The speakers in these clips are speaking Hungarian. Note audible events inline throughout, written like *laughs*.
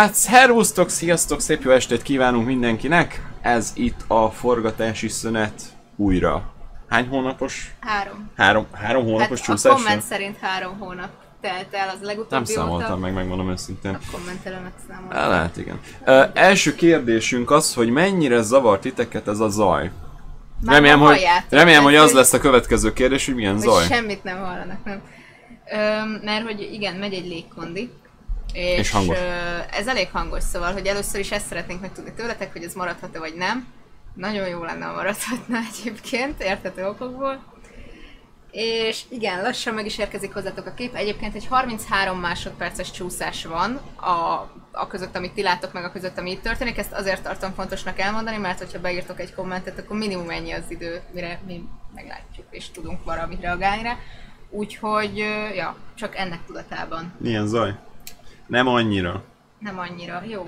Hát szervusztok, sziasztok, szép jó estét kívánunk mindenkinek! Ez itt a forgatási szünet újra. Hány hónapos? Három. Három, három hónapos Hát a csúszásra? komment szerint három hónap telt el az legutóbbi Nem számoltam óta. meg, megmondom őszintén. A kommentelőnek Á, számoltam. Lehet, igen. Ö, első kérdésünk az, hogy mennyire zavart titeket ez a zaj? Már remélem, hogy, halljátok, remélem, hogy az lesz a következő kérdés, hogy milyen hogy zaj. semmit nem hallanak, nem. Öm, mert hogy igen, megy egy légkondi. És, És hangos. Ez elég hangos, szóval, hogy először is ezt szeretnénk megtudni tőletek, hogy ez maradhat-e vagy nem. Nagyon jó lenne, ha maradhatna *laughs* egyébként, érthető okokból. És igen, lassan meg is érkezik hozzátok a kép. Egyébként egy 33 másodperces csúszás van a, a között, amit ti látok, meg a között, ami itt történik. Ezt azért tartom fontosnak elmondani, mert hogyha beírtok egy kommentet, akkor minimum ennyi az idő, mire mi meglátjuk és tudunk valamit reagálni rá. Úgyhogy, ja, csak ennek tudatában. Milyen zaj? Nem annyira. Nem annyira. Jó.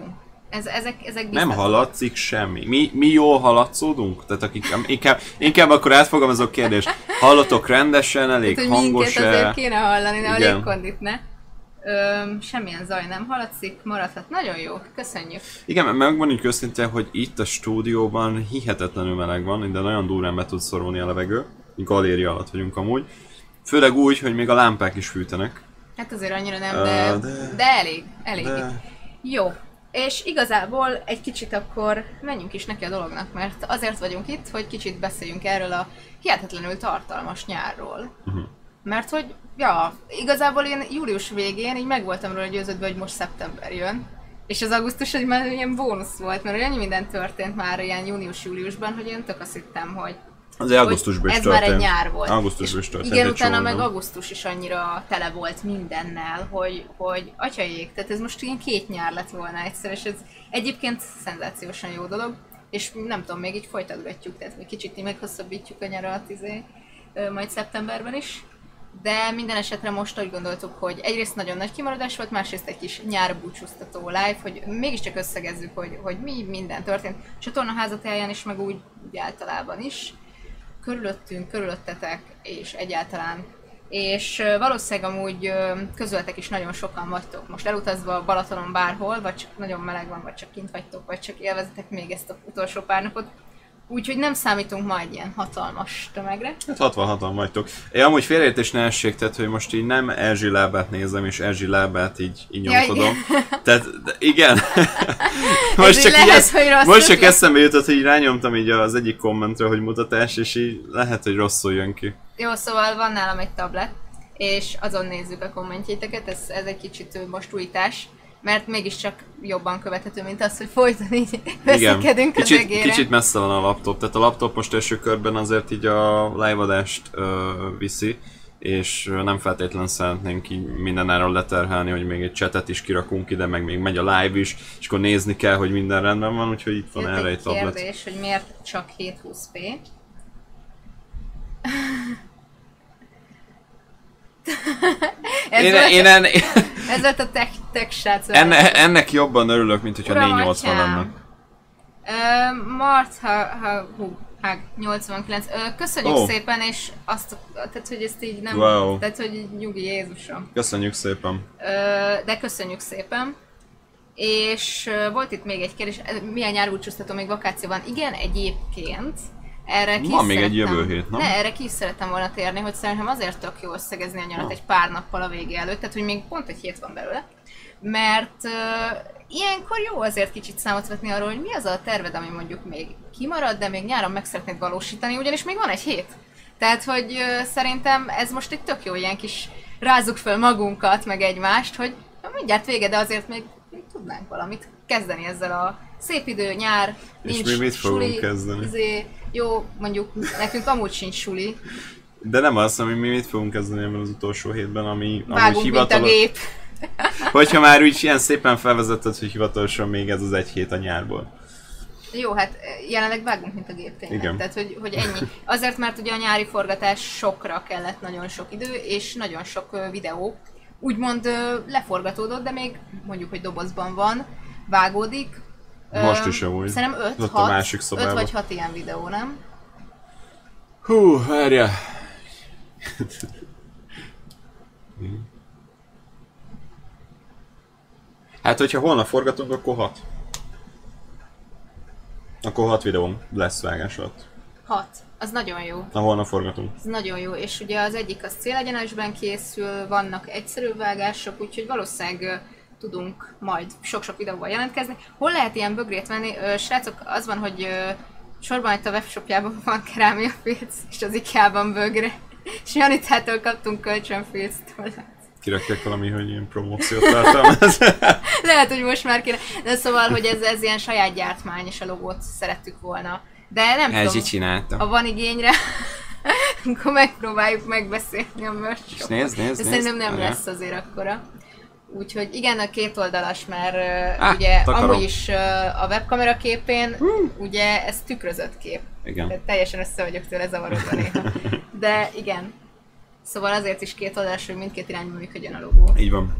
Ez, ezek, ezek Nem biztatóak. haladszik semmi. Mi, mi jól haladszódunk? Tehát akik, inkább, inkább akkor átfogalmazok kérdést. Hallotok rendesen, elég Tehát, hangos minket azért kéne hallani, a Igen. légkondit ne. Öm, semmilyen zaj nem hallatszik, maradhat. Nagyon jó, köszönjük. Igen, megmondjuk őszintén, hogy itt a stúdióban hihetetlenül meleg van, de nagyon durván be tud szorulni a levegő. Galéria alatt vagyunk amúgy. Főleg úgy, hogy még a lámpák is fűtenek. Hát azért annyira nem, de, de- de elég, elég. De... Jó. És igazából egy kicsit akkor menjünk is neki a dolognak, mert azért vagyunk itt, hogy kicsit beszéljünk erről a hihetetlenül tartalmas nyárról. Uh-huh. Mert hogy, ja, igazából én július végén így meg voltam róla győződve, hogy most szeptember jön. És az augusztus egy már ilyen bónusz volt, mert annyi minden történt már ilyen június-júliusban, hogy én tök azt hittem, hogy Azért augusztusban is ez történt. már egy nyár volt. Augusztusban is történt Igen, utána csomó, meg augusztus is annyira tele volt mindennel, hogy, hogy atyaik, tehát ez most ilyen két nyár lett volna egyszer, és ez egyébként szenzációsan jó dolog, és nem tudom, még így folytatgatjuk, tehát még kicsit így meghosszabbítjuk a nyarat izé, majd szeptemberben is. De minden esetre most úgy gondoltuk, hogy egyrészt nagyon nagy kimaradás volt, másrészt egy kis nyárbúcsúztató live, hogy mégiscsak összegezzük, hogy, hogy mi minden történt. Csatornaházatáján is, meg úgy, úgy általában is körülöttünk, körülöttetek, és egyáltalán. És valószínűleg amúgy ö, közületek is nagyon sokan vagytok most elutazva a Balatonon bárhol, vagy csak nagyon meleg van, vagy csak kint vagytok, vagy csak élvezetek még ezt az utolsó pár napot. Úgyhogy nem számítunk ma egy ilyen hatalmas tömegre. Hát 66-an vagytok. Én amúgy félreértés ne essék, tehát hogy most így nem Erzsi lábát nézem, és Erzsi lábát így, így Ja, nyomkodom. *laughs* Tehát de igen. *laughs* most csak, lehet, ez, hogy most csak ötlet. eszembe jutott, hogy rányomtam így az egyik kommentre, hogy mutatás, és így lehet, hogy rosszul jön ki. Jó, szóval van nálam egy tablet, és azon nézzük a kommentjéteket, ez, ez egy kicsit most újítás, mert mégiscsak jobban követhető, mint az, hogy folyton így veszekedünk az kicsit, egére. kicsit messze van a laptop, tehát a laptop most első körben azért így a live-adást ö, viszi, és nem feltétlenül szeretnénk így mindenáról leterhelni, hogy még egy chatet is kirakunk ide, meg még megy a live is, és akkor nézni kell, hogy minden rendben van, úgyhogy itt van Jött erre egy egy tablet. kérdés, hogy miért csak 720p? *laughs* ez, Én, volt, én en, *laughs* ez volt a tech, tech srác. enne, ennek jobban örülök, mint hogyha Uram, 480 atyám. lenne. Ö, Mart, ha, ha, hú, hát 89. Ö, köszönjük Ó. szépen, és azt, tehát, hogy ezt így nem, Wow. tehát, hogy nyugi Jézusom. Köszönjük szépen. Ö, de köszönjük szépen. És ö, volt itt még egy kérdés, milyen nyárbúcsúztató még vakáció van? Igen, egyébként. Erre ki Van még egy jövő hét, nem? Ne, erre ki is szerettem volna térni, hogy szerintem azért tök jó összegezni a nyarat Ah. egy pár nappal a vége előtt, tehát hogy még pont egy hét van belőle. Mert uh, ilyenkor jó azért kicsit számot vetni arról, hogy mi az a terved, ami mondjuk még kimarad, de még nyáron meg szeretnéd valósítani, ugyanis még van egy hét. Tehát, hogy uh, szerintem ez most egy tök jó ilyen kis rázzuk föl magunkat, meg egymást, hogy na, mindjárt vége, de azért még, még tudnánk valamit kezdeni ezzel a szép idő, nyár, És nincs mi mit fogunk suli, kezdeni? Izé, jó, mondjuk nekünk amúgy sincs suli, De nem azt, hogy mi mit fogunk kezdeni ebben az utolsó hétben, ami amúgy vágunk, mint a hivatalos... gép. *laughs* Hogyha már úgy ilyen szépen felvezetted, hogy hivatalosan még ez az egy hét a nyárból. Jó, hát jelenleg vágunk, mint a gép tényleg. Igen. Tehát, hogy, hogy ennyi. Azért, mert ugye a nyári forgatás sokra kellett nagyon sok idő, és nagyon sok videó úgymond leforgatódott, de még mondjuk, hogy dobozban van, vágódik. Most is amúgy. Szerintem 5 Ott a másik 5 szobában. vagy 6 ilyen videó, nem? Hú, várja. Hát, hogyha holnap forgatunk, akkor hat. Akkor hat videóm lesz vágás alatt. Hat. Az nagyon jó. Na, holnap forgatunk. Ez nagyon jó, és ugye az egyik az célegyenesben készül, vannak egyszerű vágások, úgyhogy valószínűleg tudunk majd sok-sok videóval jelentkezni. Hol lehet ilyen bögrét venni? Ö, srácok, az van, hogy ö, sorban itt a webshopjában van kerámia filc, és az IKEA-ban bögre. *laughs* És Janitától kaptunk kölcsön filc tollát. Kirakják valami, hogy ilyen promóciót tartalmaz. *laughs* Lehet, hogy most már kéne. De szóval, hogy ez, ez ilyen saját gyártmány, és a logót szerettük volna. De nem Ez tudom, csinálta. ha van igényre, *laughs* akkor megpróbáljuk megbeszélni a merch És nézd, nézd, De nézd. szerintem nem Várjál. lesz azért akkora. Úgyhogy igen, a két oldalas, mert Á, ugye takarom. amúgy is a webkamera képén, ugye ez tükrözött kép. Igen. Tehát teljesen össze vagyok tőle zavarodva néha. *laughs* De igen. Szóval azért is két oldalas, hogy mindkét irányban működjön a logó. Így van.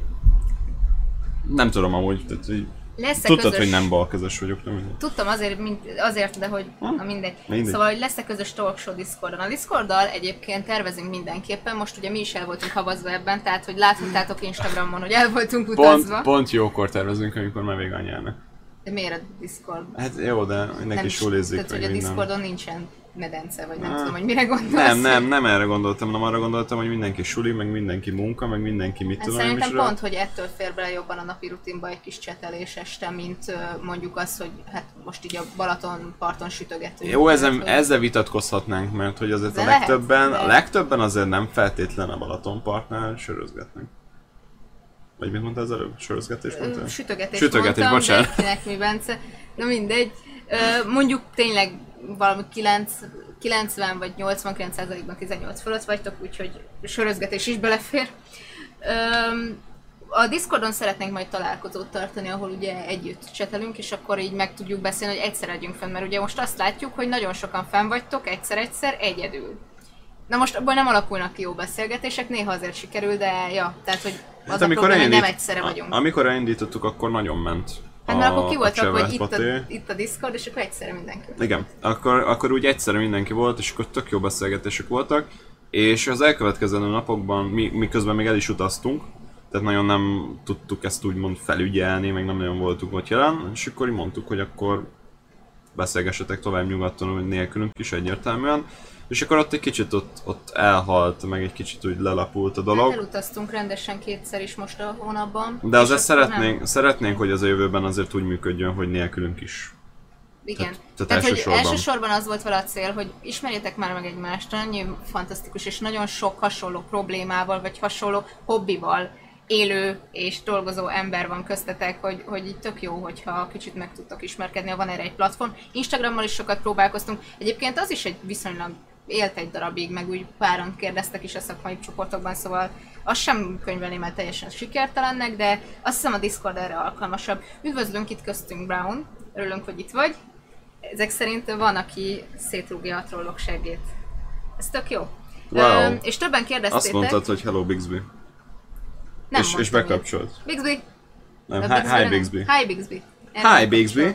Nem tudom amúgy, tehát így Lesz-e tudtad, közös... hogy nem balkezes vagyok, nem mindegy. Tudtam azért, mint, azért, de hogy Hm? na mindegy. Mindegy. Szóval, hogy lesz-e közös talkshow Discordon. A Discorddal egyébként tervezünk mindenképpen, most ugye mi is el voltunk havazva ebben, tehát hogy láthattátok Instagramon, hogy el voltunk utazva. Pont, pont jókor tervezünk, amikor már vége anyának. De miért a Discord? Hát jó, de mindenki sulizik, Tehát, hogy a. Discordon nincsen medence, vagy nem Ah. tudom, hogy mire gondolsz. Nem, nem, nem erre gondoltam, hanem arra gondoltam, hogy mindenki suli, meg mindenki munka, meg mindenki mit Hát tudom Szerintem micsoda. pont, hogy ettől fér bele jobban a napi rutinba egy kis csetelés este, mint mondjuk az, hogy hát most így a Balaton parton sütögetünk. Jó, Tehát, hogy- ezzel vitatkozhatnánk, mert hogy azért De a lehet, legtöbben, de- a legtöbben azért nem feltétlen a Balatonpartnál sörözgetnek. Vagy mit mondtál az előbb? Sörözgetés mondtál? Sütögetés, Sütögetés, mondtam, bocsánat. de kinek mi, Bence. Na mindegy. Mondjuk tényleg valami 9, 90 vagy 89%-ban 18 fölött vagytok, úgyhogy sörözgetés is belefér. Ö, a Discordon szeretnénk majd találkozót tartani, ahol ugye együtt csetelünk, és akkor így meg tudjuk beszélni, hogy egyszer legyünk fenn, mert ugye most azt látjuk, hogy nagyon sokan fenn vagytok, egyszer-egyszer, egyedül. Na most abból nem alakulnak ki jó beszélgetések, néha azért sikerül, de ja, tehát hogy az Hát a probléma, hogy nem elindít- egyszerre vagyunk. Amikor elindítottuk, akkor nagyon ment. Hát mert akkor ki a voltak, hogy itt a, itt a Discord, és akkor egyszerre mindenki. Igen, akkor, akkor úgy egyszerre mindenki volt, és akkor tök jó beszélgetések voltak, és az elkövetkező napokban, mi, miközben még el is utaztunk, tehát nagyon nem tudtuk ezt úgymond felügyelni, meg nem nagyon voltunk ott jelen, és akkor így mondtuk, hogy akkor beszélgessetek tovább nyugodtan, hogy nélkülünk is egyértelműen, és akkor ott egy kicsit ott, ott elhalt, meg egy kicsit úgy lelapult a Hát dolog. elutaztunk rendesen kétszer is most a hónapban. De azért szeretnénk, Nem. szeretnénk, hogy az a jövőben azért úgy működjön, hogy nélkülünk is. Igen. tehát- tehát tehát, hogy elsősorban. elsősorban az volt vele a cél, hogy ismerjétek már meg egymást, annyi fantasztikus és nagyon sok hasonló problémával, vagy hasonló hobbival élő és dolgozó ember van köztetek, hogy, hogy tök jó, hogyha kicsit meg tudtok ismerkedni, ha van erre egy platform. Instagrammal is sokat próbálkoztunk. Egyébként az is egy viszonylag élt egy darabig, meg úgy páran kérdeztek is a szakmai csoportokban, szóval azt sem könyvelném el teljesen sikertelennek, de azt hiszem a Discord erre alkalmasabb. Üdvözlünk itt köztünk, Brown. Örülünk, hogy itt vagy. Ezek szerint van, aki szétrúgja a trollok seggét. Ez tök jó. Wow. Öm, és többen kérdeztétek. Azt mondtad, hogy hello Bixby. nem és, és bekapcsolt. Bixby. Nem, hi, hi nem. Bixby. Hi Bixby. Hi, Bixby.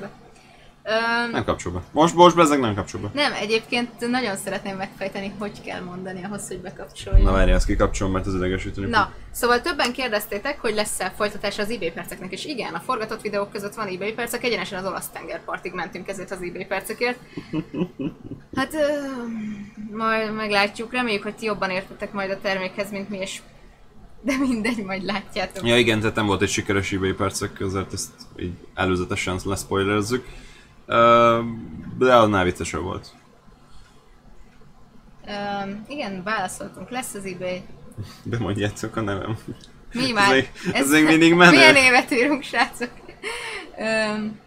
Öm, Nem kapcsol be. Most, most bezzeg nem kapcsol be. nem, egyébként nagyon szeretném megfejteni, hogy kell mondani ahhoz, hogy bekapcsoljon. Na várj, ezt kikapcsolom, mert az idegesíteni Na, szóval többen kérdeztétek, hogy lesz-e folytatás az eBay perceknek, és igen, a forgatott videók között van eBay percek, egyenesen az olasz tengerpartig mentünk ezért az eBay percekért. *laughs* Hát, ö, majd meglátjuk, reméljük, hogy ti jobban értetek majd a termékhez, mint mi, és de mindegy, majd látjátok. Ja igen, tehát nem volt egy sikeres eBay percek, ezért ezt így előzetesen leszpoilerezzük. De annál viccesebb volt. Öm, igen, válaszoltunk, lesz az eBay. *laughs* Bemondjátok a nevem. Mi Ez már? még- ez még mindig menő. Milyen évet írunk, srácok? Um,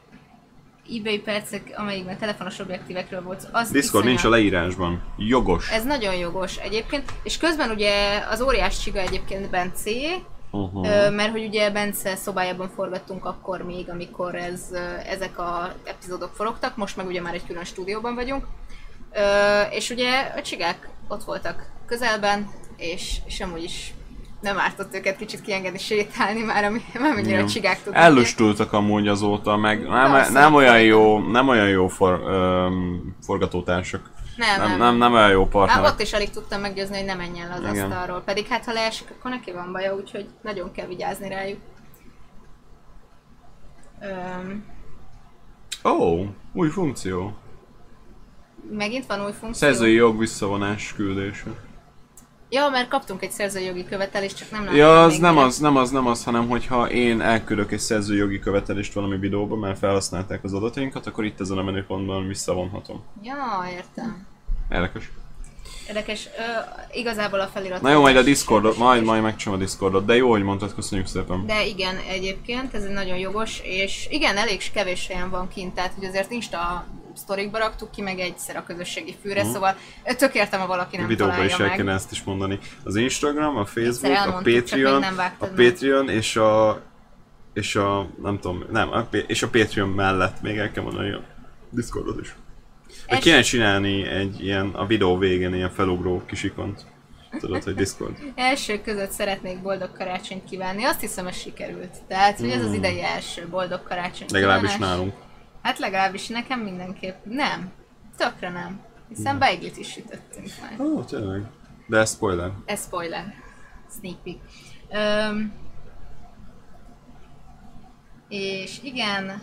eBay percek, amelyikben telefonos objektívekről volt szó, az Discord nincs a leírásban. Jogos. Ez nagyon jogos egyébként, és közben ugye az óriás csiga egyébként Bencé, Uh-huh. Mert hogy ugye Bence szobájában forgattunk akkor még, amikor ez, ezek a epizódok forogtak, most meg ugye már egy külön stúdióban vagyunk. És ugye a csigák ott voltak közelben, és, és amúgy is nem ártott őket kicsit kiengedni sétálni már, ami, már mennyire Igen. a csigák tudnak. Ellustultak amúgy azóta, meg nem, nem olyan jó, nem olyan jó for, öm, forgatótársak. Nem, Nem, nem. nem, nem olyan jó Hát partnerek. ott is alig tudtam meggyőzni, hogy ne menjen le az Igen. asztalról. Pedig hát ha leesik, akkor neki van baja, úgyhogy nagyon kell vigyázni rájuk. Öm, Ó, oh, új funkció. megint van új funkció. Szerzői jog visszavonás küldése. Ja, mert kaptunk egy szerzői jogi követelést, csak nem látom Ja, az nem az, nem az, nem az, hanem hogyha én elküldök egy szerzői jogi követelést valami videóba, mert felhasználták az adatainkat, akkor itt ezen a menüpontban visszavonhatom. Ja, értem. Érdekes. Érdekes, ö, igazából a felirat... Na jó, majd a Discordot, majd, majd megcsinálom a Discordot, de jó, hogy mondtad, köszönjük szépen. De igen, egyébként ez egy nagyon jogos, és igen, elég kevés helyen van kint, tehát hogy azért Insta sztorikba raktuk ki, meg egyszer a közösségi fűre, Mhm. szóval tök értem, ha valaki A nem videóban találja is el meg. kéne ezt is mondani. Az Instagram, a Facebook, a Patreon, a meg. Patreon és a és a, nem tudom, nem, a, és a Patreon mellett még el kell mondani a Discordot is. Vagy Es- kéne csinálni egy ilyen, a videó végén ilyen felugró kis ikont. Tudod, hogy Discord. *laughs* Első között szeretnék boldog karácsonyt kívánni, azt hiszem, ez sikerült. Tehát, hogy ez az Hmm. idei első boldog karácsony Legalábbis kívánás. nálunk. Hát legalábbis nekem mindenképp. Nem. Tökre nem. Hiszen beiglit is sütöttünk már. Ó, tényleg. De ez spoiler. Ez spoiler. Sneak peek. Öm, és igen,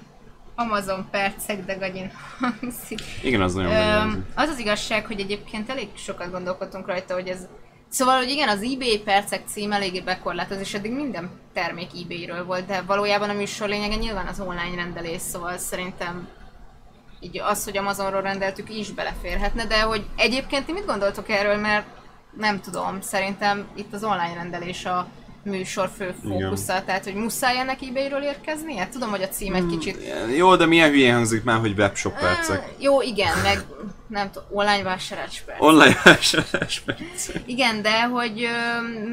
Amazon percek, de gagyin hangzik. Igen, az nagyon Öm, az az igazság, hogy egyébként elég sokat gondolkodtunk rajta, hogy ez... Szóval, hogy igen, az eBay percek cím eléggé bekorlátoz, és eddig minden termék eBay-ről volt, de valójában a műsor lényege nyilván az online rendelés, szóval szerintem így az, hogy Amazonról rendeltük, is beleférhetne, de hogy egyébként ti mit gondoltok erről, mert nem tudom, szerintem itt az online rendelés a műsor fő fókusza, tehát hogy muszáj ennek eBay-ről érkeznie? Tudom, hogy a cím egy kicsit Jó, de milyen hülye hangzik már, hogy webshop percek. Á, Jó, igen, meg nem tudom, online vásárlás perc. Online vásárlás percek. Igen, de hogy,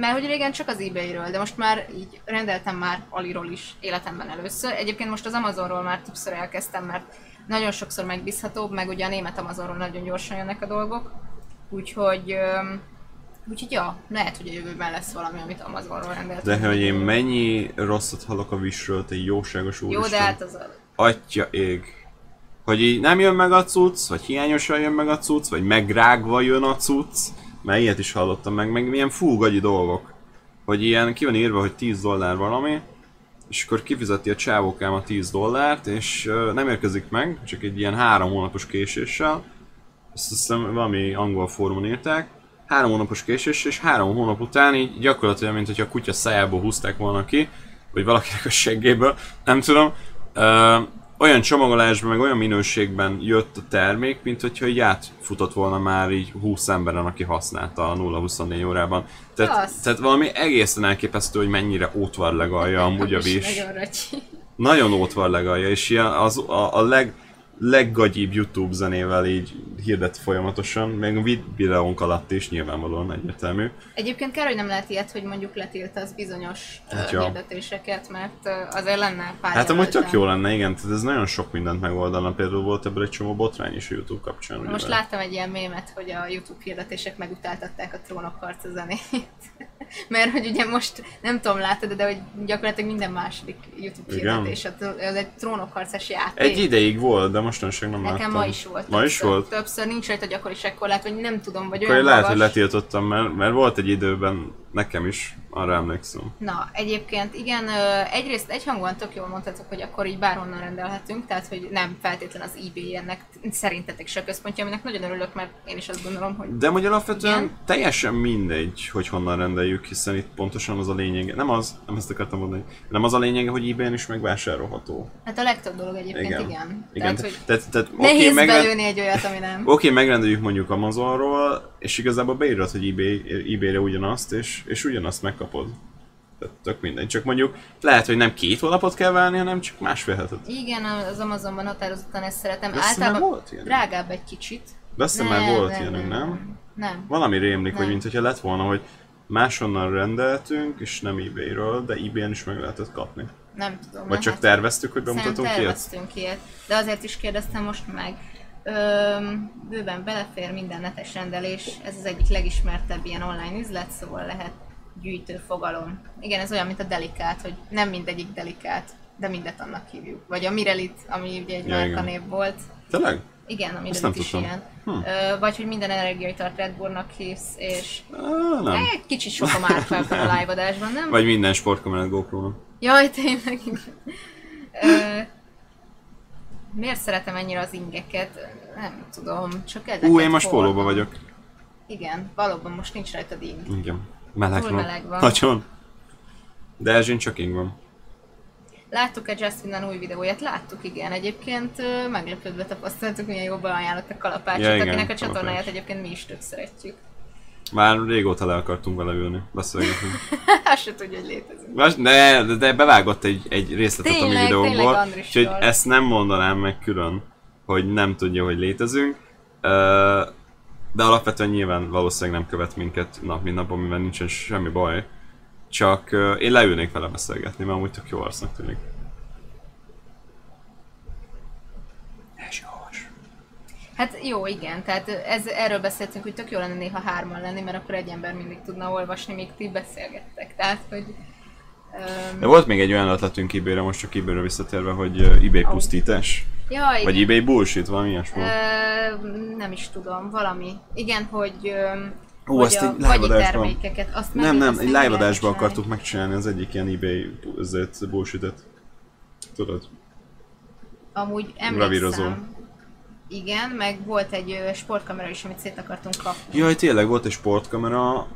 mert hogy régen csak az eBay-ről, de most már így rendeltem már Aliról is életemben először. Egyébként most az Amazonról már többször elkezdtem, mert nagyon sokszor megbízhatóbb, meg ugye a német Amazonról nagyon gyorsan jönnek a dolgok. Úgyhogy, úgyhogy ja, lehet, hogy a jövőben lesz valami, amit Amazonról rendeltem. De hogy én mennyi rosszat hallok a Wishről, te jóságos úristen. Jó, de hát az a... Atya ég. Hogy így nem jön meg a cucc, vagy hiányosan jön meg a cucc, vagy megrágva jön a cucc, mert ilyet is hallottam meg, meg milyen fúgagyi dolgok. Hogy ilyen ki van írva, hogy 10 dollár valami, és akkor kifizeti a csávókám a 10 dollárt, és nem érkezik meg, csak egy ilyen három hónapos késéssel. Ezt azt hiszem valami angol fórumon írták. Három hónapos késés, és három hónap után így gyakorlatilag, mint hogy a kutya szájából húzták volna ki, vagy valakinek a seggéből, nem tudom. Ö, olyan csomagolásban, meg olyan minőségben jött a termék, mint hogyha így átfutott volna már így 20 emberen, aki használta a 0-24 órában. Tehát, tehát valami egészen elképesztő, hogy mennyire ótvarlegalja amúgy a is vis. Nagyon ótvarlegalja, és ilyen az, a, a leg, leggagyibb YouTube zenével így hirdet folyamatosan, meg a vid- videónk alatt is nyilvánvalóan egyértelmű. Egyébként kár, hogy nem lehet ilyet, hogy mondjuk letiltasz bizonyos Hát ja. hirdetéseket, mert azért lenne pár Hát amúgy tök jó lenne, igen, tehát ez nagyon sok mindent megoldana, például volt ebből egy csomó botrány is a YouTube kapcsán. ugye, Most mert- láttam egy ilyen mémet, hogy a YouTube hirdetések megutáltatták a trónok harca zenét. *laughs* Mert hogy ugye most, nem tudom, látod, de hogy gyakorlatilag minden második YouTube hirdetés, a tr- ez egy trónokharcas játék. Egy ideig volt, de mostanság nem Nekem láttam. ma is volt. Ma is többször, volt? Többször nincs rajta gyakoriságkorlát, vagy nem tudom, vagy Akkor olyan lehet, magas. hogy letiltottam, mert, mert volt egy időben nekem is, arra emlékszem. Na, egyébként igen, egyrészt egyhangúan tök jól mondhatok, hogy akkor így bárhonnan rendelhetünk, tehát hogy nem feltétlen az eBay ennek szerintetek se központja, aminek nagyon örülök, mert én is azt gondolom, hogy De hogy alapvetően Igen. teljesen mindegy, hogy honnan rendeljük, hiszen itt pontosan az a lényege. Nem az, nem ezt akartam mondani, nem az a lényege, hogy ebay is megvásárolható. hát a legtöbb dolog egyébként igen. Igen. igen. Tehát, hogy tehát, tehát nehéz oké, megrend... belőni egy olyat, ami nem. Oké, megrendeljük mondjuk Amazonról, és igazából beírod, hogy eBay, eBay-re ugyanazt, és, és ugyanazt megkapod. Tehát tök mindegy. Csak mondjuk lehet, hogy nem két hónapot kell várni, hanem csak másfél hetet. Igen, az Amazonban határozottan ezt szeretem. De Általában volt ilyen. drágább egy kicsit. De azt már volt ilyenünk, nem? Nem. Valami rémlik, hogy Nem. mint hogyha lett volna, hogy máshonnan rendeltünk, és nem eBay-ről, de eBay-en is meg lehetett kapni. Nem tudom. Vagy na csak hát- terveztük, hogy bemutatunk ilyet? terveztünk ilyet, de azért is kérdeztem most meg. Bőven belefér minden netes rendelés, ez az egyik legismertebb ilyen online üzlet, szóval lehet gyűjtő fogalom. Igen, ez olyan, mint a delikát, hogy nem mindegyik delikát, de mindet annak hívjuk. Vagy a Mirelit, ami ugye egy Ja, márkanév volt. Tényleg? Igen, a Mirelit is ilyen. Hm. Vagy hogy minden energiaitart Red Bullnak hívsz, és Á, nem. egy kicsit sok a márka *laughs* ebben a live adásban, nem? Vagy minden sportkamerát GoPro-nak. Jaj, tényleg. Miért szeretem ennyire az ingeket? Nem tudom, csak ezeket Ú, én most pólóba vagyok. Igen, valóban most nincs rajtad ing. Igen. Meleg Túl van. meleg van. Nagyon. De Erzsin csak ing van. Láttuk-e Justin új videóját? Láttuk, igen. Egyébként meglepődve tapasztaltuk, milyen jobban ajánlott a kalapácsot, Ja, igen, akinek a csatornáját kalapács. egyébként mi is tök szeretjük. Már régóta le akartunk vele ülni, beszélgetni. *laughs* Azt se tudja, hogy létezünk. Most, de, de, bevágott egy, egy részletet a mi Tényleg, videóból, tényleg Andrisról. úgyhogy ezt nem mondanám meg külön, hogy nem tudja, hogy létezünk. De alapvetően nyilván valószínűleg nem követ minket nap mint nap, amivel nincsen semmi baj. Csak én leülnék vele beszélgetni, mert amúgy tök jó arcnak tűnik. Ez jós. Hát jó, igen, tehát ez, erről beszéltünk, hogy tök jó lenne néha hárman lenni, mert akkor egy ember mindig tudna olvasni, míg ti beszélgettek. Tehát, hogy... Um, De volt még egy olyan ötletünk ebay most csak ebay visszatérve, hogy eBay pusztítás. ja, igen. Vagy eBay bullshit, valami ilyesmi. Ö, nem is tudom, valami. Igen, hogy, ö, Ó, azt a egy live-adásban- termékeket, azt Nem, nem, egy live adásban akartuk megcsinálni az egyik ilyen eBay bullshit Tudod? Amúgy emlékszem. Igen, meg volt egy sportkamera is, amit szét akartunk kapni. Jaj, tényleg volt egy sportkamera,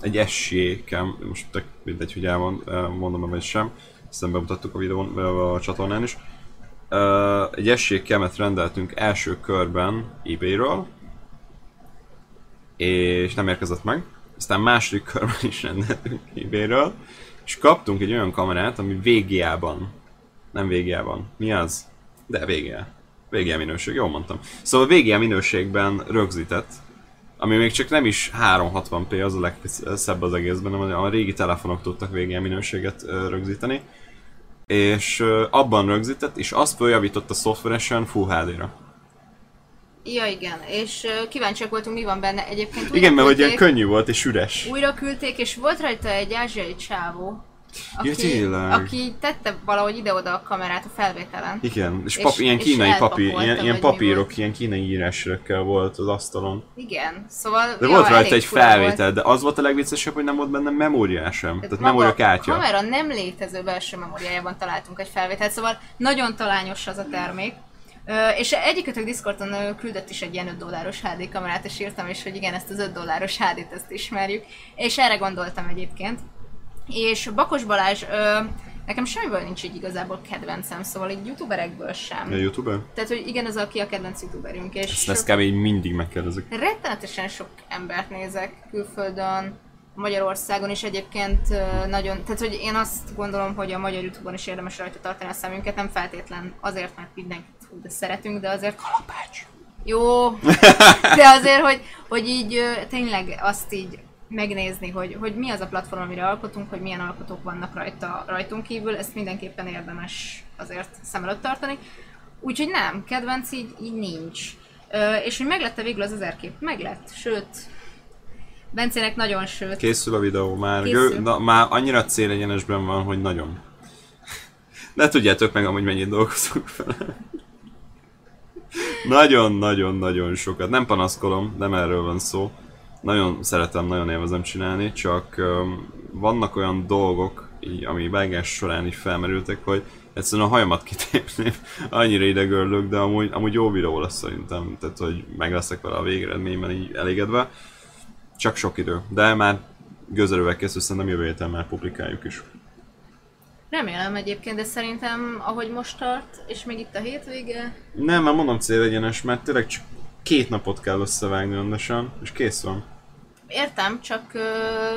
egy SJ-kem, most tök mindegy, hogy el van, uh, mondom vagy sem, aztán bemutattuk a videón, a csatornán is. Egy SJ-kemet rendeltünk első körben eBay-ről, és nem érkezett meg. Aztán második körben is rendeltünk eBay-ről, és kaptunk egy olyan kamerát, ami VGA-ban, nem VGA-ban, mi az? De VGA. VGA minőség, jól mondtam. Szóval VGA minőségben rögzített, ami még csak nem is 360p, az a legszebb az egészben, hanem a régi telefonok tudtak VGA minőséget ö, rögzíteni. És abban rögzített, és azt feljavította szoftveresen Full HD-ra. Ja, igen, és ö, kíváncsiak voltunk, mi van benne. Egyébként Igen, mert hogy ilyen küldték- könnyű volt és üres. Újra küldték, és volt rajta egy ázsiai csávó, aki, tényleg. aki tette valahogy ide-oda a kamerát a felvételen. Igen, és, És- pap, ilyen és kínai papír, elpakolta, ilyen, ilyen papírok, volt. ilyen kínai írásrökkel volt az asztalon. Igen, szóval... De ja, volt rajta egy felvétel, de az volt a legviccesebb, hogy nem volt benne memória sem. Tehát memória maga a kamera nem létező belső memóriájában találtunk egy felvételt, szóval nagyon talányos az a termék. Ö, és egyikötök Discordon ö, küldött is egy ilyen 5 dolláros HD kamerát, és írtam is, hogy igen, ezt az 5 dolláros HD-t ezt ismerjük. És erre gondoltam egyébként. És Bakos Balázs, ö, nekem semmiből nincs így igazából kedvencem, szóval így youtuberekből sem. A Youtube-en? Tehát, hogy igen, az aki a kedvenc youtuberünk, és Ezt, ezt kb. így mindig megkérdezik. rettenetesen sok embert nézek külföldön, Magyarországon is egyébként nagyon, tehát hogy én azt gondolom, hogy a magyar Youtube-on is érdemes rajta tartani a szemünket, nem feltétlen azért, mert mindenkit de szeretünk, de azért... Kalapács! Jó, *laughs* de azért, hogy, hogy így tényleg azt így megnézni, hogy, hogy mi az a platform, amire alkotunk, hogy milyen alkotók vannak rajta, rajtunk kívül, ezt mindenképpen érdemes azért szem előtt tartani. Úgyhogy nem, kedvenc így, így nincs. Ö, és hogy meglette végül az ezer kép? Meglett, sőt, Bencének nagyon sőt. Készül a videó már. Készül. Gő, na, már annyira célegyenesben van, hogy nagyon. *laughs* De tudjátok meg amúgy mennyit dolgozunk fel. *laughs* Nagyon-nagyon-nagyon sokat. Nem panaszkolom, nem erről van szó. Nagyon szeretem, nagyon élvezem csinálni, csak um, vannak olyan dolgok, így, ami vágás során is felmerültek, hogy egyszerűen a hajamat *laughs* kitépném, annyira idegörlök, de amúgy, amúgy jó videó lesz szerintem, tehát hogy meg leszek vele a végeredményben így elégedve. Csak sok idő, de már gőzerővel készül, szerintem jövő héten már publikáljuk is. Remélem egyébként, de szerintem ahogy most tart, és még itt a hétvége, Nem, már mondom célegyenes, mert tényleg csak két napot kell összevágni rendesen, és kész van. Értem, csak ö,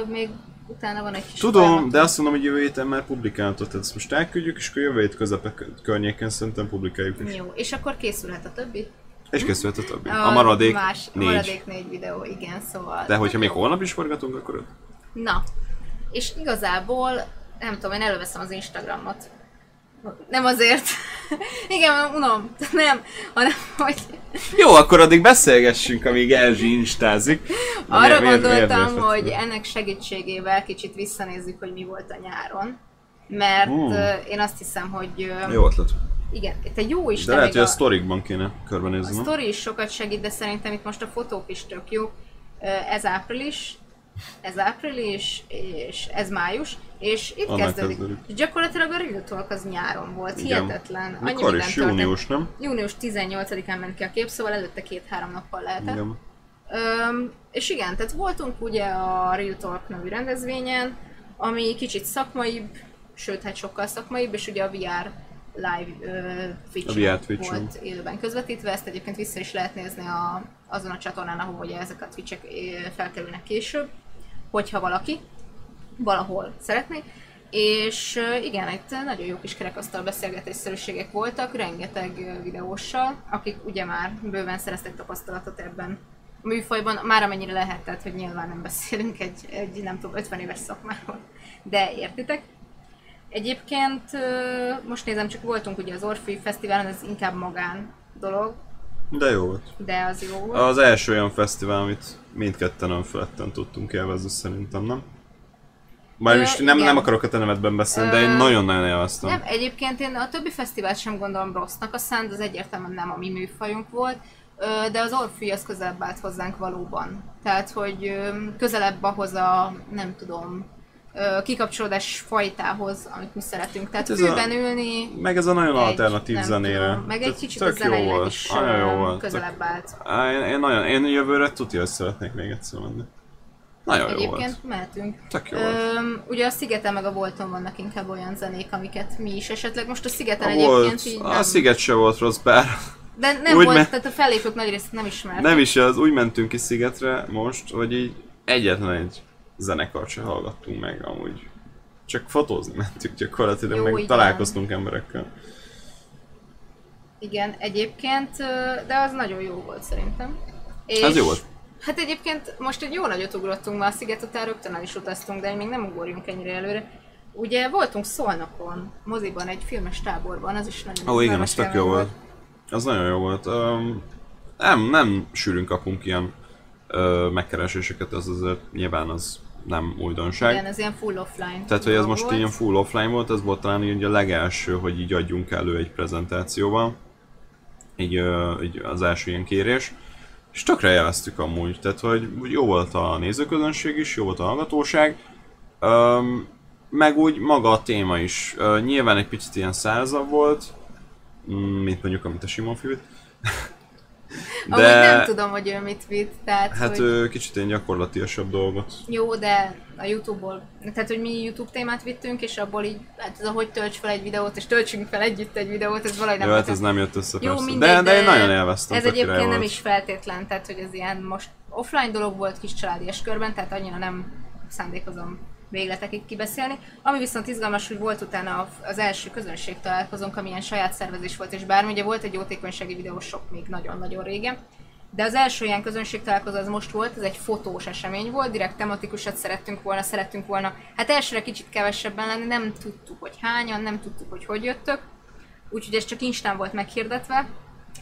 még utána van egy kis Tudom, folyamat. de azt mondom, hogy jövő héten már publikálhatod, tehát ezt most elküldjük, és akkor jövő hét közepe kö- környéken szerintem publikáljuk is. Jó, és akkor készülhet a többi? És készülhet a többi. A maradék más, négy. A maradék négy videó, igen, szóval... De hogyha még holnap is forgatunk, akkor öt. Na, és igazából, nem tudom, én előveszem az Instagramot. Nem azért. Igen, unom. Nem, hanem hogy Jó, akkor addig beszélgessünk, amíg Erzsi instázik. Arra miért- miért- miért gondoltam, veszed hogy ennek segítségével kicsit visszanézzük, hogy mi volt a nyáron. Mert Hmm. én azt hiszem, hogy Jó ötlet. igen, egy jó De Isten lehet, hogy a a, sztorikban kéne a körbenézni. nem? sztori is sokat segít, de szerintem itt most a fotók is tök jó. Ö, Ez április, ez április, és ez május, És itt Onnan kezdődik. kezdődik. És gyakorlatilag a Real Talk az nyáron volt, Igen. hihetetlen. Annyi Mikor minden is? Június, nem? Június 18-án ment ki a kép, szóval előtte két-három nappal lehetett. Igen. Öm, és igen, tehát voltunk ugye a Real Talk nevű rendezvényen, ami kicsit szakmaibb, sőt, hát sokkal szakmaibb, és ugye a VR live Twitch VR Twitch-en. volt élőben közvetítve, ezt egyébként vissza is lehet nézni a, azon a csatornán, ahol ugye ezek a Twitch-ek ö, felkerülnek később, hogyha valaki valahol szeretné. És igen, itt nagyon jó kis kerekasztal beszélgetésszerűségek voltak, rengeteg videóssal, akik ugye már bőven szereztek tapasztalatot ebben a műfajban, már amennyire lehet, tehát hogy nyilván nem beszélünk egy, egy nem tudom, 50 éves szakmáról, de értitek. Egyébként most nézem, csak voltunk ugye az Orfű Fesztiválon, ez inkább magán dolog, De jó volt. de az jó volt. Az első olyan fesztivál, amit mindketten önfeledten tudtunk élvezni szerintem, nem? Bár most nem, igen. nem akarok a te nevedben beszélni, de én nagyon-nagyon élveztem. Nem, egyébként én a többi fesztivált sem gondolom rossznak, a Sound az egyértelműen nem a mi műfajunk volt, de az Orfű az közelebb állt hozzánk valóban. Tehát, hogy közelebb ahhoz a, nem tudom, kikapcsolódás fajtához, amit mi szeretünk. Tehát Hát ez a- ülni, Meg ez a nagyon egy, alternatív zenére. tudom, meg egy Tök- kicsit a tök jó zeneileg volt. is Nagyon jó volt. közelebb állt. Á, Én, én, nagyon, én jövőre tudja, hogy szeretnék még egyszer menni. Nagyon jó Egyébként mehetünk. Tök jó volt. Öm, ugye a Szigeten meg a Volton vannak inkább olyan zenék, amiket mi is esetleg most a Szigeten A, egyébként volt, így a nem. sziget se volt rossz, bár De nem Úgy volt, me- tehát a fellépők nagy részt nem ismert. nem is az, úgy mentünk ki szigetre most, hogy így egyetlen egy zenekart se hallgattunk meg amúgy. Csak fotózni mentünk gyakorlatilag, Jó, meg igen. találkoztunk emberekkel. Igen, egyébként, ö, de az nagyon jó volt szerintem. És Az jó volt. Hát egyébként most egy jó nagyot ugrottunk már a sziget után, rögtön el is utaztunk, de még nem ugorjunk ennyire előre. Ugye voltunk Szolnokon, moziban, egy filmes táborban, az is nagyon Ó, igen, izgalmas az tök jó volt. Az nagyon jó volt. Um, nem, nem sűrűn kapunk ilyen uh, megkereséseket, az azért nyilván az nem újdonság. Igen, ez ilyen full offline. Tehát, hogy ez most volt. ilyen full offline volt, ez volt talán így a legelső, hogy így adjunk elő egy prezentációval. Így, így az első ilyen kérés. És tökre élveztük amúgy, tehát hogy jó volt a nézőközönség is, jó volt a hallgatóság. Öm, meg úgy maga a téma is. Ö, nyilván egy picit ilyen szárazabb volt, mm, mint mondjuk amit a Simon Fibit. Amúgy nem tudom, hogy ő mit vitt, tehát Hát hogy... ö, kicsit ilyen gyakorlatiasabb dolgot. Jó, de a Youtube-ból, tehát hogy mi Youtube témát vittünk, és abból így, hát ez a hogy tölts fel egy videót, és töltsünk fel együtt egy videót, ez valahogy nem Jó, hát ez nem jött össze Jó, persze. mindegy, de, de, én nagyon élveztem. Ez egyébként nem volt. is feltétlen, tehát hogy ez ilyen most offline dolog volt kis családias körben, tehát annyira nem szándékozom végletekig kibeszélni. Ami viszont izgalmas, hogy volt utána az első közönség találkozónk, ami ilyen saját szervezés volt, és bármi, ugye volt egy jótékonysági videó sok még nagyon-nagyon régen, de az első ilyen közönség találkozó az most volt, ez egy fotós esemény volt, direkt tematikusat szerettünk volna, szerettünk volna, hát elsőre kicsit kevesebben lenni, nem tudtuk, hogy hányan, nem tudtuk, hogy hogy jöttök, úgyhogy ez csak Instán volt meghirdetve,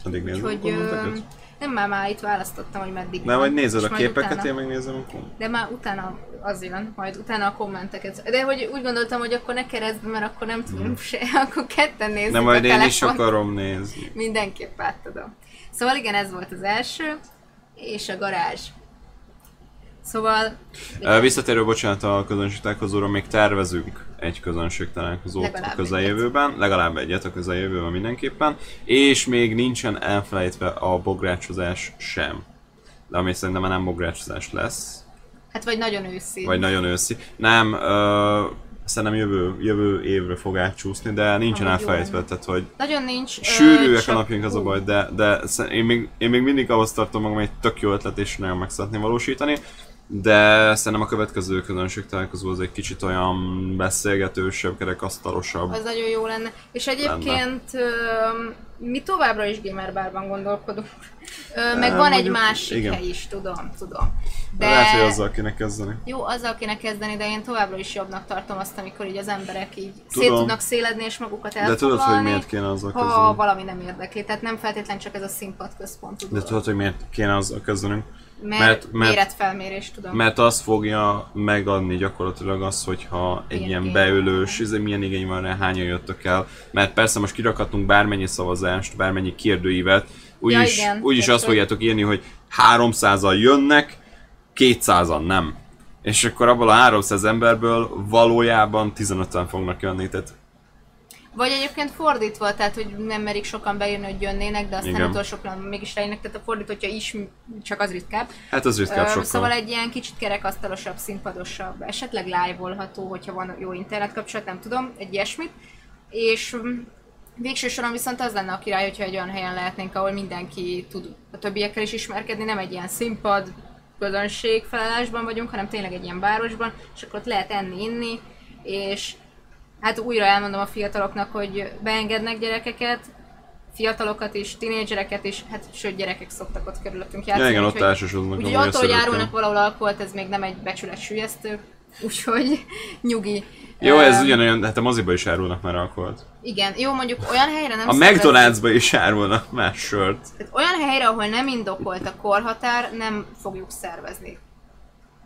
Addig Úgyhogy. Nem már, már itt választottam, hogy meddig Nem, vagy nézed a képeket, utána, én megnézem a kommenteket. De már utána az jön, majd utána a kommenteket. De hogy úgy gondoltam, hogy akkor ne keresztbe, mert akkor nem tudom se, *laughs* akkor ketten nézzük Nem, majd én is akarom nézni. Mindenképp átadom. Szóval igen, ez volt az első, és a garázs. Szóval... Ö, Visszatérő, bocsánat, a közönség találkozóra még tervezünk egy közönség találkozót Legalább a közeljövőben, legalább egyet a közeljövőben mindenképpen, és még nincsen elfelejtve a bográcsozás sem. De ami szerintem már nem bográcsozás lesz, Hát vagy nagyon őszi. vagy nagyon őszi. Nem, ö, szerintem jövő, jövő évre fog átcsúszni, de nincsen Amúgy jó elfelejtve, lenne. tehát hogy Nagyon nincs. Sűrűek a csak- napjaink, az a baj, de, de én még, én még mindig ahhoz tartom magam, hogy egy tök jó ötlet, és nagyon meg szeretném valósítani. De szerintem a következő közönség találkozó az egy kicsit olyan beszélgetősebb, kerekasztalosabb. Az nagyon jó lenne. És egyébként ö, mi továbbra is gamer bárban gondolkodunk. Meg van egy másik igen. hely is, tudom, tudom. De... De Lehet, hogy azzal kéne kezdeni. jó, azzal kéne kezdeni, de én továbbra is jobbnak tartom azt, amikor így az emberek így Tudom. szét tudnak széledni és magukat De elfoglalni. tudod, hogy miért kéne azzal ha kezdeni? valami nem érdekli. Tehát nem feltétlenül csak ez a színpad központú De tudod, hogy miért kéne azzal kezdenünk? Mert, mert- mert- méretfelmérés, tudom. Mert azt fogja megadni gyakorlatilag az, hogyha egy Milyen ilyen beülős, ez milyen igény van rá, hányan jöttök el. Mert persze most kirakhatunk bármennyi szavazást, bármennyi kérdőívet, úgyis, igen, úgyis azt fogjátok írni, hogy 300-an jönnek, 200-an nem. és akkor abból a 300 emberből valójában 15-en fognak jönni, tehát Vagy egyébként fordítva, tehát hogy nem merik sokan beírni, hogy jönnének, de aztán Igen. utolsó pillanatban mégis lejönnek, tehát a fordítottja is csak az ritkább. hát az ritkább sokkal. Szóval egy ilyen kicsit kerekasztalosabb, színpadosabb, esetleg live-olható, hogyha van jó internet kapcsolat, nem tudom, egy ilyesmit. És mm, végső soron viszont az lenne a király, hogyha egy olyan helyen lehetnénk, ahol mindenki tud a többiekkel is ismerkedni, nem egy ilyen színpad, közönség felállásban vagyunk, hanem tényleg egy ilyen városban, és akkor ott lehet enni, inni, és hát újra elmondom a fiataloknak, hogy beengednek gyerekeket, fiatalokat is, tinédzsereket is, hát sőt gyerekek szoktak ott körülöttünk Ja, játszani. igen, ott elsősorban Úgyhogy attól, hogy árulnak valahol alkoholt, ez még nem egy becsület sülyeztő, *laughs* úgyhogy nyugi. Jó, ez Ö, ugyanolyan, hát a moziba is árulnak már alkoholt. Igen, jó, mondjuk olyan helyre nem A McDonald'sba is árulnak más sört. Tehát olyan helyre, ahol nem indokolt a korhatár, nem fogjuk szervezni.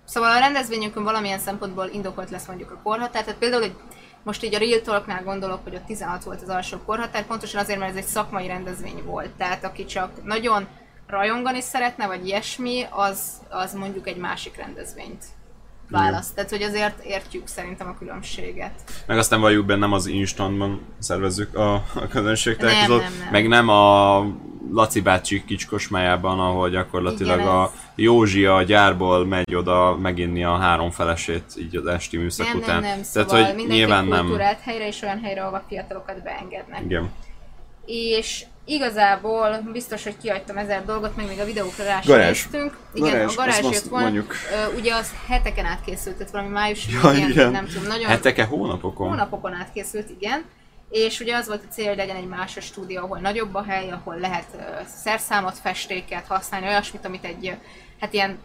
Szóval a rendezvényünkön valamilyen szempontból indokolt lesz mondjuk a korhatár, tehát például, hogy most így a Real Talknál gondolok, hogy ott 16 volt az alsó korhatár, pontosan azért, mert ez egy szakmai rendezvény volt. Tehát aki csak nagyon rajongani szeretne, vagy ilyesmi, az, az mondjuk egy másik rendezvényt választ. Tehát, hogy azért értjük szerintem a különbséget. Meg aztán valljuk be, nem az instantban szervezzük a, a közönség Nem, találkozót, nem, nem. meg nem a Laci bácsi kicskosmájában, ahol gyakorlatilag Igen, a Józsi a gyárból megy oda meginni a három felesét így az esti műszak Nem, után. nem, nem, szóval Tehát, hogy nyilván nem. helyre és olyan helyre, ahova fiatalokat beengednek. Igen. és igazából biztos, hogy kihagytam ezer dolgot, meg még a videókra rá sem Garázs. néztünk. Igen, Garázs, a garázs jött volna. mondjuk. Ugye az heteken át készült, tehát valami május Ja, végén, igen. nem tudom, nagyon Heteke, hónapokon? hónapokon át készült, igen. És ugye az volt a cél, hogy legyen egy más stúdió, ahol nagyobb a hely, ahol lehet uh, szerszámot, festéket használni, olyasmit, amit egy, ö, hát ilyen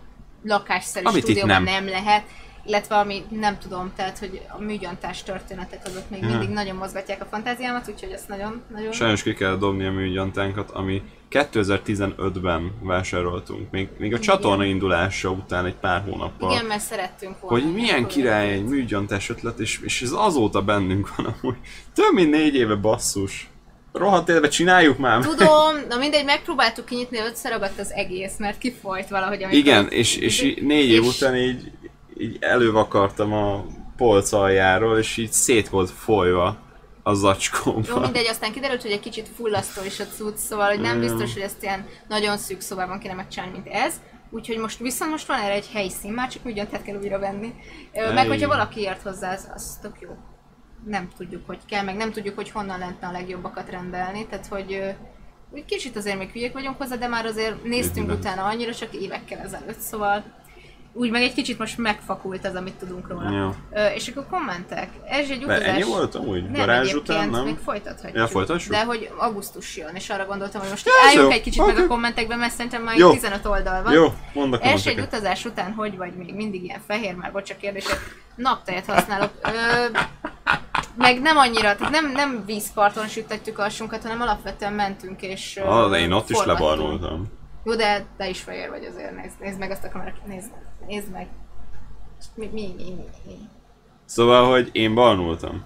lakásszerű Amit itt stúdióban nem. nem. lehet. Illetve ami nem tudom, tehát hogy a műgyantás történetek azok még Ja. mindig nagyon mozgatják a fantáziámat, úgyhogy ezt nagyon, nagyon Sajnos ki kell dobni a műgyantánkat, ami 2015-ben vásároltunk, még, még a Igen. csatorna indulása után egy pár hónappal. Igen, mert szerettünk volna. hogy milyen király egy műgyantás ötlet, és, és ez azóta bennünk van amúgy. Több mint négy éve basszus. Rohadt élve csináljuk már. Tudom, na mindegy, megpróbáltuk kinyitni, összeragadt az egész, mert kifolyt valahogy. amikor- Igen, és, és négy év és- után így, így elővakartam a polc aljáról, és így szét volt folyva a Jó, zacskóba. mindegy, aztán kiderült, hogy egy kicsit fullasztó is a cucc, szóval hogy nem Mm. biztos, hogy ezt ilyen nagyon szűk szobában kéne megcsinálni, mint ez. Úgyhogy most viszont most van erre egy helyszín, már csak műgyantát kell újra venni. Meg Ej. hogyha valaki ért hozzá, az, az tök jó. Nem tudjuk, hogy kell, meg nem tudjuk, hogy honnan lehetne a legjobbakat rendelni, tehát hogy úgy kicsit azért még hülyék vagyunk hozzá, de már azért néztünk Minden. utána annyira, csak évekkel ezelőtt, szóval úgy meg egy kicsit most megfakult az, amit tudunk róla. Jó. Ö, és akkor kommentek. Ez egy De utazás. ennyi volt amúgy? Nem, Garázs után, nem? még folytathatjuk. Ja, folytassuk? De hogy augusztus jön, és arra gondoltam, hogy most Ja, álljunk jó. egy kicsit Oké. meg a kommentekben, mert szerintem már Jó. 15 oldal van. Jó, mondd a Els egy utazás után hogy vagy még mindig ilyen fehér, már bocs a kérdések, naptejet használok. Ö, meg nem annyira, tehát nem, nem vízparton sütettük alsunkat, hanem alapvetően mentünk és Ah, de én ott is forgattunk. lebarnultam. Jó, de te is fehér vagy azért, nézd, nézd meg azt a kamerát, nézd, nézd meg. Mi, mi, mi, mi. Szóval, hogy én barnultam.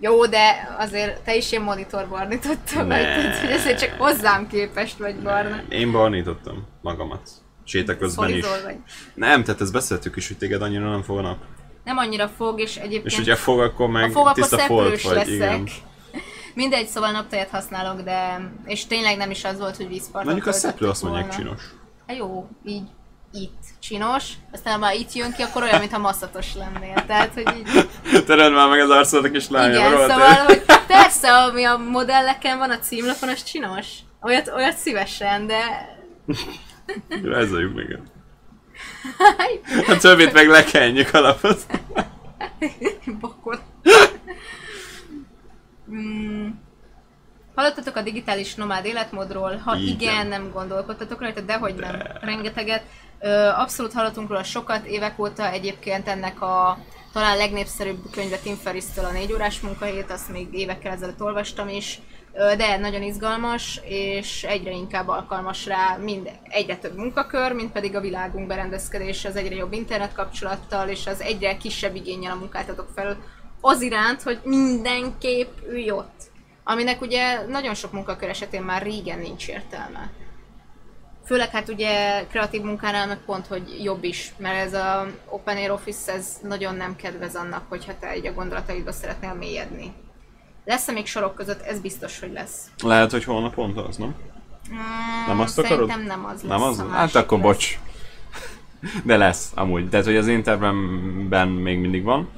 Jó, de azért te is ilyen monitor barnítottam Ne. meg, tehát hogy ezért csak hozzám képest vagy barna. Én barnítottam magamat. Séta közben is. Vagy. Nem, tehát ezt beszéltük is, hogy téged annyira nem fog a nap. Nem annyira fog, és egyébként... És ugye fog, akkor meg fog, akkor tiszta folt vagy. leszek. Igen. *laughs* Mindegy, szóval naptejet használok, de... És tényleg nem is az volt, hogy vízparton Mondjuk a szeplő azt mondják volna. csinos. Hát jó, így itt csinos, aztán már itt jön ki, akkor olyan, mintha masszatos lennél. Tehát, hogy így... *laughs* Tered már meg az arcodat, és lányom, Igen, rohadt szóval, hogy persze, ami a modelleken van a címlapon, az csinos. Olyat, olyat szívesen, de... *laughs* Rajzoljuk még. *laughs* A többit meg lekenjük alapot. Bokor. Mm. Hallottatok a digitális nomád életmódról? Ha igen, Igen. igen nem gondolkodtatok rajta, de hogy nem, rengeteget. Abszolút hallottunk róla sokat, évek óta egyébként ennek a talán legnépszerűbb könyve Tim Ferriss-től a négy órás munkahét, azt még évekkel ezelőtt olvastam is, de nagyon izgalmas, és egyre inkább alkalmas rá mind egyre több munkakör, mint pedig a világunk berendezkedése az egyre jobb internetkapcsolattal, és az egyre kisebb igényel a munkáltatók felől az iránt, hogy mindenképp ülj ott. Aminek ugye nagyon sok munkakör esetén már régen nincs értelme. Főleg hát ugye kreatív munkánál meg pont, hogy jobb is, mert ez a Open Air Office ez nagyon nem kedvez annak, hogyha te egy a gondolataidba szeretnél mélyedni. Lesz-e még sorok között? Ez biztos, hogy lesz. Lehet, hogy holnap pont az, nem? Mm, Nem azt Szerintem akarod? nem az lesz. Nem az? Hát akkor lesz. bocs. De lesz, amúgy. Tehát, hogy az én tervemben még mindig van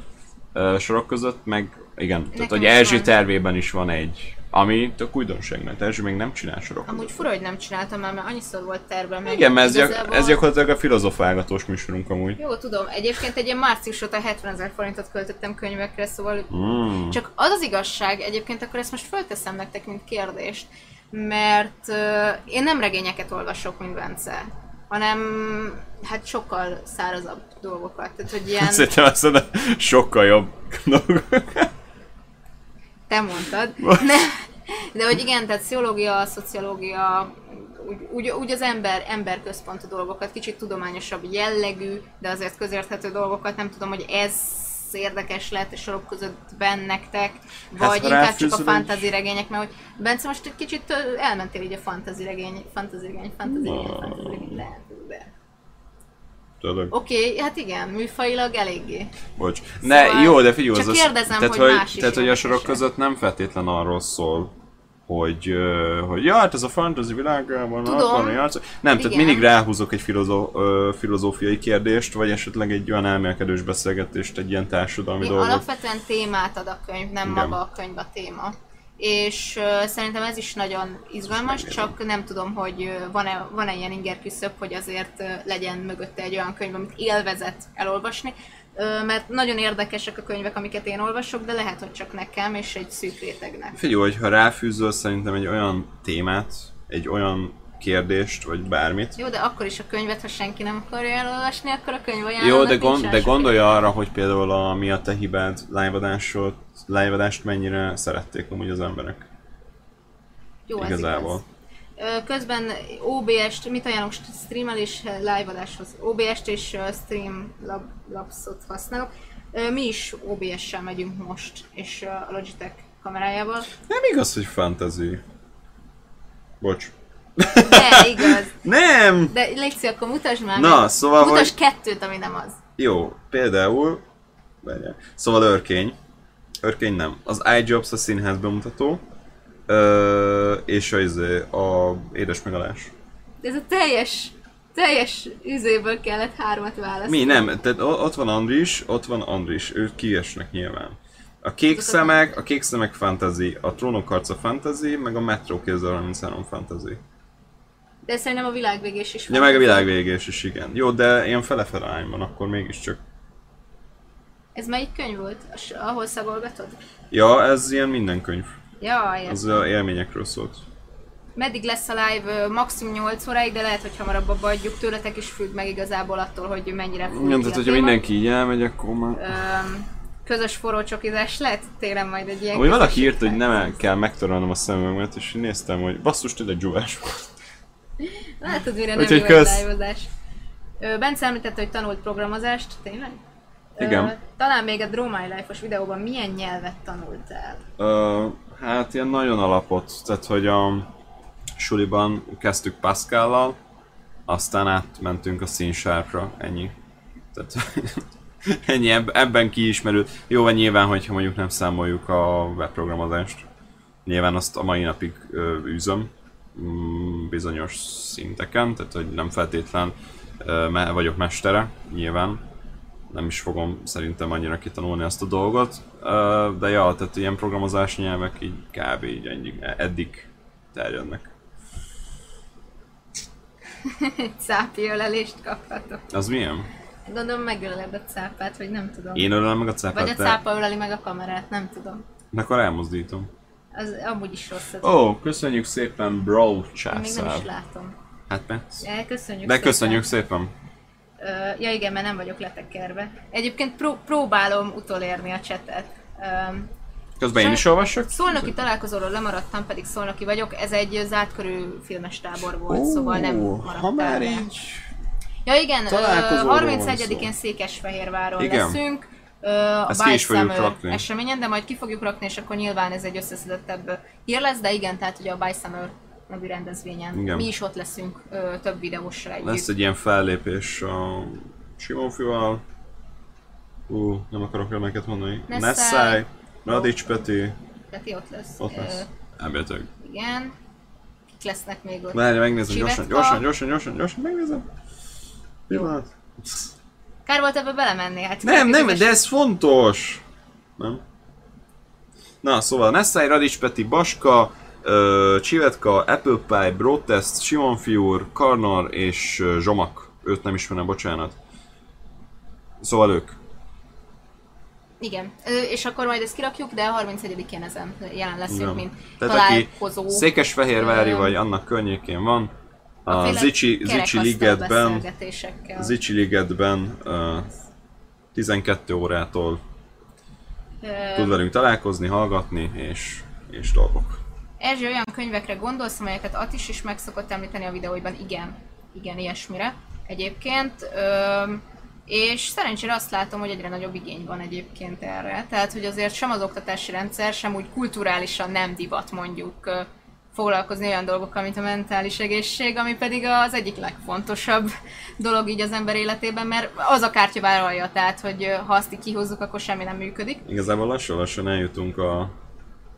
sorok között, meg igen. Tehát, Nekem hogy is Erzsi van. tervében is van egy, ami tök újdonság, mert Erzsi még nem csinál sorok Amúgy fura, hogy nem csináltam már, mert annyiszor volt tervem. meg Igen, mert ez, gyak, ez gyakorlatilag a filozofálgatós műsorunk amúgy. Jó, tudom. Egyébként egy ilyen március óta 70 ezer forintot költöttem könyvekre, szóval Mm. Csak az az igazság, egyébként akkor ezt most fölteszem nektek, mint kérdést, mert uh, én nem regényeket olvasok, mint Bence, hanem hát sokkal szárazabb dolgokat. Tehát, hogy ilyen, Szerintem azt mondod, sokkal jobb dolgok. Te mondtad. Nem. De hogy igen, tehát pszichológia, szociológia, úgy, úgy, úgy az ember, emberközpontú dolgokat, kicsit tudományosabb jellegű, de azért közérthető dolgokat, nem tudom, hogy ez érdekes lehet a sorok között bennektek, Hát, vagy ha inkább csak a fantasy regények, mert hogy Bence most egy kicsit elmentél így a fantasy regény, fantasy regény, fantasy regény, Na. fantasy regény, lehet, de... Oké, okay, hát igen, műfajilag eléggé. Bocs. Ne, Szóval jó, de figyelj, csak az kérdezem, tehát, hogy más is tehát, hogy a sorok között nem feltétlen arról szól, hogy, hogy ja, hát ez a fantasy világában Tudom. játszani. Nem, tehát Igen. mindig ráhúzok egy filozó, filozófiai kérdést, vagy esetleg egy olyan elmélkedős beszélgetést, egy ilyen társadalmi Mi dolgot. alapvetően témát ad a könyv, nem Igen. maga a könyv a téma. És szerintem ez is nagyon izgalmas, csak nem tudom, hogy van-e, van-e ilyen inger küszöb, hogy azért legyen mögötte egy olyan könyv, amit élvezet elolvasni. Mert nagyon érdekesek a könyvek, amiket én olvasok, de lehet, hogy csak nekem és egy szűk rétegnek. Figyelj, hogy ha ráfűzöl szerintem egy olyan témát, egy olyan kérdést, vagy bármit, Jó, de akkor is a könyvet, ha senki nem akarja elolvasni, akkor a könyv Jó, ajánlónak de, gond, de sok gondolj értelme. arra, hogy például a Mi a te hibád live-adásot, live-adást mennyire szerették amúgy az emberek. Jó, ez Igazából. Közben OBS-t, mit ajánlok streamelés live-adáshoz? OBS-t és ö, Streamlabs-ot használok. Ö, Mi is OBS-sel megyünk most, és ö, a Logitech kamerájával. Nem igaz, hogy fantasy. Bocs. De, *laughs* igaz. Nem! De Léci, akkor mutasd már Na, meg. szóval, Mutasd hogy- kettőt, ami nem az. Jó, például... Várjál. Szóval Örkény. Örkény nem. Az iJobs a színház bemutató. Ö, és a, izé, a édes megalás. De ez a teljes, teljes üzéből kellett hármat választani. Mi? Nem, tehát ott van Andris, ott van Andris, ők kiesnek nyilván. A kék szemek, a kék szemek fantasy, a trónok harca fantasy, meg a Metro 2033 fantasy. De szerintem a világvégés is Ja, meg a világvégés is, igen. Jó, de ilyen fele-fele arányban, akkor mégiscsak. Ez melyik könyv volt, ahol szagolgatod? Ja, ez ilyen minden könyv. Ja, értem. Az a élményekről szólt. Meddig lesz a live? Maximum 8 óráig, de lehet, hogy hamarabb abba adjuk tőletek is függ meg igazából attól, hogy mennyire Igen, ki tehát hogyha mindenki így elmegy, akkor már... Öm, közös forrócsokizás lehet télen majd egy ilyen Amúgy valaki írt, hogy nem el kell megtörölnem a szemüveget, és én néztem, hogy basszus, tényleg dzsúvás volt. Látod, mire nem Úgyhogy jó kösz. egy live-ozás. Ö, Bence említette, hogy tanult programozást, tényleg? Igen. Ö, talán még a Draw My Life-os videóban milyen nyelvet tanultál? Ö, hát ilyen nagyon alapot, tehát hogy a suliban kezdtük Pascallal, aztán átmentünk a színsárpra, ennyi. Tehát *laughs* ennyi, eb- ebben kiismerült. Jó, van nyilván, hogyha mondjuk nem számoljuk a webprogramozást. Nyilván azt a mai napig ö, űzöm mm, bizonyos szinteken, tehát hogy nem feltétlen ö, vagyok mestere, nyilván. Nem is fogom szerintem annyira kitanulni azt a dolgot. De ja, tehát ilyen programozás nyelvek így kb. így ennyi, eddig terjednek. Cápi ölelést kaphatok. Az milyen? Gondolom megöleled a cápát, vagy nem tudom. Én ölelem meg a Vagy cápát, a de cápa öleli meg a kamerát, nem tudom. akkor elmozdítom. Az amúgy is rossz. Az. Ó, oh, köszönjük szépen, bro, Én még nem császár. is látom. Hát. Ja, köszönjük De köszönjük szépen. Ö, ja igen, mert nem vagyok letekerve. Egyébként pró- próbálom utolérni a csetet. Öm, Közben én is olvassak? Szolnoki találkozóról lemaradtam, pedig szolnoki vagyok. Ez egy zárt körű filmes tábor volt, szóval nem maradtam ha már le. így... Ja igen, ö, találkozóról van 31-én szó. Székesfehérváron Igen. leszünk. A Ezt ki is fogjuk rakni. eseményen, de majd ki fogjuk rakni, és akkor nyilván ez egy összeszedettebb hír lesz, de igen, tehát ugye a By Summer nevű rendezvényen. Igen. Mi is ott leszünk ö, több videóssal együtt. Lesz egy ilyen fellépés a Simonfival. Ú, nem akarok remeket mondani. Nessai. Radics Peti, Peti ott lesz. ott Ö, lesz. Elméletileg. igen. Kik lesznek még ott? Várj, megnézem gyorsan, gyorsan, gyorsan, gyorsan, gyorsan, megnézem. Pillanat. Kár volt ebbe belemenni, hát Nem, nem, de ez fontos! Nem? Na, szóval Nessai, Radics Peti, Baska, ö, Csivetka, Apple Pie, Brotest, Simon Fiúr, Karnor és Zsomak. Őt nem ismerem, bocsánat. Szóval ők. Igen, Ö, és akkor majd ezt kirakjuk, de a 31-én ezen jelen leszünk, mint Tehát aki találkozó. Székesfehérvári Ö, vagy annak környékén van, a Féle Zicsi, Zicsi Ligetben. Zicsi Ligetben ö, 12 órától Ö, tud velünk találkozni, hallgatni és, és dolgok. Erzsi, olyan könyvekre gondolsz, amelyeket Atis is meg szokott említeni a videóiban? Igen, igen, ilyesmire egyébként. Öm, és szerencsére azt látom, hogy egyre nagyobb igény van egyébként erre. Tehát, hogy azért sem az oktatási rendszer, sem úgy kulturálisan nem divat mondjuk ö, foglalkozni olyan dolgokkal, mint a mentális egészség, ami pedig az egyik legfontosabb *laughs* dolog így az ember életében, mert az a kártya vállalja, tehát, hogy ö, ha azt így kihozzuk, akkor semmi nem működik. Igazából lassan-lassan eljutunk a,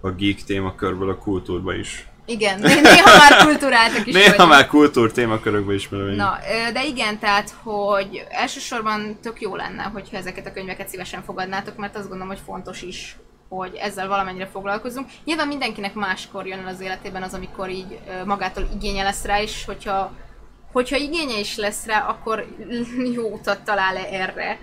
a geek témakörből a kultúrba is. Igen, né- *laughs* néha már kulturáltak is Néha vagyunk. már kultúr témakörökbe is merülünk. Na, de igen, tehát, hogy elsősorban tök jó lenne, hogyha ezeket a könyveket szívesen fogadnátok, mert azt gondolom, hogy fontos is, hogy ezzel valamennyire foglalkozunk. Nyilván mindenkinek máskor jön el az életében az, amikor így magától igénye lesz rá, és hogyha, hogyha igénye is lesz rá, akkor *laughs* jó utat talál-e erre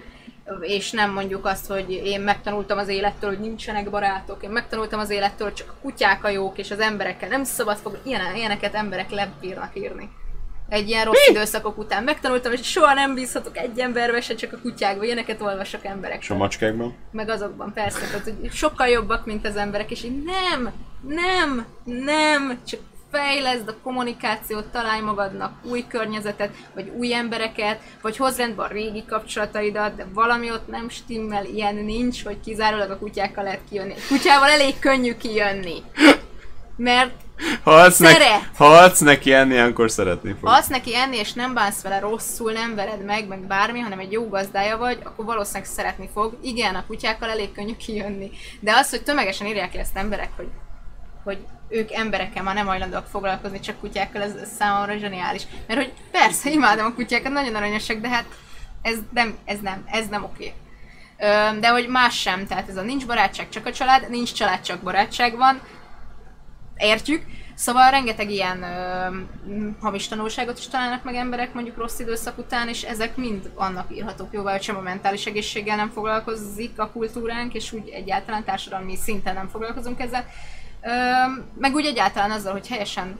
és nem mondjuk azt, hogy én megtanultam az élettől, hogy nincsenek barátok, én megtanultam az élettől, hogy csak a kutyák a jók, és az emberekkel nem szabad fog, ilyen, ilyeneket emberek lebírnak írni. Egy ilyen rossz időszakok után megtanultam, hogy soha nem bízhatok egy emberbe, se csak a kutyákba, ilyeneket olvasok emberek. És a macskákban? Meg azokban, persze, tehát, hogy sokkal jobbak, mint az emberek, és így nem, nem, nem, csak fejleszd a kommunikációt, találj magadnak új környezetet, vagy új embereket, vagy hozd rendbe a régi kapcsolataidat, de valami ott nem stimmel, ilyen nincs, hogy kizárólag a kutyákkal lehet kijönni. Kutyával elég könnyű kijönni. Mert Ha adsz, neki, ha adsz neki enni, akkor szeretni fog. ha azt neki enni, és nem bánsz vele rosszul, nem vered meg, meg bármi, hanem egy jó gazdája vagy, akkor valószínűleg szeretni fog. Igen, a kutyákkal elég könnyű kijönni. De az, hogy tömegesen írják le ezt emberek, hogy, hogy ők emberekkel már nem hajlandóak foglalkozni, csak kutyákkal, ez, ez számomra zseniális. Mert hogy persze, imádom a kutyákat, nagyon aranyosak, de hát ez nem, ez nem, ez nem oké. De hogy más sem, tehát ez a nincs barátság, csak a család, nincs család, csak barátság van, értjük. Szóval rengeteg ilyen ö, hamis tanulságot is találnak meg emberek mondjuk rossz időszak után, és ezek mind annak írhatók jóvá, hogy sem a mentális egészséggel nem foglalkozik a kultúránk, és úgy egyáltalán társadalmi szinten nem foglalkozunk ezzel. Meg úgy egyáltalán azzal, hogy helyesen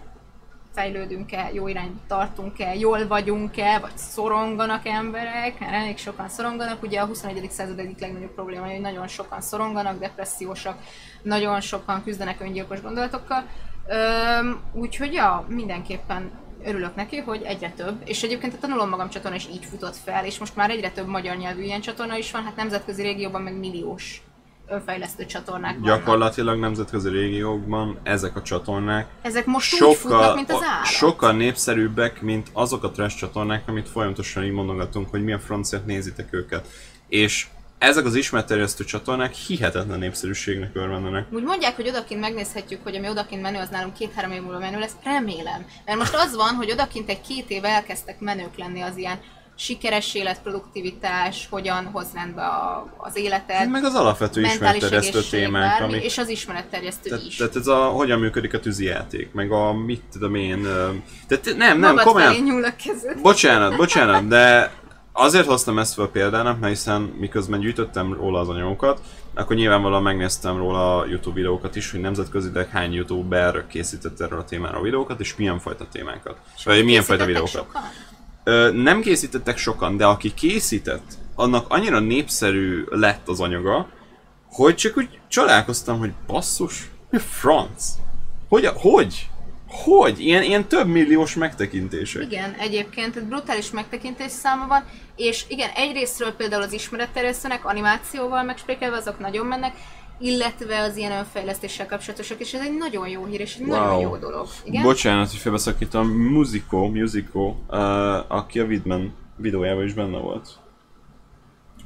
fejlődünk-e, jó irányba tartunk-e, jól vagyunk-e, vagy szoronganak emberek, mert elég sokan szoronganak. Ugye a 21. század egyik legnagyobb probléma, hogy nagyon sokan szoronganak, depressziósak, nagyon sokan küzdenek öngyilkos gondolatokkal. Öm, úgyhogy ja, mindenképpen örülök neki, hogy egyre több, és egyébként a Tanulom Magam csatorna is így futott fel, és most már egyre több magyar nyelvű ilyen csatorna is van, hát nemzetközi régióban meg milliós önfejlesztő csatornák vannak. Gyakorlatilag nemzetközi régiókban ezek a csatornák Ezek most úgy futnak, sokkal, mint az állat. sokkal népszerűbbek, mint azok a trash csatornák, amit folyamatosan így mondogatunk, hogy milyen franciát nézitek őket. És ezek az ismerterjesztő csatornák hihetetlen népszerűségnek örvendenek. Úgy mondják, hogy odakint megnézhettük, hogy ami odakint menő, az nálunk két-három év múlva menő lesz. Remélem. Mert most az van, hogy odakint egy két éve elkezdtek menők lenni az ilyen sikeres élet, produktivitás, hogyan hoz rendbe a, az életet, Meg az alapvető egészség, témák, bármi, amik és az ismeretterjesztő Tehát, is. tehát ez a, hogyan működik a tűzijáték, meg a mit tudom én, tehát nem, nem, Magad komolyan, nyúl a kezed. bocsánat, bocsánat, de azért hoztam ezt fel példának, mert hiszen miközben gyűjtöttem róla az anyagokat, akkor nyilvánvalóan megnéztem róla a YouTube videókat is, hogy nemzetközileg hány YouTuber készített erről a témáról videókat, és milyen fajta témákat. Vagy milyen fajta videókat. sokan? Nem készítettek sokan, de aki készített, annak annyira népszerű lett az anyaga, hogy csak úgy csodálkoztam, hogy basszus, mi franc? Hogy? Hogy? Hogy? Ilyen, ilyen több milliós megtekintések. Igen, egyébként egy brutális megtekintés száma van, és igen, egyrésztről például az ismeretterjesztőnek animációval megspékelve azok nagyon mennek, illetve az ilyen önfejlesztéssel kapcsolatosak, és ez egy nagyon jó hír, és egy Wow. nagyon jó dolog. Igen? Bocsánat, hogy félbeszakítom. Musico, Musico, uh, aki a Vidman videójában is benne volt.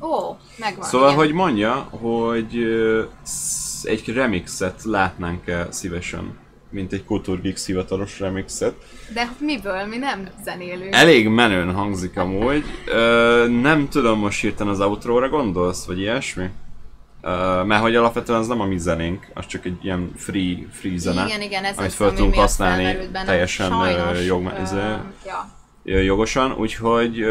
Ó, megvan. Szóval, igen. hogy mondja, hogy sz- egy remixet látnánk-e szívesen, mint egy Kultúrgeeks hivatalos remixet. De miből? Mi nem zenélünk. Elég menőn hangzik amúgy. Ö, nem tudom most hirtelen az outro-ra gondolsz, vagy ilyesmi? Ö, mert hogy alapvetően az nem a mi zenénk, az csak egy ilyen free, free zene, Igen, igen, ez amit fel tudunk használni teljesen Sajnos, jog, ez, ja. jogosan, úgyhogy,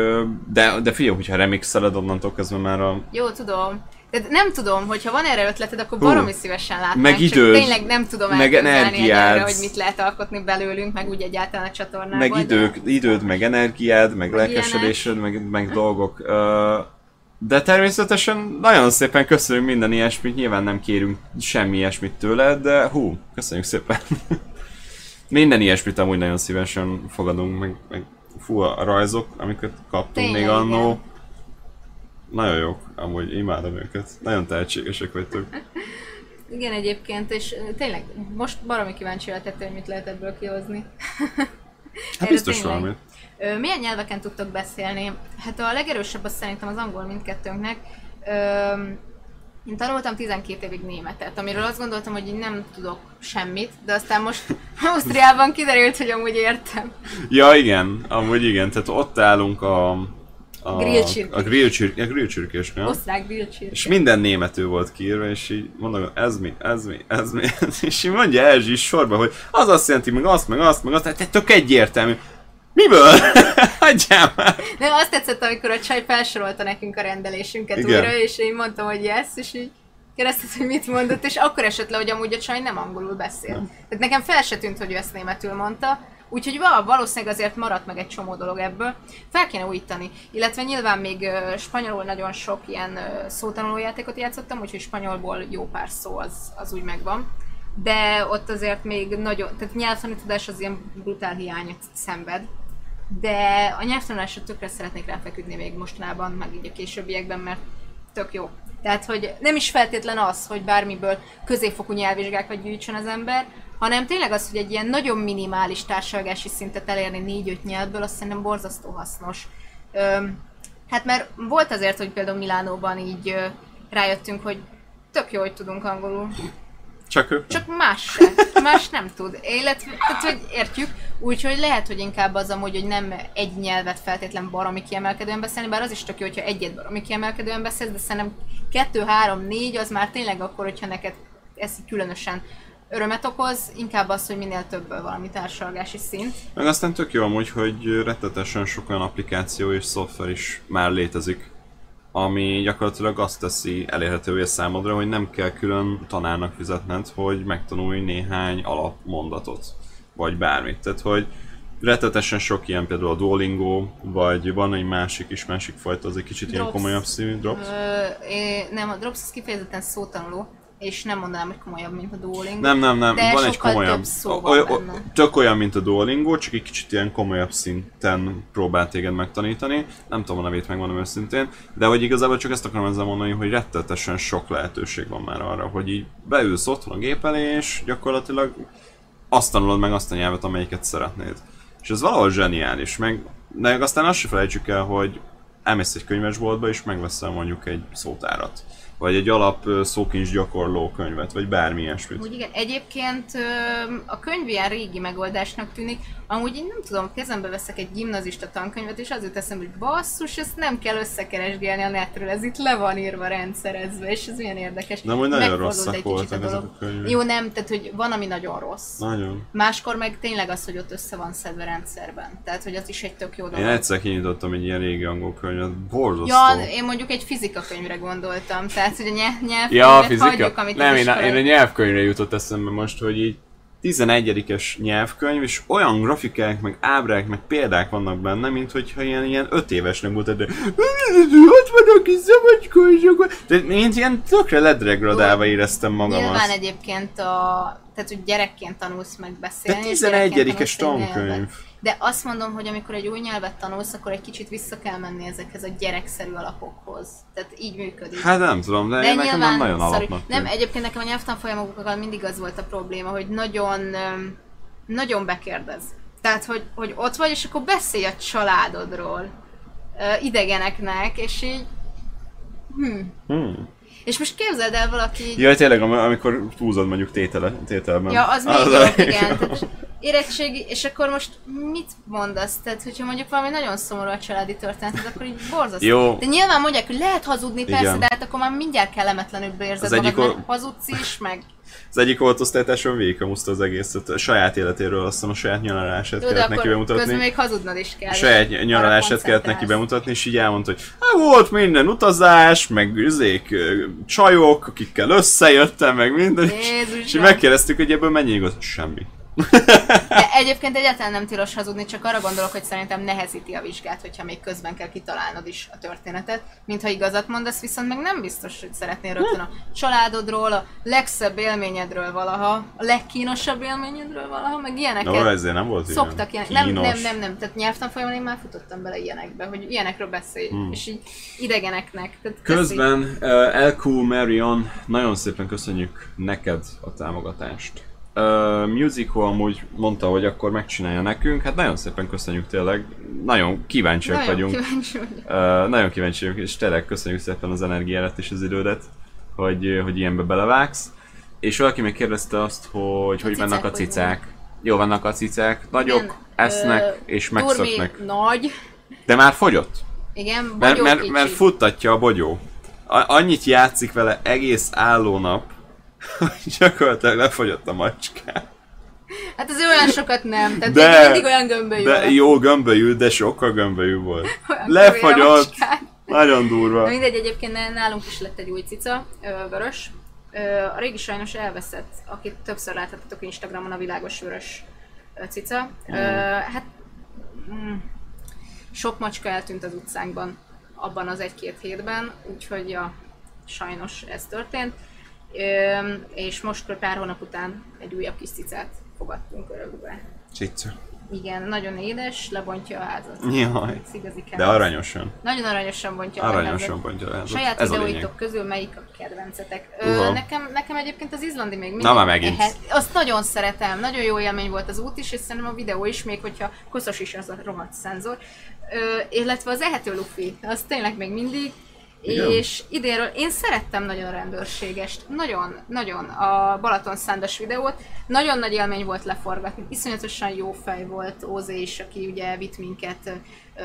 de, de figyelj, hogyha remixeled onnantól kezdve már a Jó, tudom. De nem tudom, hogyha van erre ötleted, akkor Hú. baromi szívesen látnám. Meg csak időd, tényleg nem tudom meg egyelőre, hogy mit lehet alkotni belőlünk, meg úgy egyáltalán a csatornában. meg idők, időd, meg energiád, meg Meg lelkesedésed, meg, meg dolgok. Ö, De természetesen nagyon szépen köszönjük minden ilyesmit, nyilván nem kérünk semmi ilyesmit tőled, de hú, köszönjük szépen. *laughs* Minden ilyesmit amúgy nagyon szívesen fogadunk, meg, meg fú, a rajzok, amiket kaptunk Tényleg, még annó. Nagyon jók, amúgy imádom őket. Nagyon tehetségesek vagytok. *laughs* Igen, egyébként, és tényleg most baromi kíváncsi lehetett, hogy mit lehet ebből kihozni. *laughs* Hát biztos tényleg. Ö, milyen nyelveken tudtok beszélni? Hát a legerősebb az szerintem az angol mindkettőnknek. Ö, én tanultam 12 évig németet, amiről azt gondoltam, hogy így nem tudok semmit, de aztán most *laughs* Ausztriában kiderült, hogy amúgy értem. Ja igen, amúgy igen, tehát ott állunk a... A, Grillcsirkés. a grillcsirk, a grillcsirkésnél. Osztrák grillcsirke. És minden németül volt kiírva, és így mondom, ez mi, ez mi, ez mi, *laughs* és így mondja Erzsi sorba, hogy az azt jelenti, meg azt, meg azt, meg azt, tehát tök egyértelmű. Miből? *laughs* Hagyjál már! Nem, azt tetszett, amikor a csaj felsorolta nekünk a rendelésünket Igen. újra, és én mondtam, hogy yes, és így kérdezted, hogy mit mondott, és akkor esett le, hogy amúgy a csaj nem angolul beszél. Tehát nekem fel se tűnt, hogy ő ezt németül mondta, úgyhogy val- valószínűleg azért maradt meg egy csomó dolog ebből. Fel kéne újítani. Illetve nyilván még spanyolul nagyon sok ilyen ö, szótanulójátékot játszottam, úgyhogy spanyolból jó pár szó az, az úgy megvan. De ott azért még nagyon, tehát nyelvtanítás az ilyen brutál hiányot szenved. De a nyelvtanulásra tökre szeretnék ráfeküdni még mostanában, meg így a későbbiekben, mert tök jó. Tehát, hogy nem is feltétlen az, hogy bármiből középfokú nyelvvizsgákat gyűjtsön az ember, hanem tényleg az, hogy egy ilyen nagyon minimális társadalmi szintet elérni 4-5 nyelvből, azt szerintem borzasztó hasznos. Öm, hát mert volt azért, hogy például Milánóban így ö, rájöttünk, hogy tök jó, hogy tudunk angolul. Csak ő. Csak más se. Más nem tud. Illetve, tehát, hogy értjük, úgyhogy lehet, hogy inkább az amúgy, hogy nem egy nyelvet feltétlen baromi kiemelkedően beszélni, bár az is tök jó, hogyha egyet baromi kiemelkedően beszélsz, de szerintem kettő, három, négy az már tényleg akkor, hogyha neked ez különösen örömet okoz, inkább az, hogy minél több valami társalgási szint. Meg aztán tök jó amúgy, hogy rettetesen sok olyan applikáció és szoftver is már létezik, ami gyakorlatilag azt teszi elérhetővé számodra, hogy nem kell külön tanárnak fizetned, hogy megtanulj néhány alapmondatot, vagy bármit. Tehát, hogy rettetesen sok ilyen például a Duolingo, vagy van egy másik is, másik fajta, az egy kicsit ilyen Drops. komolyabb színű, Drops. Ö, nem, a Drops az kifejezetten szótanuló, és nem mondanám, hogy komolyabb, mint a Duolingo. Nem, nem, nem, De van egy komolyabb, szó van benne. tök olyan, mint a Duolingo, csak egy kicsit ilyen komolyabb szinten próbál téged megtanítani. Nem tudom a nevét megmondom őszintén, de hogy igazából csak ezt akarom ezzel mondani, hogy rettetesen sok lehetőség van már arra, hogy így beülsz otthon a gép elé, és gyakorlatilag azt tanulod meg azt a nyelvet, amelyiket szeretnéd. És ez valahol zseniális, meg, meg aztán azt se felejtsük el, hogy elmész egy könyvesboltba, és megveszel mondjuk egy szótárat. Vagy egy alap szókincs gyakorló könyvet, vagy bármi ilyesmit. Úgy igen, egyébként a könyv ilyen régi megoldásnak tűnik, amúgy én nem tudom, kezembe veszek egy gimnazista tankönyvet, és az jut eszembe, hogy basszus, ezt nem kell összekeresgélni a netről, ez itt le van írva, rendszerezve, és ez milyen érdekes. De amúgy nagyon rosszak voltak ezek dolog. a könyvek. Jó, nem, tehát hogy van, ami nagyon rossz. Nagyon. Máskor meg tényleg az, hogy ott össze van szedve rendszerben. Tehát, hogy az is egy tök jó dolog. Én egyszer kinyitottam egy ilyen régi angol könyvet, borzasztó. Ja, én mondjuk egy fizika könyvre gondoltam, tehát hogy a nyelv, nyelv Ja, a fizika? hagyjuk, amit nem, én, a, én a nyelvkönyvre jutott eszembe most, hogy így 11-es nyelvkönyv, és olyan grafikák, meg ábrák, meg példák vannak benne, mint hogyha ilyen, ilyen 5 évesnek volt, de ott van a kis szabadska, és akkor... De én ilyen tökre ledregradálva éreztem magam Nyilván azt. egyébként a, tehát hogy gyerekként tanulsz meg beszélni. De és gyerekként 11-es tanulsz egy tankönyv. nyelvet. De azt mondom, hogy amikor egy új nyelvet tanulsz, akkor egy kicsit vissza kell menni ezekhez a gyerekszerű alapokhoz. Tehát így működik. Hát nem tudom, de, de nekem nem nagyon alapnak Nem, egyébként nekem a nyelvtanfolyamokkal mindig az volt a probléma, hogy nagyon, nagyon bekérdez. Tehát, hogy, hogy ott vagy, és akkor beszélj a családodról idegeneknek, és így... Hm. Hmm. És most képzeld el valaki. Jaj, tényleg, am- amikor túlzod mondjuk tétele, tételben. Ja, az még a- jobb, igen. Tehát *laughs* érettségi, és akkor most mit mondasz? Tehát, hogyha mondjuk valami nagyon szomorú a családi történet, akkor így borzasztó. Jó. De nyilván mondják, hogy lehet hazudni, persze, Igen. de hát akkor már mindjárt kellemetlenül érzed Az magad, egyik o- hazudsz is, meg... Az egyik oltosztálytásom végigkamuszta az egészet, a saját életéről, azt hiszem a saját nyaralását Jó, kellett neki akkor közben bemutatni. még hazudnod is kell. A és saját nyaralását kellett neki bemutatni, és így elmondta, hogy hát volt minden utazás, meg üzék, csajok, akikkel összejöttem, meg minden, és, Jézusom. és így megkérdeztük, hogy ebből mennyi igaz? Semmi. De egyébként egyáltalán nem tilos hazudni, csak arra gondolok, hogy szerintem nehezíti a vizsgát, hogyha még közben kell kitalálnod is a történetet. Mint ha igazat mondasz, viszont meg nem biztos, hogy szeretnél rögtön a családodról, a legszebb élményedről valaha, a legkínosabb élményedről valaha, meg ilyeneket. No, ezért nem volt ilyen Szoktak ilyenek. Nem, kínos. nem, nem, nem. Tehát nyelvtanfolyamon én már futottam bele ilyenekbe, hogy ilyenekről beszélj. Hmm. És így idegeneknek. Tehát. Közben uh, Elku Marion, nagyon szépen köszönjük neked a támogatást. Uh, Musical amúgy mondta, hogy akkor megcsinálja nekünk, hát nagyon szépen köszönjük tényleg, nagyon kíváncsiak Nagyon vagyunk. kíváncsi vagyok. Uh, nagyon kíváncsi vagyok, és tényleg köszönjük szépen az energiát és az idődet, hogy, hogy ilyenbe belevágsz. És valaki még kérdezte azt, hogy hogy cicák vannak a hogy cicák. Jó vannak a cicák, nagyok, Igen, esznek ö, és Durmi megszöknek. nagy. De már fogyott. Igen, Mert, mert, kicsi. mert futtatja a bogyó. A, annyit játszik vele egész álló nap, hogy *laughs* gyakorlatilag lefogyott a macskán. Hát az olyan sokat nem, tehát De- de, mindig olyan gömbölyű De volt. jó gömbölyű, de sokkal gömbölyű volt. *laughs* Olyan Lefagyott. Nagyon durva. Na mindegy, egyébként nálunk is lett egy új cica, vörös. A régi sajnos elveszett, akit többször láthattatok Instagramon, a világos vörös cica. Ö, Hát mm, sok macska eltűnt az utcánkban abban az egy-két hétben, úgyhogy ja, sajnos ez történt. És most pár hónap után egy újabb kis cicát fogadtunk örökbe. Cica. Igen, nagyon édes, lebontja a házat. Jaj. Igazi De aranyosan. Nagyon aranyosan bontja a házat. Aranyosan bontja el. Saját Ez a videóitok közül melyik a kedvencetek? Ö, nekem, nekem egyébként az izlandi még mindig. Na már megint. ehet- Azt nagyon szeretem, nagyon jó élmény volt az út is, és szerintem a videó is, még hogyha koszos is az a rohadt szenzor. Ö, illetve az ehető lufi, az tényleg még mindig. És idénről én szerettem nagyon rendőrségest, nagyon, nagyon a Balaton szándas videót, nagyon nagy élmény volt leforgatni, iszonyatosan jó fej volt Ózé is, aki ugye vitt minket ö,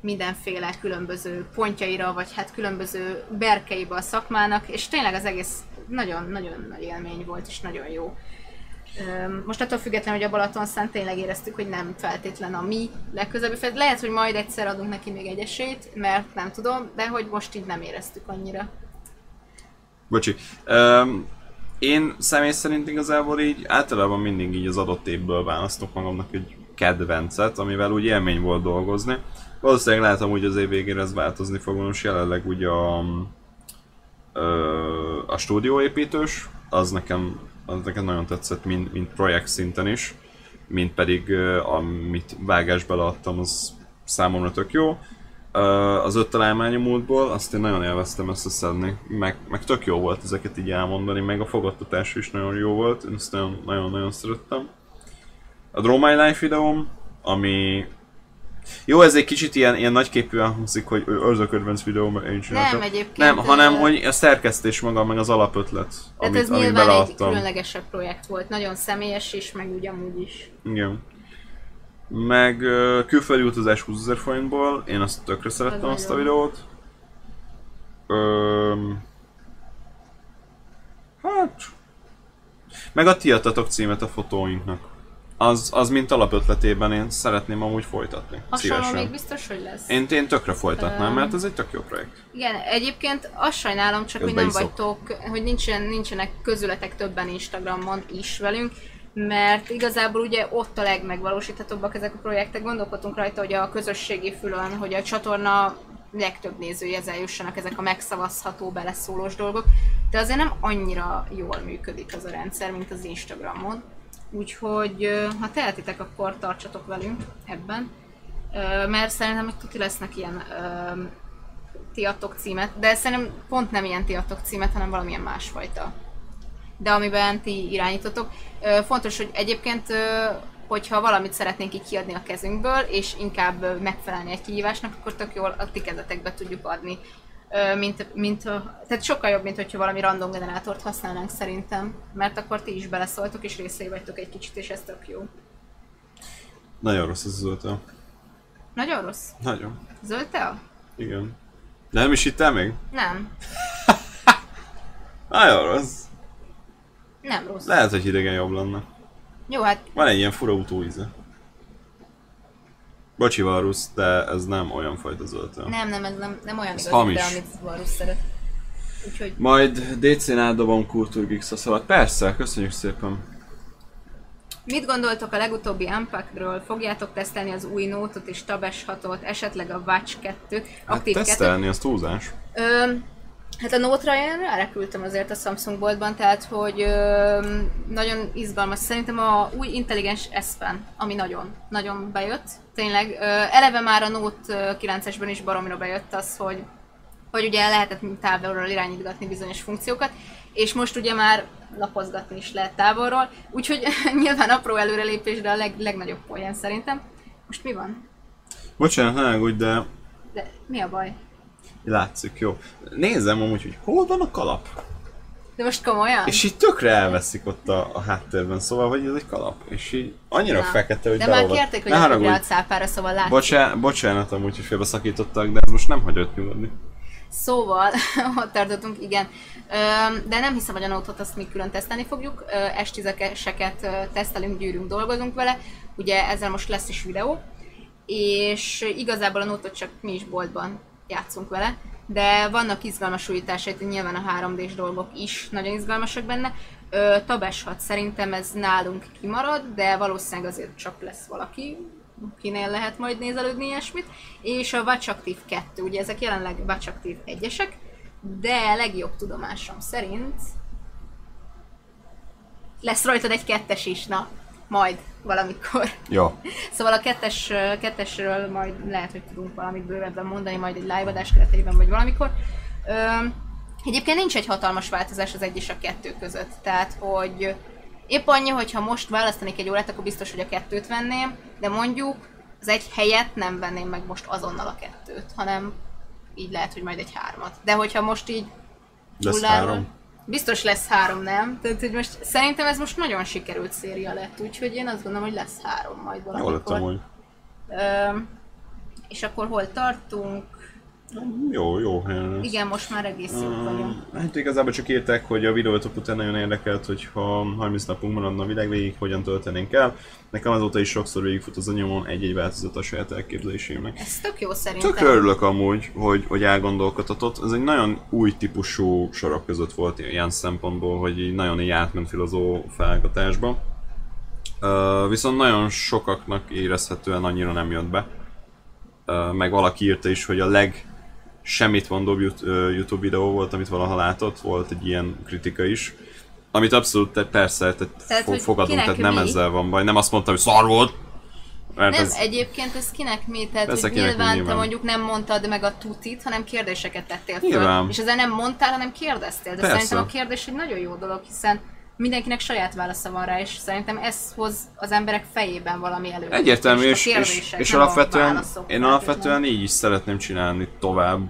mindenféle különböző pontjaira, vagy hát különböző berkeibe a szakmának, és tényleg az egész nagyon-nagyon nagy élmény volt, és nagyon jó. Most attól függetlenül, hogy a Balatonszán tényleg éreztük, hogy nem feltétlen a mi legközelebbi fel. Lehet, hogy majd egyszer adunk neki még egy esélyt, mert nem tudom, de hogy most így nem éreztük annyira. Bocsi. Um, én személy szerint igazából így általában mindig így az adott évből választok magamnak egy kedvencet, amivel úgy élmény volt dolgozni. Valószínűleg látom, hogy az év végére ez változni fog, most jelenleg ugye a, a stúdióépítős, az nekem, az nekem nagyon tetszett, mint, mint projekt szinten is, mint pedig amit vágásba leadtam, az számomra tök jó. Az öt találmány a múltból, azt én nagyon élveztem összeszedni, meg, meg tök jó volt ezeket így elmondani, meg a fogadtatás is nagyon jó volt, én ezt nagyon- nagyon-nagyon szerettem. A Draw My Life videóm, ami... Jó, ez egy kicsit ilyen, ilyen nagyképűen hangzik, hogy az a kedvenc videó, mert én csináltam. Nem, egyébként, Nem, hanem hogy a szerkesztés maga, meg az alapötlet, Tehát amit, ez amit nyilván egy beleadtam. különlegesebb projekt volt, nagyon személyes is, meg úgy amúgy is. Igen. Meg uh, külföldi utazás 20 ezer forintból, én azt tökre szerettem Az azt a nagyon. videót. Öm, hát... Meg a ti adtatok címet a fotóinknak. Az, az mint alapötletében én szeretném amúgy folytatni. Hasonló Szívesen. még biztos, hogy lesz. Én, én tökre folytatnám, Öm. mert ez egy tök jó projekt. Igen, egyébként azt sajnálom csak, hogy Közben nem iszok. vagytok, hogy nincsen, nincsenek közületek többen Instagramon is velünk, mert igazából ugye ott a legmegvalósíthatóbbak ezek a projektek. Gondolkodtunk rajta, hogy a közösségi fülön, hogy a csatorna legtöbb nézőjehez eljussanak ezek a megszavazható, beleszólós dolgok, de azért nem annyira jól működik az a rendszer, mint az Instagramon. Úgyhogy ha tehetitek, akkor tartsatok velünk ebben, mert szerintem hogy tuti lesznek ilyen ö, ti adtok címet, de szerintem pont nem ilyen ti adtok címet, hanem valamilyen másfajta. De amiben ti irányítotok. Fontos, hogy egyébként, hogyha valamit szeretnénk így kiadni a kezünkből, és inkább megfelelni egy kihívásnak, akkor tök jól a ti kezetekbe tudjuk adni. Mint, mint, tehát sokkal jobb, mint hogyha valami random generátort használnánk szerintem, mert akkor ti is beleszóltok, és részei vagytok egy kicsit, és ez tök jó. Nagyon rossz ez az zöldtel. Nagyon rossz. Nagyon. Zöld tea? Igen. Nem is hittem még? Nem. *laughs* Nagyon rossz. Nem rossz. Lehet, hogy hidegen jobb lenne. Jó, hát Van egy ilyen fura utóíze. Bocsi, Varusz, de ez nem olyan fajta zöldtel. nem, nem, ez nem, nem olyan Ez igaz, hamis. de amit Varus szeret. Úgyhogy Majd DC-n átdobom Kultúrgix a szavat. Persze, köszönjük szépen. Mit gondoltok a legutóbbi Unpacked-ről? Fogjátok tesztelni az új Note-ot és Tab S6-ot, esetleg a Watch 2-t, Hát aktív 2 tesztelni, az túlzás. Ö, hát a Note-ra én rárekültem azért a Samsung boltban, tehát hogy ö, nagyon izgalmas. Szerintem a új intelligens S Pen, ami nagyon, nagyon bejött. Tényleg, ö, eleve már a Note 9-esben is baromira bejött az, hogy hogy ugye lehetett távolról irányítgatni bizonyos funkciókat, és most ugye már lapozgatni is lehet távolról, úgyhogy *laughs* nyilván apró előrelépés, de a leg, legnagyobb poén szerintem. Most mi van? Bocsánat, ne de De mi a baj? Látszik, jó. Nézem amúgy, hogy hol van a kalap. De most komolyan? És így tökre elveszik ott a, a háttérben, szóval, hogy ez egy kalap. És így annyira Na. fekete, hogy De már kérték, hogy Ne a haragudj. a szápára, szóval látszik. Bocsánat, bocsánat amúgy, hogy félbeszakítottak, de ez most nem hagyott nyugodni. Szóval, *laughs* ott tartottunk, igen. De nem hiszem, hogy a Note-ot azt mi külön tesztelni fogjuk. Ö, S10-eseket ö, tesztelünk, gyűrünk, dolgozunk vele. Ugye ezzel most lesz is videó. És igazából a Note-ot csak mi is boltban játszunk vele. De vannak izgalmas újításai, nyilván a 3D-s dolgok is nagyon izgalmasak benne. Ö, Tab S6 szerintem ez nálunk kimarad, de valószínűleg azért csak lesz valaki, kinél lehet majd nézelődni ilyesmit. És a Active 2, ugye ezek jelenleg Active 1-esek, de legjobb tudomásom szerint lesz rajtad egy kettes is, na, majd valamikor. Jó. *laughs* Szóval a kettes, kettesről majd lehet, hogy tudunk valamit bővebben mondani, majd egy live adás keretében, vagy valamikor. Ö, egyébként nincs egy hatalmas változás az egy és a kettő között, tehát hogy épp annyi, hogy ha most választanék egy órát, akkor biztos, hogy a kettőt venném, de mondjuk az egy helyet nem venném meg most azonnal a kettőt, hanem így lehet, hogy majd egy hármat. De hogyha most így Lesz három. Biztos lesz három, nem? Tehát, hogy most szerintem ez most nagyon sikerült széria lett, úgyhogy én azt gondolom, hogy lesz három majd valamikor. lett amúgy. Ö, és akkor hol tartunk? Jó, jó helyen lesz. Igen, most már egész jók vagyunk. Hát igazából csak írták, hogy a videótok után nagyon érdekelt, hogy ha 30 napunk maradna a világ végig, hogyan töltenénk el. Nekem azóta is sokszor végigfut az anyomon egy-egy változat a saját elképzelésémnek. Ez tök jó szerintem. Tökre örülök amúgy, hogy, hogy elgondolkodhatott. Ez egy nagyon új típusú sorok között volt ilyen szempontból, hogy így nagyon így átment filozófálgatásba. Uh, viszont nagyon sokaknak érezhetően annyira nem jött be. Uh, meg valaki írta is, hogy a leg semmit mondóbb YouTube videó volt, amit valaha látott, volt egy ilyen kritika is. Amit abszolút, te, persze, tehát Tehát, fo- fogadunk, tehát nem mi? ezzel van baj. Nem azt mondtam, hogy szar volt, mert Nem, ez, egyébként ez kinek mi? Tehát, Persze, hogy kinek mi, nyilván te nyilván. mondjuk nem mondtad meg a tutit, hanem kérdéseket tettél föl. Nyilván. És ezzel nem mondtál, hanem kérdeztél. De Persze. szerintem a kérdés egy nagyon jó dolog, hiszen mindenkinek saját válasza van rá, és szerintem ez hoz az emberek fejében valami elő. Egyértelmű, és, és, és a alapvetően válaszok én alapvetően így is szeretném csinálni tovább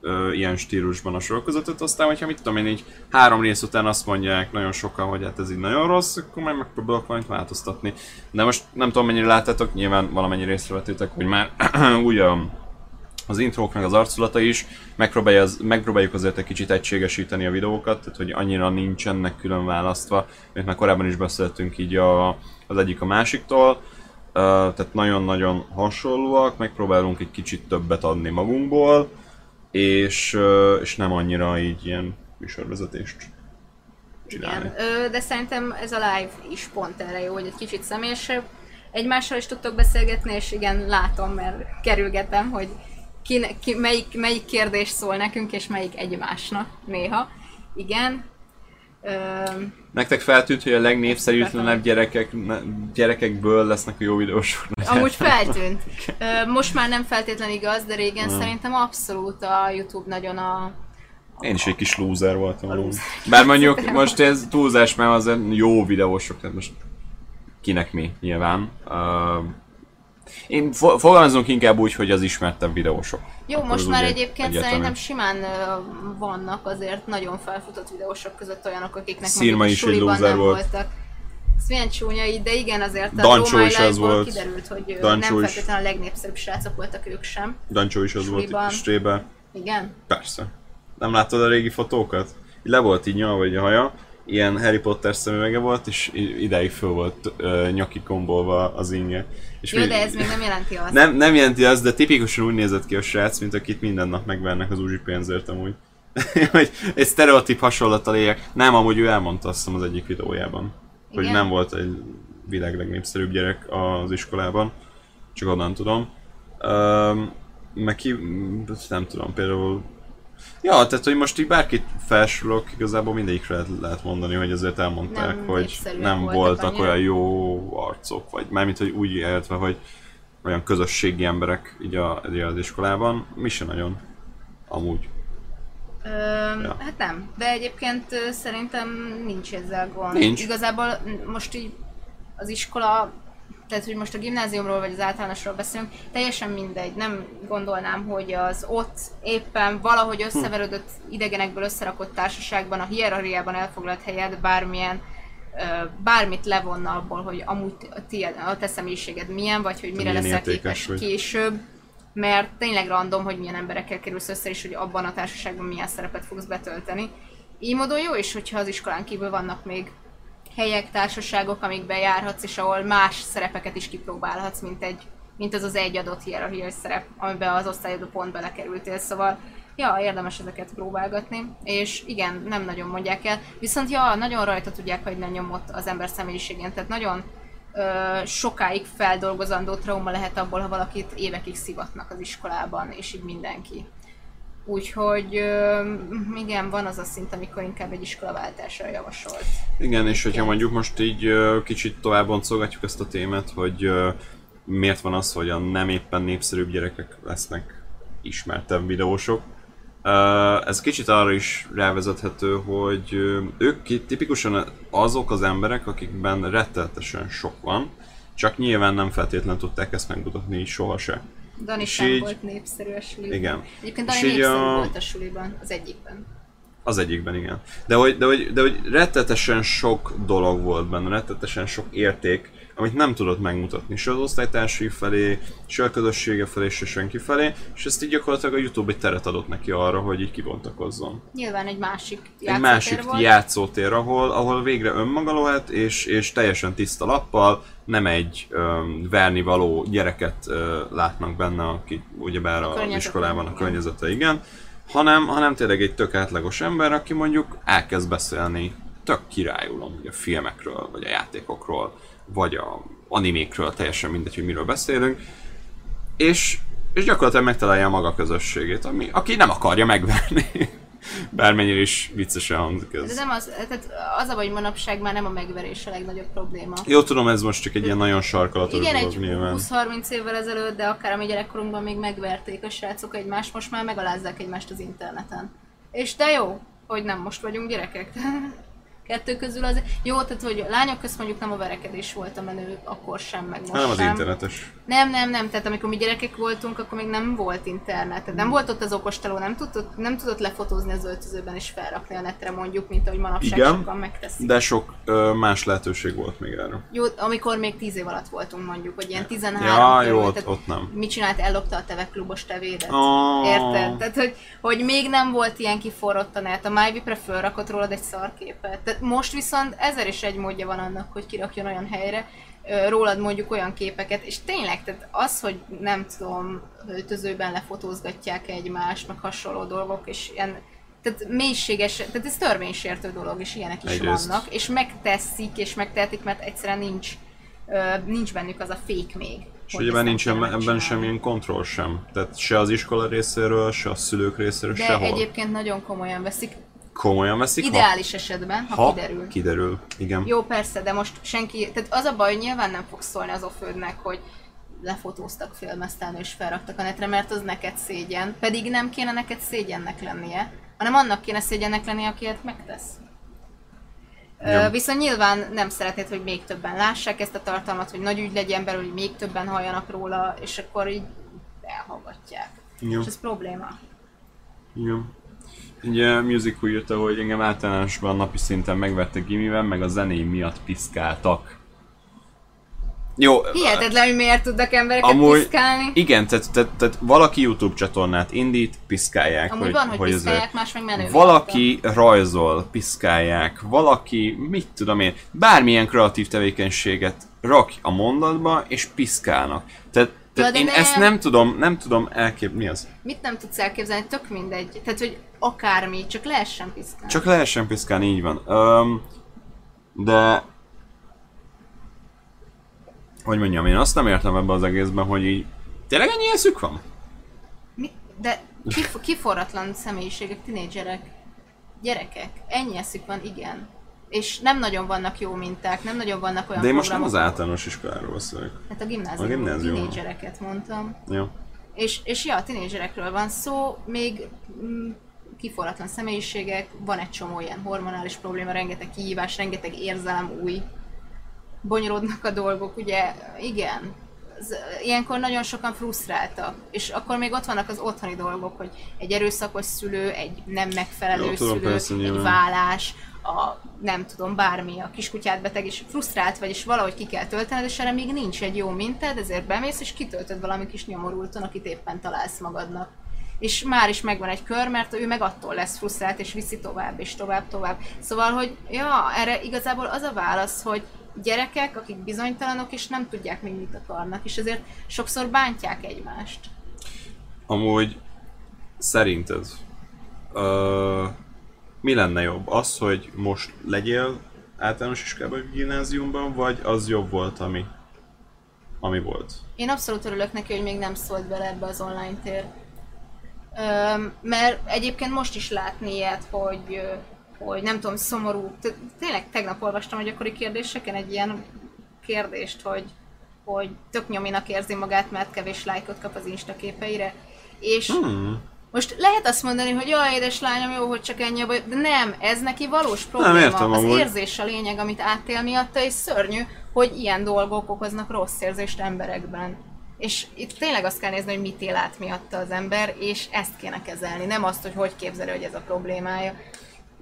ö, ilyen stílusban a sorozatot, aztán hogyha mit tudom én így három rész után azt mondják nagyon sokan, hogy hát ez így nagyon rossz, akkor majd megpróbálok valamit változtatni. De most nem tudom mennyire láttátok, nyilván valamennyi észrevettétek, hogy már *clears throat* úgy a, az intrók meg az arculata is, megpróbálja az, megpróbáljuk azért egy kicsit egységesíteni a videókat, tehát hogy annyira nincsenek külön választva, mint már korábban is beszéltünk így a, az egyik a másiktól, uh, tehát nagyon-nagyon hasonlóak, megpróbálunk egy kicsit többet adni magunkból, és, uh, és nem annyira így ilyen műsorvezetést csinálni. Igen, de szerintem ez a live is pont erre jó, hogy egy kicsit személyesebb. Egymással is tudtok beszélgetni, és igen, látom, mert kerülgetem, hogy ki, ki, melyik, melyik kérdés szól nekünk, és melyik egymásnak néha. Igen. Ö, Nektek feltűnt, hogy a legnépszerűtlenebb gyerekek, gyerekekből lesznek a jó videósok? amúgy feltűnt. *laughs* Ö, most már nem feltétlen igaz, de régen szerintem abszolút a YouTube nagyon a... Én is egy kis loser voltam alul. Bár mondjuk *laughs* most ez túlzás, mert azért jó videósok, tehát most kinek mi nyilván. Uh, én fo- fogalmazunk inkább úgy, hogy az ismertebb videósok. Jó, Akkor most már egyébként egyértelmű. szerintem simán ö, vannak azért nagyon felfutott videósok között olyanok, akiknek Szirma mondjuk a is egy suliban nem volt. voltak. Ez milyen csúnya így, de igen, azért a Dancsó Dome is az volt. kiderült, hogy ö, Dancsó nem feltétlenül a legnépszerűbb srácok voltak ők sem. Dancsó is az volt Suliban. itt Strébe. Igen? Persze. Nem láttad a régi fotókat? Le volt így nyalva a haja, ilyen Harry Potter szemüvege volt, és ideig föl volt uh, nyaki kombolva az ingye. És Jó, még- de ez még nem jelenti azt. Nem, nem jelenti azt, de tipikusan úgy nézett ki a srác, mint akit minden nap megvernek az uzsi pénzért amúgy. *laughs* hogy egy sztereotíp hasonlattal éljek. Nem, amúgy ő elmondta azt hiszem az egyik videójában. Hogy Igen? nem volt egy világ legnépszerűbb gyerek az iskolában. Csak onnan tudom. Um, meg ki, nem tudom, például Ja, tehát hogy most így bárkit felsorolok, igazából mindegyikre lehet, lehet mondani, hogy azért elmondták, Nem hogy nem voltak annyira. olyan jó arcok, vagy mármint, hogy úgy értve, hogy olyan közösségi emberek így, a, így az iskolában. Mi se nagyon. Amúgy. Ö, Ja. Hát nem, de egyébként szerintem nincs ezzel gond. Nincs. Igazából most így az iskola, tehát hogy most a gimnáziumról vagy az általánosról beszélünk, teljesen mindegy. Nem gondolnám, hogy az ott éppen valahogy összeverődött idegenekből összerakott társaságban, a hierarchiában elfoglalt helyed bármilyen bármit levonna abból, hogy amúgy a, tiéd, a te személyiséged milyen, vagy hogy mire milyen leszel képes vagy. később, mert tényleg random, hogy milyen emberekkel kerülsz össze, és hogy abban a társaságban milyen szerepet fogsz betölteni. Így módon jó is, hogyha az iskolán kívül vannak még helyek, társaságok, amikben járhatsz, és ahol más szerepeket is kipróbálhatsz, mint, egy, mint az az egy adott hierarchiai szerep, amiben az osztályodó pont belekerültél, szóval ja, érdemes ezeket próbálgatni, és igen, nem nagyon mondják el, viszont ja, nagyon rajta tudják hagyni a nyomot az ember személyiségén, tehát nagyon ö, sokáig feldolgozandó trauma lehet abból, ha valakit évekig szivatnak az iskolában, és így mindenki. Úgyhogy igen, van az a szint, amikor inkább egy iskolaváltásra javasolt. Igen, és hogyha mondjuk most így kicsit tovább boncolgatjuk ezt a témát, hogy miért van az, hogy a nem éppen népszerűbb gyerekek lesznek ismertebb videósok. Ez kicsit arra is rávezethető, hogy ők tipikusan azok az emberek, akikben rettenetesen sok van, csak nyilván nem feltétlenül tudták ezt megmutatni sohasem. Dani És sem így- volt népszerű a suliban. Igen. Egyébként Dani népszerű a- volt a suliban, az egyikben. Az egyikben, igen. De hogy, de hogy, de hogy rettetesen sok dolog volt benne, rettetesen sok érték, amit nem tudott megmutatni, se az osztálytársai felé, se a közössége felé, se senki felé, és ezt így gyakorlatilag a Youtube egy teret adott neki arra, hogy így kibontakozzon. Nyilván egy másik Egy játszótér másik volt. játszótér, ahol, ahol végre önmaga lehet, és, és teljesen tiszta lappal, nem egy öm, verni való gyereket ö, látnak benne, aki ugyebár A a, iskolában a környezete, igen, hanem, hanem tényleg egy tök átlagos ember, aki mondjuk elkezd beszélni tök királyul amúgy a filmekről, vagy a játékokról, vagy a animékről, teljesen mindegy, hogy miről beszélünk, és, és gyakorlatilag megtalálja a maga közösségét, ami, aki nem akarja megverni. *laughs* Bármennyire is viccesen hangzik De ez. nem az, tehát az a hogy manapság már nem a megverés a legnagyobb probléma. Jó, tudom, ez most csak egy ilyen nagyon sarkalatos Igen, dolog egy nyilván. 20-30 évvel ezelőtt, de akár a mi gyerekkorunkban még megverték a srácok egymást, most már megalázzák egymást az interneten. És de jó, hogy nem most vagyunk gyerekek. *laughs* Kettő közül az... Jó, tehát hogy lányok közt mondjuk nem a verekedés volt a menő, akkor sem, meg most Nem az sem. internetes. Nem, nem, nem, tehát amikor mi gyerekek voltunk, akkor még nem volt internet, tehát nem volt ott az okosteló, nem tudott, nem tudott lefotózni az öltözőben és felrakni a netre mondjuk, mint ahogy manapság Igen, sokan megteszik. De sok ö, más lehetőség volt még erre. Jó, amikor még 10 év alatt voltunk mondjuk, hogy ilyen 13 Ja, jó, ott, tehát ott nem. mit csinált, ellopta a teve klubos tevédet. Ó. Érted? Tehát, hogy, hogy még nem volt ilyen kiforrott a net. A MyVipre fölrakott rólad egy szarképet. Tehát most viszont ezer is egy módja van annak, hogy kirakjon olyan helyre rólad mondjuk olyan képeket, és tényleg, tehát az, hogy nem tudom, öltözőben lefotózgatják egymást, meg hasonló dolgok, és ilyen tehát mélységes, tehát ez törvénysértő dolog, és ilyenek is Egyrészt. vannak, és megteszik, és megtehetik, mert egyszerűen nincs, nincs bennük az a fék még. És ugye kéne ebben semmilyen kontroll sem. Tehát se az iskola részéről, se a szülők részéről, De sehol. egyébként nagyon komolyan veszik. Komolyan veszik, Ideális esetben, ha, ha, kiderül. kiderül. Igen. Jó, persze, de most senki, tehát az a baj, hogy nyilván nem fog szólni az ofődnek, hogy lefotóztak, filmeztelni és felraktak a netre, mert az neked szégyen. Pedig nem kéne neked szégyennek lennie, hanem annak kéne szégyennek lennie, aki ilyet megtesz. Ja. viszont nyilván nem szeretnéd, hogy még többen lássák ezt a tartalmat, hogy nagy ügy legyen belőle, hogy még többen halljanak róla, és akkor így elhallgatják. Jó. És ez probléma. Igen. Ugye Music úgy írta, hogy engem általánosban napi szinten megvettek gimiben, meg a zenéim miatt piszkáltak. Jó, Hihetetlen, hogy miért tudnak embereket Amúgy- piszkálni. igen, tehát, tehát, tehát valaki YouTube csatornát indít, piszkálják. Amúgy van, hogy ez- piszkálják, más meg menő. Valaki rajzol, piszkálják, valaki, mit tudom én, bármilyen kreatív tevékenységet rak a mondatba, és piszkálnak. Tehát, tehát de én nem. ezt nem tudom, nem tudom elkép... Mi az? Mit nem tudsz elképzelni? Tök mindegy. Tehát, hogy akármi, csak lehessen piszkálni. Csak lehessen piszkálni, így van. Öm, de... Hogy mondjam, én azt nem értem ebbe az egészben, hogy így... Tényleg ennyi eszük van? Mi? De kif- kiforratlan személyiségek, tinédzserek, gyerekek. Ennyi eszük van, igen. És nem nagyon vannak jó minták, nem nagyon vannak olyan De én most nem az általános iskoláról beszélek. Hát a gimnázium, A gimnázium. tinédzsereket mondtam. Jó. És, és ja, a tinédzserekről van szó, még mm, kiforratlan személyiségek, van egy csomó ilyen hormonális probléma, rengeteg kihívás, rengeteg érzelem új, bonyolódnak a dolgok, ugye, igen. Ilyenkor nagyon sokan frusztráltak, és akkor még ott vannak az otthoni dolgok, hogy egy erőszakos szülő, egy nem megfelelő Jó, tudom, szülő, persze, egy nyilván. vállás, a nem tudom, bármi, a kiskutyát beteg, és frusztrált vagy, és valahogy ki kell töltened, és erre még nincs egy jó mintád, ezért bemész, és kitöltöd valami kis nyomorulton, akit éppen találsz magadnak. És már is megvan egy kör, mert ő meg attól lesz frusztrált, és viszi tovább, és tovább, tovább. Szóval, hogy ja, erre igazából az a válasz, hogy gyerekek, akik bizonytalanok, és nem tudják még mit akarnak, és ezért sokszor bántják egymást. Amúgy szerinted ö, mi lenne jobb? Az, hogy most legyél általános iskolában, vagy gimnáziumban, vagy az jobb volt, ami, ami volt? Én abszolút örülök neki, hogy még nem szólt bele ebbe az online tér. Mert egyébként most is látni ilyet, hogy, hogy nem tudom, szomorú. Tényleg tegnap olvastam a gyakori kérdéseken egy ilyen kérdést, hogy, hogy tök nyominak érzi magát, mert kevés lájkot kap az Insta képeire. És Hmm. most lehet azt mondani, hogy jaj, édes lányom, jó, hogy csak ennyi a baj, de nem, ez neki valós probléma. értem az amúgy. érzés a lényeg, amit átél miatta, és szörnyű, hogy ilyen dolgok okoznak rossz érzést emberekben. És itt tényleg azt kell nézni, hogy mit él át miatta az ember, és ezt kéne kezelni, nem azt, hogy hogy képzeli, hogy ez a problémája.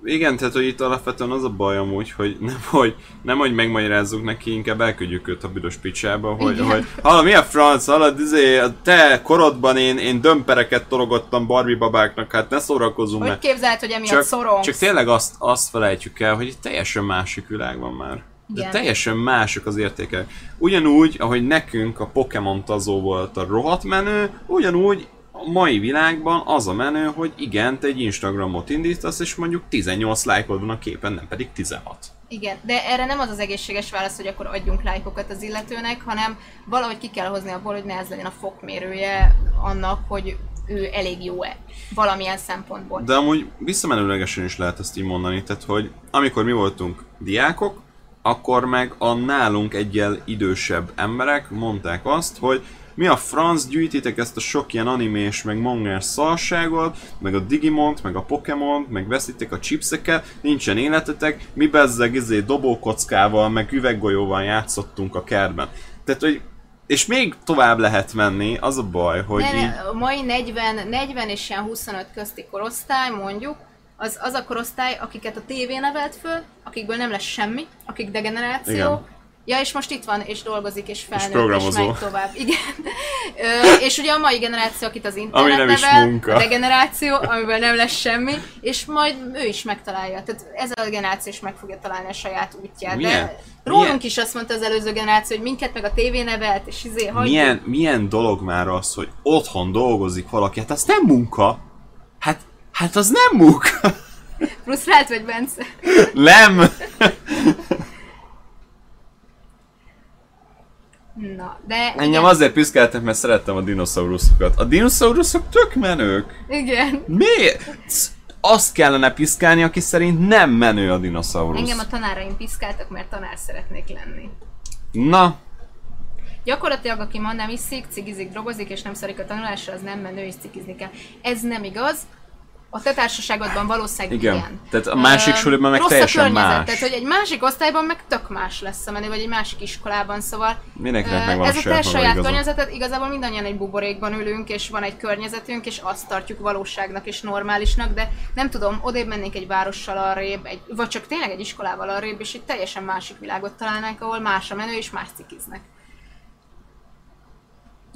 Igen, tehát hogy itt alapvetően az a baj amúgy, hogy nem hogy, nem, hogy megmagyarázzuk neki, inkább elküldjük őt a büdös picsába, hogy, Igen. hogy hallod, mi a franc, hallod, izé, a te korodban én, én dömpereket tologattam Barbie babáknak, hát ne szórakozzunk Hogy képzeld, hogy emiatt Csak, szorongsz? csak tényleg azt, azt felejtjük el, hogy itt teljesen másik világ van már. De Igen. teljesen mások az értékek. Ugyanúgy, ahogy nekünk a Pokémon tazó volt a rohadt menő, ugyanúgy a mai világban az a menő, hogy igen, te egy Instagramot indítasz, és mondjuk 18 lájkod van a képen, nem pedig 16. Igen, de erre nem az az egészséges válasz, hogy akkor adjunk lájkokat az illetőnek, hanem valahogy ki kell hozni abból, hogy ne ez legyen a fokmérője annak, hogy ő elég jó-e valamilyen szempontból. De amúgy visszamenőlegesen is lehet ezt így mondani, tehát hogy amikor mi voltunk diákok, akkor meg a nálunk egyel idősebb emberek mondták azt, hogy mi a franc gyűjtitek ezt a sok ilyen animés, meg mangás szarságot, meg a Digimont, meg a Pokémont, meg veszitek a chipseket, nincsen életetek, mi bezzeg izé dobókockával, meg üveggolyóval játszottunk a kertben. Tehát, hogy és még tovább lehet menni, az a baj, hogy ne, így... a mai 40, 40 és ilyen 25 közti korosztály, mondjuk, az, az a korosztály, akiket a tévé nevelt föl, akikből nem lesz semmi, akik degeneráció, Igen. Ja, és most itt van, és dolgozik, és felnőtt, és, programozó. megy tovább. Igen. *laughs* Ö, és ugye a mai generáció, akit az internet Ami nem is nevel, munka. a degeneráció, amiben nem lesz semmi, és majd ő is megtalálja. Tehát ez a generáció is meg fogja találni a saját útját. Milyen- De rólunk milyen- is azt mondta az előző generáció, hogy minket meg a tévé nevelt, és izé hagyjuk. Milyen, milyen dolog már az, hogy otthon dolgozik valaki, hát az nem munka. Hát, az nem munka. Frusztrált vagy, Bence? nem. Na, de Engem igen, azért piszkáltak, mert szerettem a dinoszauruszokat. A dinoszauruszok tök menők. igen. Miért? Azt kellene piszkálni, aki szerint nem menő a dinoszaurusz. Engem a tanáraim piszkáltak, mert tanár szeretnék lenni. Na, Gyakorlatilag, aki ma nem iszik, cigizik, drogozik és nem szarik a tanulásra, az nem menő és cigizni kell. Ez nem igaz. A te társaságodban valószínűleg Igen. igen. Tehát a másik Ö, suliban meg teljesen más. Tehát, hogy egy másik osztályban meg tök más lesz a menő, vagy egy másik iskolában, szóval Mindenkinek ö, megvan ez a saját te saját igaza. környezeted, igazából mindannyian egy buborékban ülünk, és van egy környezetünk, és azt tartjuk valóságnak és normálisnak, de nem tudom, odébb mennénk egy várossal arrébb, egy, vagy csak tényleg egy iskolával arrébb, és egy teljesen másik világot találnánk, ahol más a menő, és más cikiznek.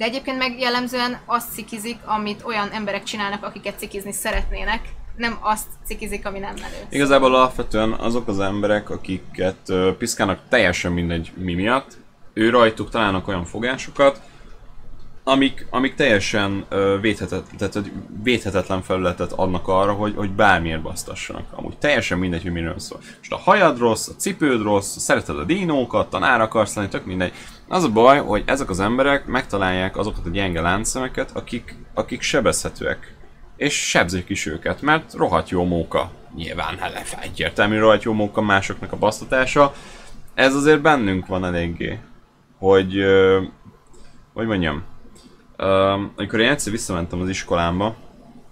De egyébként meg jellemzően azt cikizik, amit olyan emberek csinálnak, akiket cikizni szeretnének, nem azt cikizik, ami nem menő. Igazából alapvetően azok az emberek, akiket ö, piszkálnak teljesen mindegy mi miatt, ő rajtuk találnak olyan fogásokat, amik, amik teljesen ö, védhetetlen, tehát, védhetetlen felületet adnak arra, hogy, hogy bármiért basztassanak. Amúgy teljesen mindegy, hogy miről szól. Most a hajad rossz, a cipőd rossz, szereted a dinókat, tanár akarsz lenni, tök mindegy. Az a baj, hogy ezek az emberek megtalálják azokat a gyenge láncszemeket, akik, akik sebezhetőek. És sebzik is őket, mert rohadt jó móka. Nyilván hát egyértelmű rohadt jó móka másoknak a basztatása. Ez azért bennünk van eléggé. Hogy, ö, hogy mondjam, Um, amikor én egyszer visszamentem az iskolámba,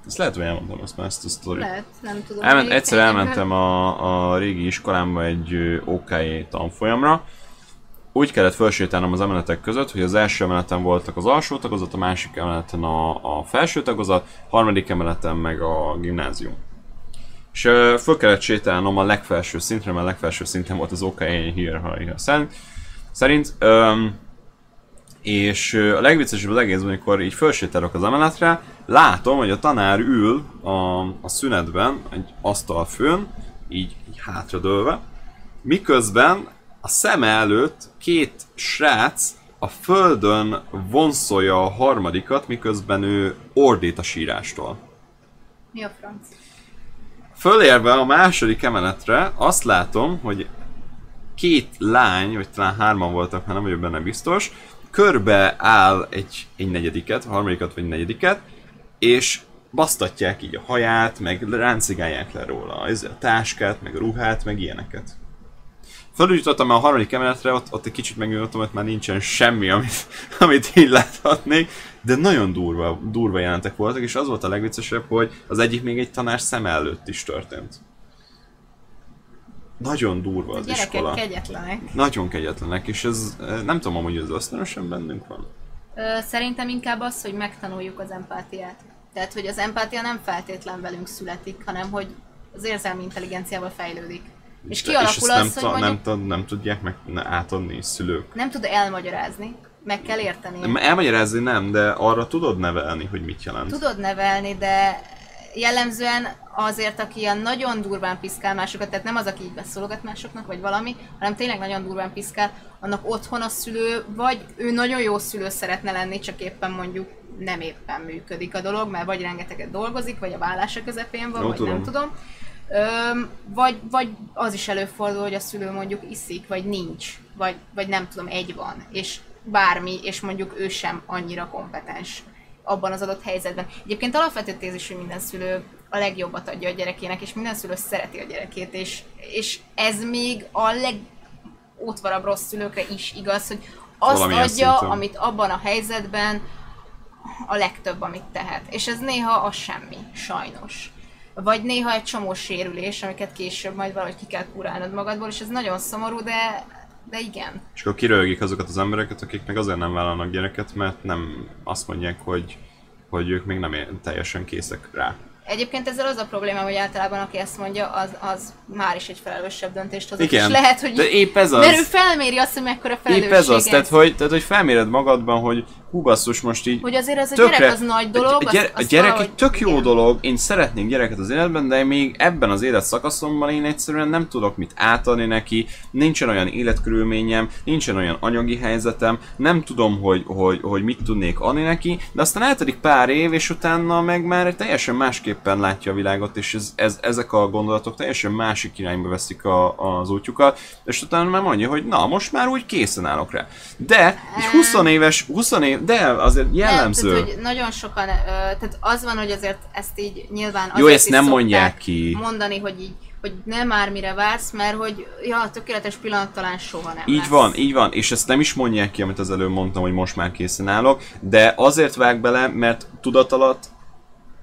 ezt lehet, hogy elmondtam ezt már ezt a sztorit. Lehet, nem tudom. Elment, egyszer elmentem a, a régi iskolámba egy ö, OKJ tanfolyamra. Úgy kellett felsétálnom az emeletek között, hogy az első emeleten voltak az alsó tagozat, a másik emeleten a, a felső tagozat, harmadik emeleten meg a gimnázium. És uh, föl kellett sétálnom a legfelső szintre, mert a legfelső szinten volt az OKJ hírha szerint. Szerint um, és a legviccesebb az egész, amikor így felsétálok az emeletre, látom, hogy a tanár ül a, a szünetben, egy asztal fönn, így, így hátradőlve, miközben a szeme előtt két srác a földön vonszolja a harmadikat, miközben ő ordít a sírástól. Mi a franc? Fölérve a második emeletre azt látom, hogy két lány, vagy talán hárman voltak, már nem vagyok benne biztos, körbe áll egy, egy negyediket, a harmadikat vagy negyediket, és basztatják így a haját, meg ráncigálják le róla ez a táskát, meg a ruhát, meg ilyeneket. Fölügyítettem a harmadik emeletre, ott, ott egy kicsit megnyugodtam, hogy már nincsen semmi, amit, *laughs* amit így láthatnék, de nagyon durva, durva jelentek voltak, és az volt a legviccesebb, hogy az egyik még egy tanár szem előtt is történt. Nagyon durva az gyerekek iskola. kegyetlenek. Nagyon kegyetlenek, és ez eh, nem tudom amúgy, ez ösztönösen bennünk van. Ö, szerintem inkább az, hogy megtanuljuk az empátiát. Tehát, hogy az empátia nem feltétlen velünk születik, hanem hogy az érzelmi intelligenciával fejlődik. És kialakul ezt az, nem, hogy mondjuk nem, tud- nem tudják meg átadni szülők. nem tud elmagyarázni, meg kell érteni. Elmagyarázni nem, de arra tudod nevelni, hogy mit jelent. Tudod nevelni, de jellemzően azért, aki ilyen nagyon durván piszkál másokat, tehát nem az, aki így beszólogat másoknak, vagy valami, hanem tényleg nagyon durván piszkál, annak otthon a szülő, vagy ő nagyon jó szülő szeretne lenni, csak éppen mondjuk nem éppen működik a dolog, mert vagy rengeteget dolgozik, vagy a vállása közepén van, Jó, vagy tudom. nem tudom. Öm, vagy, vagy az is előfordul, hogy a szülő mondjuk iszik, vagy nincs, vagy, vagy nem tudom, egy van, és bármi, és mondjuk ő sem annyira kompetens abban az adott helyzetben. Egyébként alapvető tézis, hogy minden szülő a legjobbat adja a gyerekének, és minden szülő szereti a gyerekét, és, és ez még a legótvarabb rossz szülőkre is igaz, hogy azt Valamilyen adja, szinten. amit abban a helyzetben a legtöbb, amit tehet. És ez néha az semmi, sajnos. Vagy néha egy csomó sérülés, amiket később majd valahogy ki kell kurálnod magadból, és ez nagyon szomorú, de, de igen. És akkor kirögik azokat az embereket, akik meg azért nem vállalnak gyereket, mert nem azt mondják, hogy, hogy ők még nem teljesen készek rá. Egyébként ezzel az a probléma, hogy általában aki ezt mondja, az, az már is egy felelősebb döntést hozott. Igen, És lehet, hogy de épp ez mert ő az. felméri azt, hogy mekkora felelősség Épp ez az, tehát hogy, tehát hogy felméred magadban, hogy hú basszus, most így hogy azért az a tökre- gyerek az nagy dolog, a, gyere, azt, a gyerek valahogy- egy tök jó igen. dolog, én szeretnék gyereket az életben, de még ebben az élet szakaszomban én egyszerűen nem tudok mit átadni neki, nincsen olyan életkörülményem, nincsen olyan anyagi helyzetem, nem tudom, hogy, hogy, hogy mit tudnék adni neki, de aztán eltelik pár év, és utána meg már teljesen másképp másképpen látja a világot, és ez, ez, ezek a gondolatok teljesen másik irányba veszik a, az útjukat, és utána már mondja, hogy na, most már úgy készen állok rá. De, egy 20 éves, 20 év, de azért jellemző. Nem, tehát, hogy nagyon sokan, tehát az van, hogy azért ezt így nyilván Jó, ezt nem mondják ki. mondani, hogy így hogy nem már mire vársz, mert hogy ja, a tökéletes pillanat talán soha nem Így lesz. van, így van, és ezt nem is mondják ki, amit az előbb mondtam, hogy most már készen állok, de azért vág bele, mert tudat alatt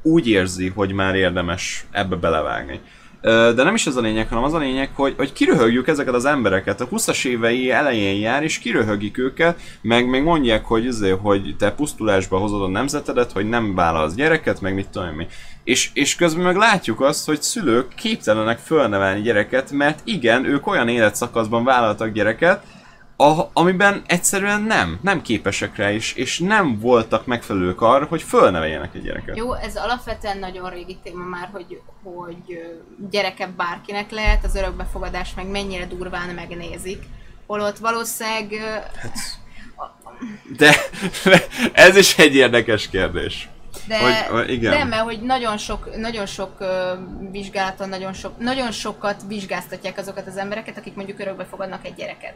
úgy érzi, hogy már érdemes ebbe belevágni. De nem is ez a lényeg, hanem az a lényeg, hogy, hogy kiröhögjük ezeket az embereket. A 20-as évei elején jár, és kiröhögik őket, meg még mondják, hogy, azért, hogy te pusztulásba hozod a nemzetedet, hogy nem vállalsz gyereket, meg mit tudom én. És, és közben meg látjuk azt, hogy szülők képtelenek fölnevelni gyereket, mert igen, ők olyan életszakaszban vállaltak gyereket, a, amiben egyszerűen nem, nem képesek rá is, és nem voltak megfelelők arra, hogy fölneveljenek egy gyereket. Jó, ez alapvetően nagyon régi téma már, hogy, hogy gyereke bárkinek lehet, az örökbefogadás meg mennyire durván megnézik. Holott valószínűleg Hát, De *laughs* ez is egy érdekes kérdés. De Hogy- hogy igen. nem, mert hogy nagyon sok, nagyon sok vizsgálaton, nagyon, sok, nagyon sokat vizsgáztatják azokat az embereket, akik mondjuk örökbe fogadnak egy gyereket.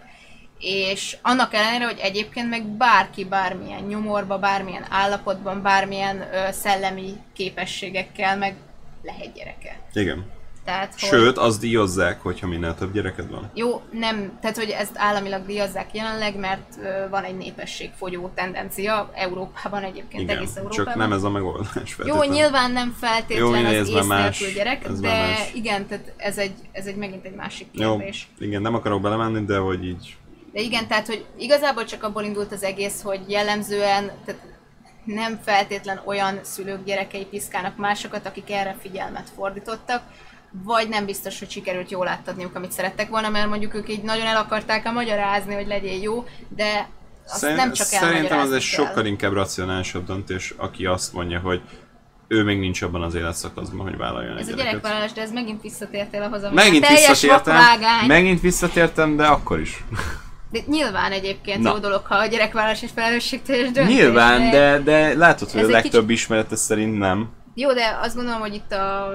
És annak ellenére, hogy egyébként meg bárki bármilyen nyomorba, bármilyen állapotban, bármilyen ö, szellemi képességekkel meg lehet gyereke. Igen. Tehát, hogy Sőt, azt díjazzák, hogyha minél több gyereked van. jó, nem, tehát hogy ezt államilag díjazzák jelenleg, mert ö, van egy népességfogyó tendencia Európában egyébként, Igen, egész Európában. csak nem ez a megoldás Jó, feltétlenül. nyilván nem feltétlen Jó, az ez ész más, gyerek, ez de más. igen, tehát ez egy, ez egy megint egy másik Jó, kérdés. igen, nem akarok belemenni, de hogy így... De igen, tehát hogy igazából csak abból indult az egész, hogy jellemzően tehát nem feltétlen olyan szülők gyerekei piszkálnak másokat, akik erre figyelmet fordítottak, vagy nem biztos, hogy sikerült jól átadniuk, amit szerettek volna, mert mondjuk ők így nagyon el akarták magyarázni, hogy legyél jó, de azt Szerint- nem csak Szerintem az egy sokkal inkább racionálisabb döntés, aki azt mondja, hogy ő még nincs abban az életszakaszban, hogy vállaljon Ez egy a gyerekvállalás, de ez megint visszatértél ahhoz, ami Megint teljes visszatértem, vakvágány. megint visszatértem, de akkor is. De nyilván egyébként Na. jó dolog, ha a gyerekvállalás és felelősségteljes döntés. Nyilván, de, de látod, hogy a legtöbb kicsit- ismerete szerint nem. Jó, de azt gondolom, hogy itt a,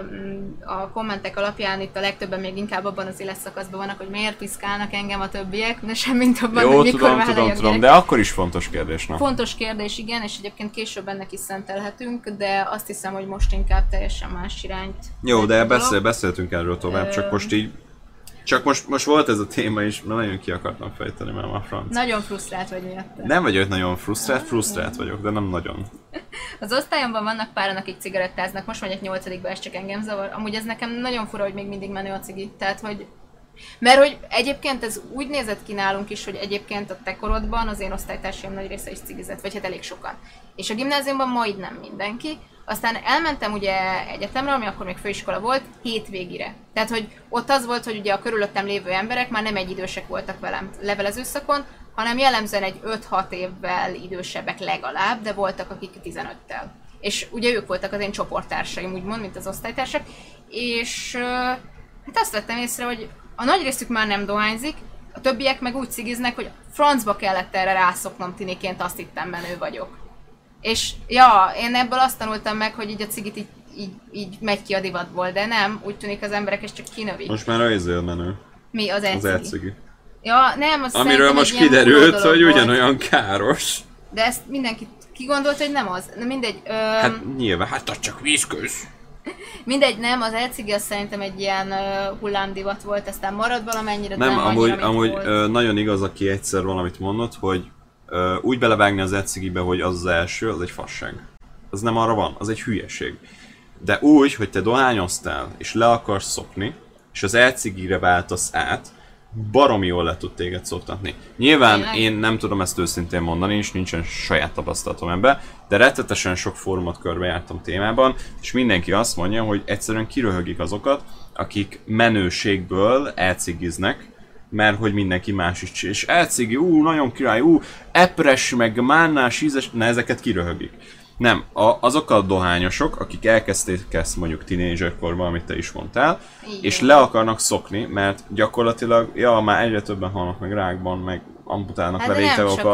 a kommentek alapján itt a legtöbben még inkább abban az életszakaszban vannak, hogy miért piszkálnak engem a többiek, de semmint abban, Jó, hogy mikor tudom, tudom, tudom, de akkor is fontos kérdés, na. Fontos kérdés, igen, és egyébként később ennek is szentelhetünk, de azt hiszem, hogy most inkább teljesen más irányt. Jó, de beszél, beszéltünk erről tovább, csak most így... Csak most, most volt ez a téma is, mert nagyon ki akartam fejteni, mert a franc. Nagyon frusztrált vagy miatt. Nem vagyok nagyon frusztrált, frusztrált vagyok, de nem nagyon. *laughs* Az osztályomban vannak páran, akik cigarettáznak, most megyek nyolcadikba, ez csak engem zavar. Amúgy ez nekem nagyon fura, hogy még mindig menő a cigi. Tehát, hogy mert hogy egyébként ez úgy nézett ki nálunk is, hogy egyébként a te korodban az én osztálytársaim nagy része is cigizett, vagy hát elég sokan. És a gimnáziumban majd nem mindenki. Aztán elmentem ugye egyetemre, ami akkor még főiskola volt, hétvégire. Tehát, hogy ott az volt, hogy ugye a körülöttem lévő emberek már nem egy idősek voltak velem levelező szakon, hanem jellemzően egy 5-6 évvel idősebbek legalább, de voltak akik 15-tel. És ugye ők voltak az én csoporttársaim, úgymond, mint az osztálytársak, és hát azt vettem észre, hogy a nagy részük már nem dohányzik, a többiek meg úgy cigiznek, hogy francba kellett erre rászoknom tiniként, azt hittem menő vagyok. És ja, én ebből azt tanultam meg, hogy így a cigit így, így, így megy ki a divatból, de nem, úgy tűnik az emberek ezt csak kinövik. Most már a izél menő, Mi az az elcigi? elcigi. Ja, nem, az Amiről most kiderült, hogy ugyanolyan káros. De ezt mindenki kigondolta, hogy nem az. Na mindegy, öm, Hát nyilván, hát az csak vízköz. Mindegy, nem, az elcigi az szerintem egy ilyen uh, hullámdivat volt, aztán marad valamennyire, Nem, nem amúgy, annyira, amúgy volt. ö, nagyon igaz, aki egyszer valamit mondott, hogy ö, úgy belevágni az ecigibe, hogy az az első, az egy fasság. Az nem arra van, az egy hülyeség. De úgy, hogy te dohányoztál, és le akarsz szokni, és az elcigire váltasz át, baromi jól le tud téged szoktatni. Nyilván Tényleg? én nem tudom ezt őszintén mondani, és nincsen saját tapasztalatom ebbe, de rettetesen sok fórumot körbejártam témában, és mindenki azt mondja, hogy egyszerűen kiröhögik azokat, akik menőségből elcigiznek, mert hogy mindenki más is. És elcigi, ú, nagyon király, ú, epres, meg mánnás, ízes, ne, ezeket kiröhögik. Nem, a, azok a dohányosok, akik elkezdték ezt mondjuk tinédzserkorban, amit te is mondtál, Igen. és le akarnak szokni, mert gyakorlatilag, ja, már egyre többen halnak meg rákban, meg amputálnak Hát nem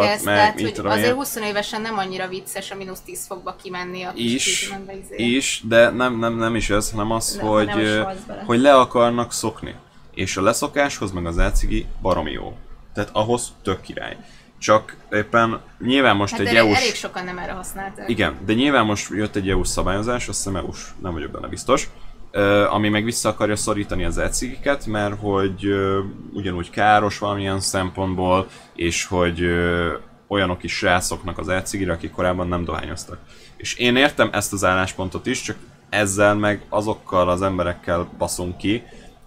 ez, meg tehát, mit tudom azért én. 20 évesen nem annyira vicces a mínusz 10 fokba kimenni a is, is, de nem, nem, nem is ez, hanem az, De, hogy, bele. hogy le akarnak szokni. És a leszokáshoz meg az elcigi baromi jó. Tehát ahhoz tök király. Csak éppen nyilván most Hát egy elég, EU-s... elég sokan nem erre használták. Igen, de nyilván most jött egy EU-s szabályozás, azt hiszem EU-s, nem vagyok benne biztos, ami meg vissza akarja szorítani az e-cigiket, mert hogy ugyanúgy káros valamilyen szempontból, és hogy olyanok is rászoknak az e-cigire, akik korábban nem dohányoztak. És én értem ezt az álláspontot is, csak ezzel meg azokkal az emberekkel baszunk ki,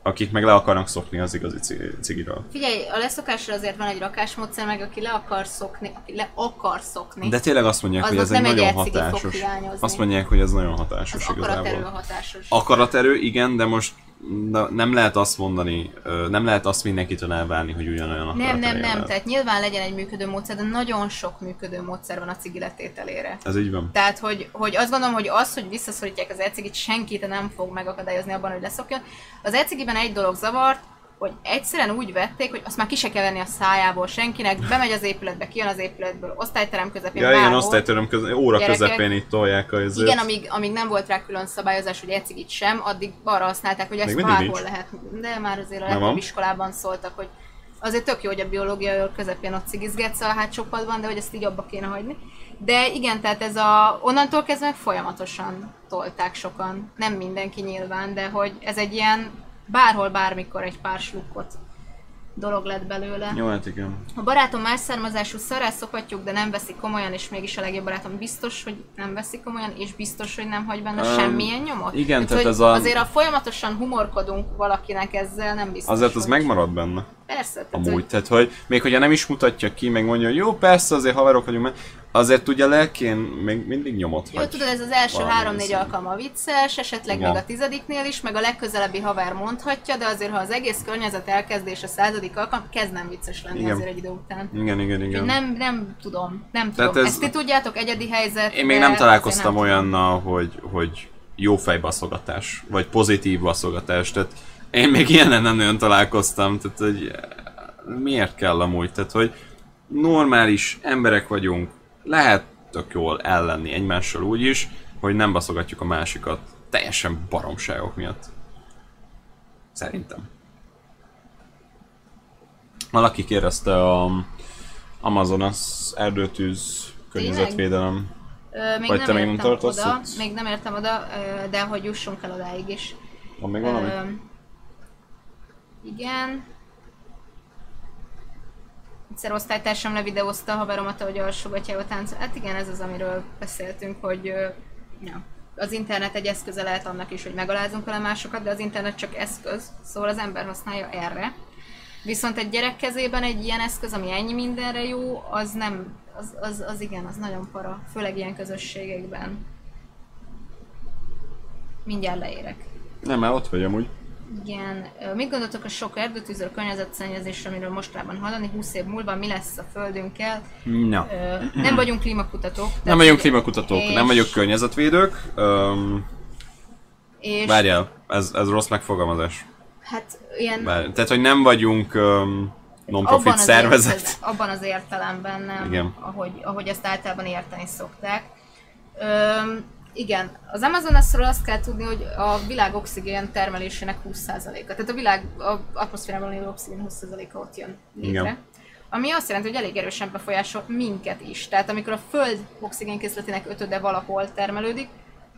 akik meg le akarnak szokni az igazi ci- cigiről. Figyelj, a leszokásra azért van egy rakásmódszer, meg aki le akar szokni, aki le akar szokni, De tényleg azt mondják, Aznak hogy ez egy nagyon hatásos. Azt mondják, hogy ez nagyon az hatásos akaraterő a igazából. hatásos. Akaraterő, igen, de most na, nem lehet azt mondani, nem lehet azt mindenkitől elvárni, hogy ugyanolyan Nem, nem, nem, lehet. tehát nyilván legyen egy működő módszer, de nagyon sok működő módszer van a cigi letételére. Ez így van. Tehát, hogy, hogy azt gondolom, hogy az, hogy visszaszorítják az ecigit, senkit nem fog megakadályozni abban, hogy leszokjon. Az ecigiben egy dolog zavart, hogy egyszerűen úgy vették, hogy azt már ki se kell venni a szájából senkinek, bemegy az épületbe, kijön az épületből, osztályterem közepén, Ja, igen, bárhol. osztálytöröm köze, óra Gyerekek. közepén itt tolják a izét. Igen, amíg, amíg nem volt rá külön szabályozás, hogy ecigit sem, addig arra használták, hogy ezt bárhol lehet. De már azért a legtöbb iskolában szóltak, hogy azért tök jó, hogy a biológia közepén ott cigizgetsz a hátsó padban, de hogy ezt így abba kéne hagyni. De igen, tehát ez a, onnantól kezdve folyamatosan tolták sokan. Nem mindenki nyilván, de hogy ez egy ilyen bárhol, bármikor egy pár slukkot dolog lett belőle. Jó, hát igen. A barátom más származású szará szokhatjuk, de nem veszik komolyan, és mégis a legjobb barátom biztos, hogy nem veszik komolyan, és biztos, hogy nem hagy benne Öm, semmilyen nyomot. igen, tehát hogy ez a- Azért, ha folyamatosan humorkodunk valakinek ezzel, nem biztos, Azért az hogy... megmarad benne. Persze, tehát, Amúgy, hogy tehát hogy még hogyha nem is mutatja ki, meg mondja, hogy jó, persze, azért haverok vagyunk, azért ugye lelkén még mindig nyomot Jó, hagy. tudod, ez az első három-négy szinten. alkalma vicces, esetleg Igen. még a tizediknél is, meg a legközelebbi haver mondhatja, de azért, ha az egész környezet elkezd és a századik alkalom, kezd nem vicces lenni Igen. azért egy idő után. Igen, igen, Úgyhogy igen. nem, nem tudom, nem Tehát tudom. ez- Ezt ti tudjátok, egyedi helyzet. Én még de nem találkoztam nem tudom. olyannal, hogy, hogy jó fejbaszogatás, vagy pozitív baszogatás, tehát én még ilyenen nem nagyon találkoztam, tehát hogy miért kell amúgy, tehát hogy normális emberek vagyunk, lehet tök jól ellenni egymással úgy is, hogy nem baszogatjuk a másikat teljesen baromságok miatt. Szerintem. Valaki kérdezte a Amazonas erdőtűz környezetvédelem Ö, még Vagy nem te még nem tartasz oda, még nem értem oda, de hogy jussunk el odáig is. Van még valami? Ö, igen. Egyszer osztálytársam levideózta a haveromat, ahogy alsogatja a táncol. Hát igen, ez az, amiről beszéltünk, hogy ja, az internet egy eszköze lehet annak is, hogy megalázunk vele másokat, de az internet csak eszköz, szóval az ember használja erre. Viszont egy gyerek kezében egy ilyen eszköz, ami ennyi mindenre jó, az nem, az, az, az igen, az nagyon para, főleg ilyen közösségekben. Mindjárt leérek. Nem, már ott vagy amúgy. Igen. Mit gondoltok a sok erdőtűzről, környezetszennyezésről, amiről mostanában hallani, 20 év múlva mi lesz a Földünkkel? Ö, Nem vagyunk klímakutatók. Nem vagyunk klímakutatók, és- nem vagyok környezetvédők. Um, És várjál, ez, ez rossz megfogalmazás. hát ilyen Várjál. Tehát, hogy nem vagyunk um, non-profit az szervezet. Értelem, abban az értelemben nem, Igen. Ahogy, ahogy ezt általában érteni szokták. Öm, igen, az Amazonasról azt kell tudni, hogy a világ oxigén termelésének 20%-a, tehát a világ a atmoszférában lévő oxigén 20%-a ott jön létre. Igen. Ami azt jelenti, hogy elég erősen befolyásol minket is. Tehát amikor a Föld oxigénkészletének ötöde valahol termelődik,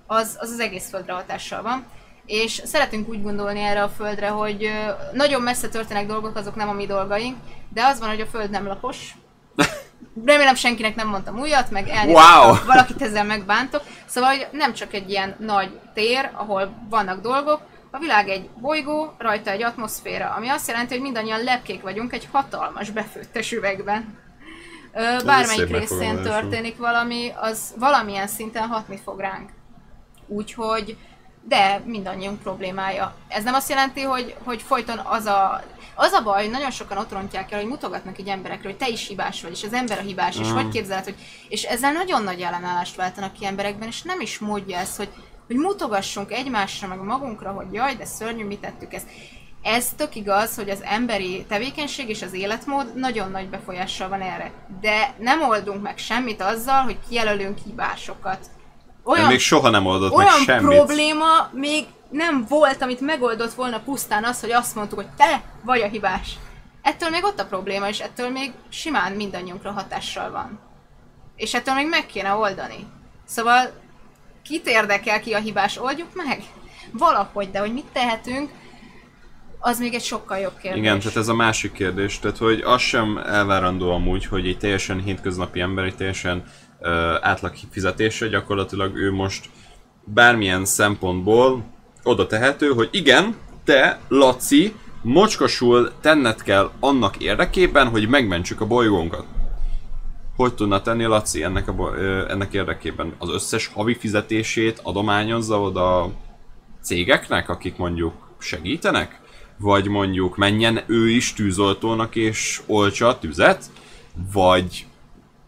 az az, az egész Földre hatással van. És szeretünk úgy gondolni erre a Földre, hogy nagyon messze történnek dolgok, azok nem a mi dolgaink, de az van, hogy a Föld nem lapos. *laughs* Remélem senkinek nem mondtam újat, meg elnézést, Wow! valakit ezzel megbántok. Szóval, hogy nem csak egy ilyen nagy tér, ahol vannak dolgok, a világ egy bolygó, rajta egy atmoszféra, ami azt jelenti, hogy mindannyian lepkék vagyunk egy hatalmas befőttes üvegben. Ö, Bármelyik részén történik valami, az valamilyen szinten hatni fog ránk. Úgyhogy, de mindannyiunk problémája. Ez nem azt jelenti, hogy, hogy folyton az a, az a baj, hogy nagyon sokan ott rontják el, hogy mutogatnak egy emberekről, hogy te is hibás vagy, és az ember a hibás, és Mm. hogy képzeled, hogy... És ezzel nagyon nagy ellenállást váltanak ki emberekben, és nem is módja ez, hogy, hogy mutogassunk egymásra, meg magunkra, hogy jaj, de szörnyű, mit tettük ezt. Ez tök igaz, hogy az emberi tevékenység és az életmód nagyon nagy befolyással van erre. De nem oldunk meg semmit azzal, hogy kijelölünk hibásokat. Olyan, még soha nem oldott olyan meg semmit. probléma még nem volt, amit megoldott volna pusztán az, hogy azt mondtuk, hogy te vagy a hibás. Ettől még ott a probléma, és ettől még simán mindannyiunkra hatással van. És ettől még meg kéne oldani. Szóval kit érdekel ki a hibás, oldjuk meg? Valahogy, de hogy mit tehetünk, az még egy sokkal jobb kérdés. Igen, tehát ez a másik kérdés. Tehát, hogy az sem elvárandó amúgy, hogy egy teljesen hétköznapi ember, egy teljesen uh, átlag fizetése, gyakorlatilag ő most bármilyen szempontból oda tehető, hogy igen, te, Laci, mocskosul tenned kell annak érdekében, hogy megmentsük a bolygónkat. Hogy tudna tenni Laci ennek, a, ennek érdekében? Az összes havi fizetését adományozza oda cégeknek, akik mondjuk segítenek? Vagy mondjuk menjen ő is tűzoltónak és olcsa a tüzet? Vagy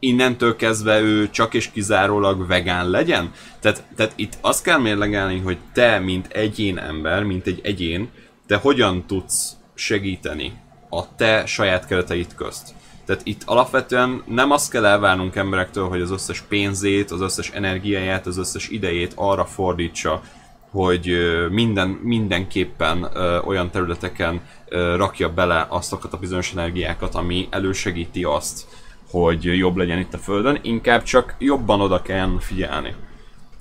innentől kezdve ő csak és kizárólag vegán legyen? Tehát, tehát itt azt kell mérlegelni, hogy te, mint egyén ember, mint egy egyén, te hogyan tudsz segíteni a te saját kereteid közt. Tehát itt alapvetően nem azt kell elvárnunk emberektől, hogy az összes pénzét, az összes energiáját, az összes idejét arra fordítsa, hogy minden, mindenképpen ö, olyan területeken ö, rakja bele azokat a bizonyos energiákat, ami elősegíti azt, hogy jobb legyen itt a Földön, inkább csak jobban oda kell figyelni.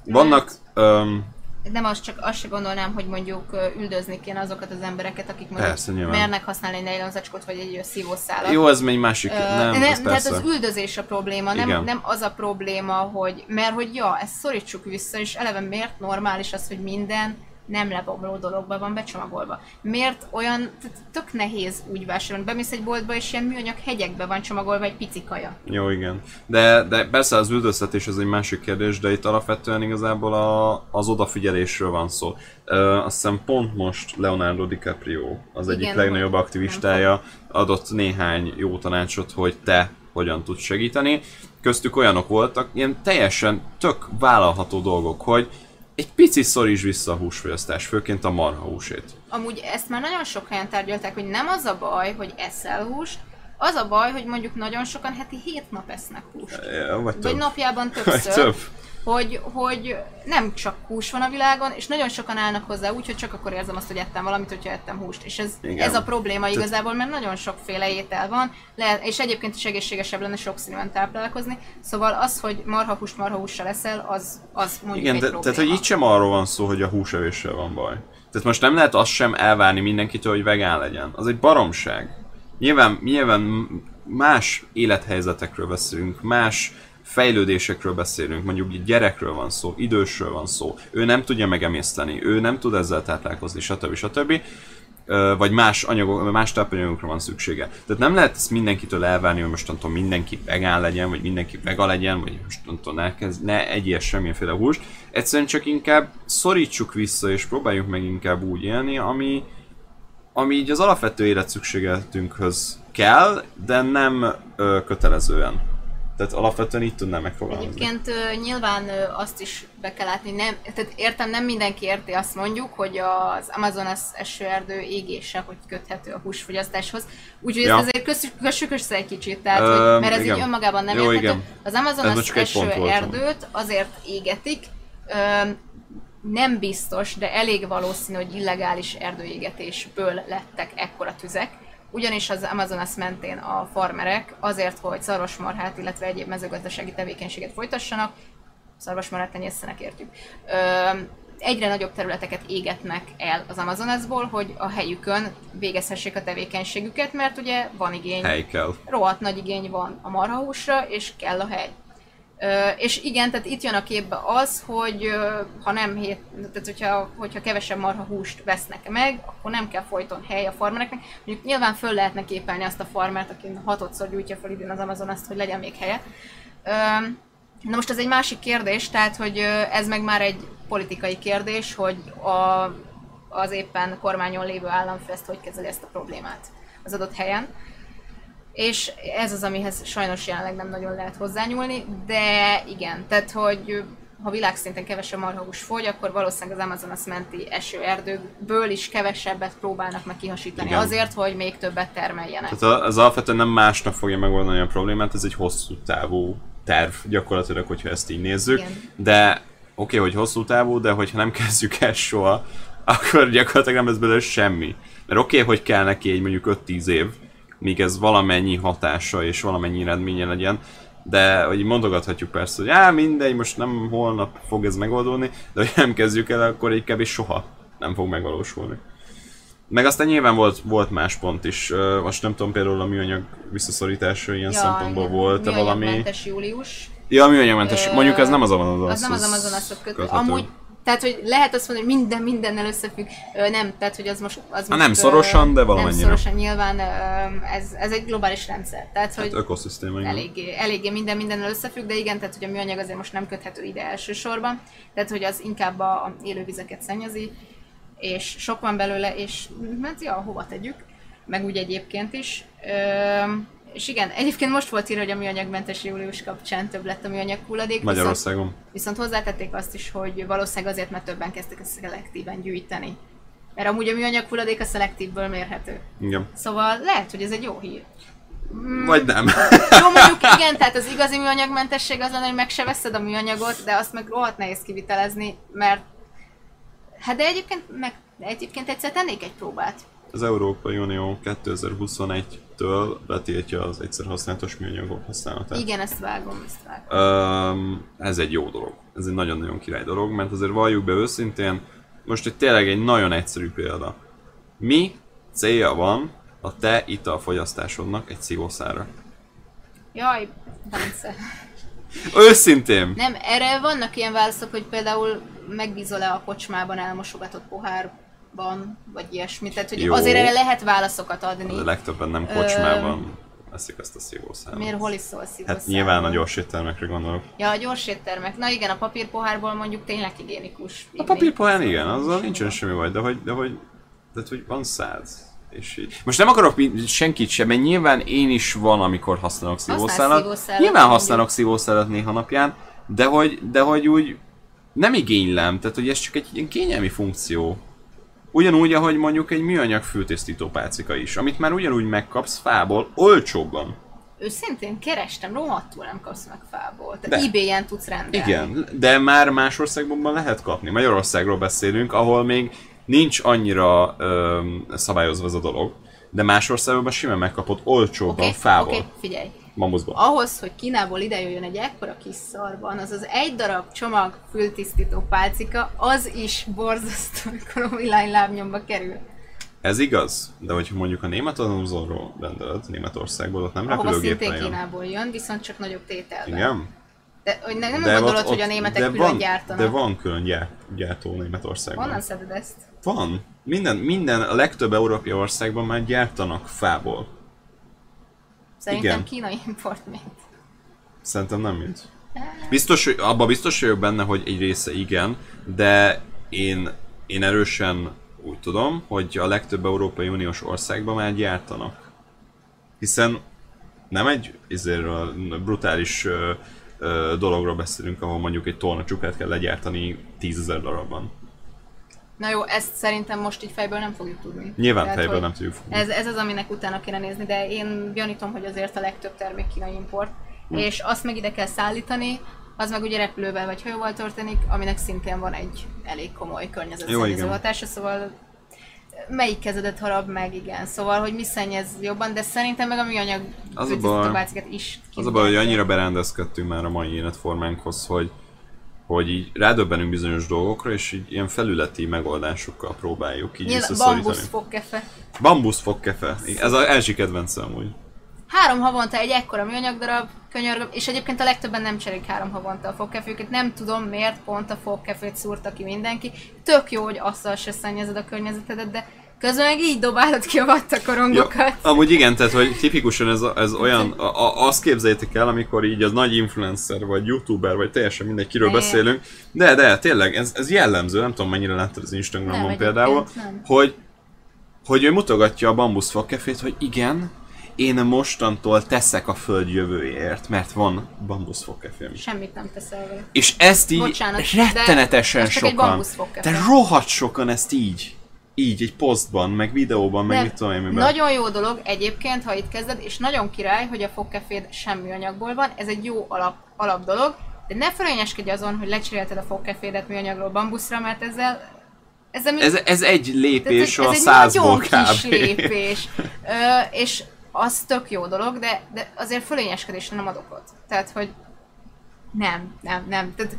Vannak... Öm, nem azt csak azt se gondolnám, hogy mondjuk üldözni kéne azokat az embereket, akik mondjuk Persze, nyilván. mernek használni egy nejlonzacskót vagy egy szívószálat. Jó, ez még másik. nem, nem, ez tehát az üldözés a probléma, nem, nem az a probléma, hogy mert hogy ja, ezt szorítsuk vissza, és eleve miért normális az, hogy minden nem lebomló dologba van becsomagolva. Miért olyan, tök nehéz úgy vásárolni, bemész egy boltba és ilyen műanyag hegyekbe van csomagolva egy pici kaja. Jó, igen. De, de persze az üldöztetés az egy másik kérdés, de itt alapvetően igazából a, az odafigyelésről van szó. Uh, azt hiszem pont most Leonardo DiCaprio, az igen, egyik legnagyobb aktivistája, adott néhány jó tanácsot, hogy te hogyan tudsz segíteni. Köztük olyanok voltak, ilyen teljesen tök vállalható dolgok, hogy egy picit szoríts vissza a húsfogyasztás, főként a marha húsét. Amúgy ezt már nagyon sok helyen tárgyalták, hogy nem az a baj, hogy eszel húst, az a baj, hogy mondjuk nagyon sokan heti hét nap esznek húst. Ja, vagy, vagy napjában többször. Vagy több hogy, hogy nem csak hús van a világon, és nagyon sokan állnak hozzá úgy, hogy csak akkor érzem azt, hogy ettem valamit, hogyha ettem húst. És ez, ez a probléma igazából, mert nagyon sokféle étel van, lehet, és egyébként is egészségesebb lenne sokszínűen táplálkozni. Szóval az, hogy marhahúst marhahússal leszel, az, az mondjuk Igen, egy de, probléma. tehát hogy itt sem arról van szó, hogy a húsevéssel van baj. Tehát most nem lehet azt sem elvárni mindenkitől, hogy vegán legyen. Az egy baromság. Nyilván, nyilván más élethelyzetekről beszélünk, más fejlődésekről beszélünk, mondjuk egy gyerekről van szó, idősről van szó, ő nem tudja megemészteni, ő nem tud ezzel táplálkozni, stb. stb. Vagy más, anyagok, más tápanyagokra van szüksége. Tehát nem lehet ezt mindenkitől elvárni, hogy mostantól mindenki vegán legyen, vagy mindenki vega legyen, vagy mostantól ne, kezd, ne egyél semmilyenféle húst. Egyszerűen csak inkább szorítsuk vissza, és próbáljuk meg inkább úgy élni, ami, ami így az alapvető életszükségletünkhöz kell, de nem ö, kötelezően. Tehát alapvetően így tudnám megfogalmazni. Egyébként nyilván azt is be kell látni, nem, tehát értem, nem mindenki érti azt mondjuk, hogy az Amazonas esőerdő égése, hogy köthető a húsfogyasztáshoz. Úgyhogy ja. ezt azért kössük, kössük össze egy kicsit, tehát, hogy, mert ez igen. így önmagában nem Jó, érthető. Az Amazonas esőerdőt azért égetik, nem biztos, de elég valószínű, hogy illegális erdőégetésből lettek ekkora tüzek ugyanis az Amazonas mentén a farmerek azért, hogy szarvasmarhát, illetve egyéb mezőgazdasági tevékenységet folytassanak, szarvasmarhát tenyésztenek értjük, egyre nagyobb területeket égetnek el az Amazonasból, hogy a helyükön végezhessék a tevékenységüket, mert ugye van igény, hely kell. rohadt nagy igény van a marhahúsra, és kell a hely. És igen, tehát itt jön a képbe az, hogy ha nem hét, tehát hogyha, hogyha kevesebb marha húst vesznek meg, akkor nem kell folyton hely a farmereknek. Mondjuk nyilván föl lehetne képelni azt a farmert, aki hatodszor gyújtja fel idén az Amazon azt, hogy legyen még helye. Na most ez egy másik kérdés, tehát hogy ez meg már egy politikai kérdés, hogy a, az éppen kormányon lévő államfő ezt hogy kezeli ezt a problémát az adott helyen és ez az, amihez sajnos jelenleg nem nagyon lehet hozzányúlni, de igen, tehát hogy ha világszinten kevesebb marhahús fogy, akkor valószínűleg az Amazonas menti esőerdőkből is kevesebbet próbálnak meg kihasítani Igen. azért, hogy még többet termeljenek. Tehát az alapvetően nem másnap fogja megoldani a problémát, ez egy hosszú távú terv gyakorlatilag, hogyha ezt így nézzük. Igen. De oké, okay, hogy hosszú távú, de hogyha nem *laughs* kezdjük el soha, akkor gyakorlatilag nem lesz belőle semmi. Mert oké, okay, hogy kell neki egy mondjuk 5-10 év, míg ez valamennyi hatása és valamennyi eredménye legyen, de hogy mondogathatjuk persze, hogy á, mindegy, most nem holnap fog ez megoldódni, de hogy nem kezdjük el, akkor így kevés soha nem fog megvalósulni. Meg aztán nyilván volt, volt más pont is. Most nem tudom, például a műanyag visszaszorítása ilyen ja, szempontból igen, volt-e valami... július. Ja, a műanyagmentes. Ö, Mondjuk ez nem az Amazonas. Az nem az kötő. köthető. Amúgy, tehát, hogy lehet azt mondani, hogy minden mindennel összefügg. Ö, nem, tehát, hogy az most... Az most nem szorosan, de Nem valamennyire. szorosan nyilván, ö, ez, ez egy globális rendszer. Tehát, Hát hogy ökoszisztéma, eléggé, eléggé minden mindennel összefügg, de igen, tehát hogy a műanyag azért most nem köthető ide elsősorban, tehát hogy az inkább a, a élővizeket szennyezi, és sok van belőle, és hát ja, hova tegyük, meg úgy egyébként is. Ö, és igen, egyébként most volt írva, hogy a műanyagmentes július kapcsán több lett a műanyag hulladék, viszont, Magyarországon. viszont hozzátették azt is, hogy valószínűleg azért, mert többen kezdtek ezt szelektíven gyűjteni. Mert amúgy a műanyag hulladék a szelektívből mérhető. Igen. Szóval lehet, hogy ez egy jó hír. Vagy nem. Jó, mondjuk igen, tehát az igazi műanyagmentesség az lenne, hogy meg se veszed a műanyagot, de azt meg rohadt nehéz kivitelezni, mert hát de egyébként, meg, de egyébként egyszer tennék egy próbát. Az Európai Unió 2021-től betiltja az egyszer használatos műanyagok használatát. Igen, ezt vágom, ezt vágom. Um, ez egy jó dolog. Ez egy nagyon-nagyon király dolog, mert azért valljuk be őszintén, most egy tényleg egy nagyon egyszerű példa. Mi célja van a te italfogyasztásodnak egy szívószára? Jaj, Bence. Őszintén! Nem, erre vannak ilyen válaszok, hogy például megbízol-e a kocsmában elmosogatott pohárban, vagy ilyesmi. Tehát, hogy Jó. azért erre lehet válaszokat adni. A legtöbben nem kocsmában veszik ezt a szívószárat. Miért hol is szól szívószál? Hát nyilván a gyors éttermekre gondolok. Ja, a gyors éttermek. Na igen, a papírpohárból mondjuk tényleg higiénikus. A papírpohán igen, azzal nincsen semmi baj, de hogy, de hogy, de hogy van száz. És így. Most nem akarok senkit sem, mert nyilván én is van, amikor használok szívószálat. szívószálat, Nyilván használok szívószálat néha napján, de hogy, de hogy úgy nem igénylem, tehát hogy ez csak egy ilyen kényelmi funkció. Ugyanúgy, ahogy mondjuk egy műanyag fültisztító pálcika is, amit már ugyanúgy megkapsz fából, olcsóbban. Őszintén kerestem, rohadtul nem kapsz meg fából. Tehát ebay-en tudsz rendelni. Igen, de már más országban lehet kapni. Magyarországról beszélünk, ahol még nincs annyira öm, szabályozva ez a dolog, de más országokban simán megkapod olcsóban, Oké, fával, oké, figyelj. Bambuszban. Ahhoz, hogy Kínából ide jöjjön egy ekkora kis szarban, az az egy darab csomag fültisztító pálcika, az is borzasztó, amikor a villánylábnyomba kerül. Ez igaz, de hogyha mondjuk a német Amazonról rendeled, Németországból, ott nem szintén jön. Kínából jön, viszont csak nagyobb tételben. Igen? De hogy ne, nem De gondolod, ott- hogy a németek de külön van, gyártanak. De van külön gyár, gyártó Németországban. Honnan szeded ezt? Van. Minden, minden, a legtöbb európai országban már gyártanak fából. Szerintem Igen. kínai import mint. Szerintem nem mind. Biztos, hogy, abban biztos vagyok benne, hogy egy része igen, de én, én erősen úgy tudom, hogy a legtöbb Európai Uniós országban már gyártanak. Hiszen nem egy izéről, brutális ö, ö, dologról beszélünk, ahol mondjuk egy tonna csukát kell legyártani tízezer darabban. Na jó, ezt szerintem most így fejből nem fogjuk tudni. Nyilván Tehát, fejből nem tudjuk fogni. Ez, ez az, aminek utána kéne nézni, de én gyanítom, hogy azért a legtöbb termék kínai import. Hm. És azt meg ide kell szállítani, az meg ugye repülővel vagy hajóval történik, aminek szintén van egy elég komoly környezetszennyező hatása, szóval melyik kezedet harab meg, igen. Szóval, hogy mi szennyez jobban, de szerintem meg a műanyag Az a baj- is Az a baj, hogy annyira berendezkedtünk már a mai életformánkhoz, hogy, hogy így rádöbbenünk bizonyos dolgokra, és így ilyen felületi megoldásokkal próbáljuk így visszaszorítani. bambusz fogkefe. Bambusz fogkefe. Ez az első kedvencem amúgy. Három havonta egy ekkora műanyagdarab, könyörgöm, és egyébként a legtöbben nem cserélik három havonta a fogkefőket. Nem tudom miért pont a fogkefőt szúrta ki mindenki. Tök jó, hogy azzal se szennyezed a környezetedet, de közben meg így dobálod ki a vattakorongokat. amúgy igen, tehát hogy tipikusan ez, ez olyan, a, a, azt képzeljétek el, amikor így az nagy influencer, vagy youtuber, vagy teljesen mindegy, kiről beszélünk, de, de, tényleg, ez, ez jellemző, nem tudom mennyire láttad az Instagramon Nem, például, nem. hogy, hogy ő mutogatja a bambusz fogkefét, hogy igen, én mostantól teszek a föld jövőjéért, mert van bambuszfogkefém. Semmit nem teszel vele. És ezt így Bocsánat, rettenetesen de egy sokan, bambuszfogkefe. de rohadt sokan ezt így, így, egy posztban, meg videóban, meg De mit tudom én miben. Nagyon jó dolog egyébként, ha itt kezded, és nagyon király, hogy a fogkeféd semmi anyagból van, ez egy jó alap, alap dolog, de ne fölényeskedj azon, hogy lecserélted a fogkefédet műanyagról bambuszra, mert ezzel ezzel mi... Ez, ez egy lépés ez, a ez egy százból nagyon kb. kis *laughs* lépés. Ö, és az tök jó dolog, de, de azért fölényeskedésre nem ad okot. Tehát, hogy nem, nem, nem. Tehát,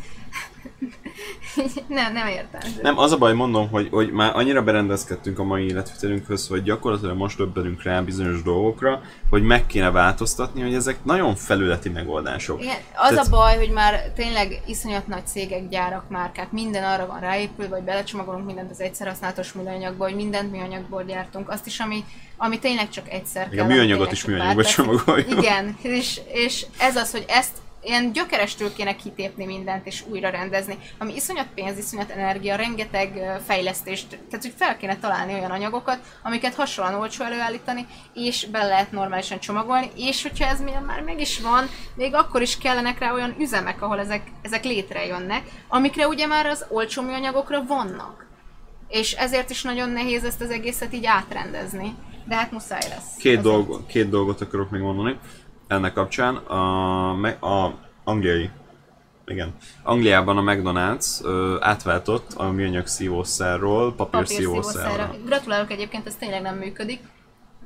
*laughs* nem, nem értem. Nem, az a baj, mondom, hogy, hogy már annyira berendezkedtünk a mai életvitelünkhöz, hogy gyakorlatilag most többenünk rá bizonyos dolgokra, hogy meg kéne változtatni, hogy ezek nagyon felületi megoldások. Igen, az Tehát- a baj, hogy már tényleg iszonyat nagy cégek, gyárak, márkák, minden arra van ráépülve, hogy belecsomagolunk mindent az egyszer használatos műanyagból, hogy mindent műanyagból gyártunk, azt is, ami, ami tényleg csak egyszer Még kell. a műanyagot is műanyagba csomagoljuk. Igen, és, és ez az, hogy ezt ilyen gyökerestől kéne kitépni mindent és újra rendezni, ami iszonyat pénz, iszonyat energia, rengeteg fejlesztést, tehát hogy fel kéne találni olyan anyagokat, amiket hasonlóan olcsó előállítani, és bele lehet normálisan csomagolni, és hogyha ez már meg is van, még akkor is kellenek rá olyan üzemek, ahol ezek, ezek létrejönnek, amikre ugye már az olcsó műanyagokra vannak. És ezért is nagyon nehéz ezt az egészet így átrendezni. De hát muszáj lesz. Két, dolgo, két dolgot akarok még mondani ennek kapcsán. A, a angliai igen. Angliában a McDonald's ö, átváltott a műanyag szívószerról papírszívószerre. Papírszívószerre. Gratulálok egyébként, ez tényleg nem működik.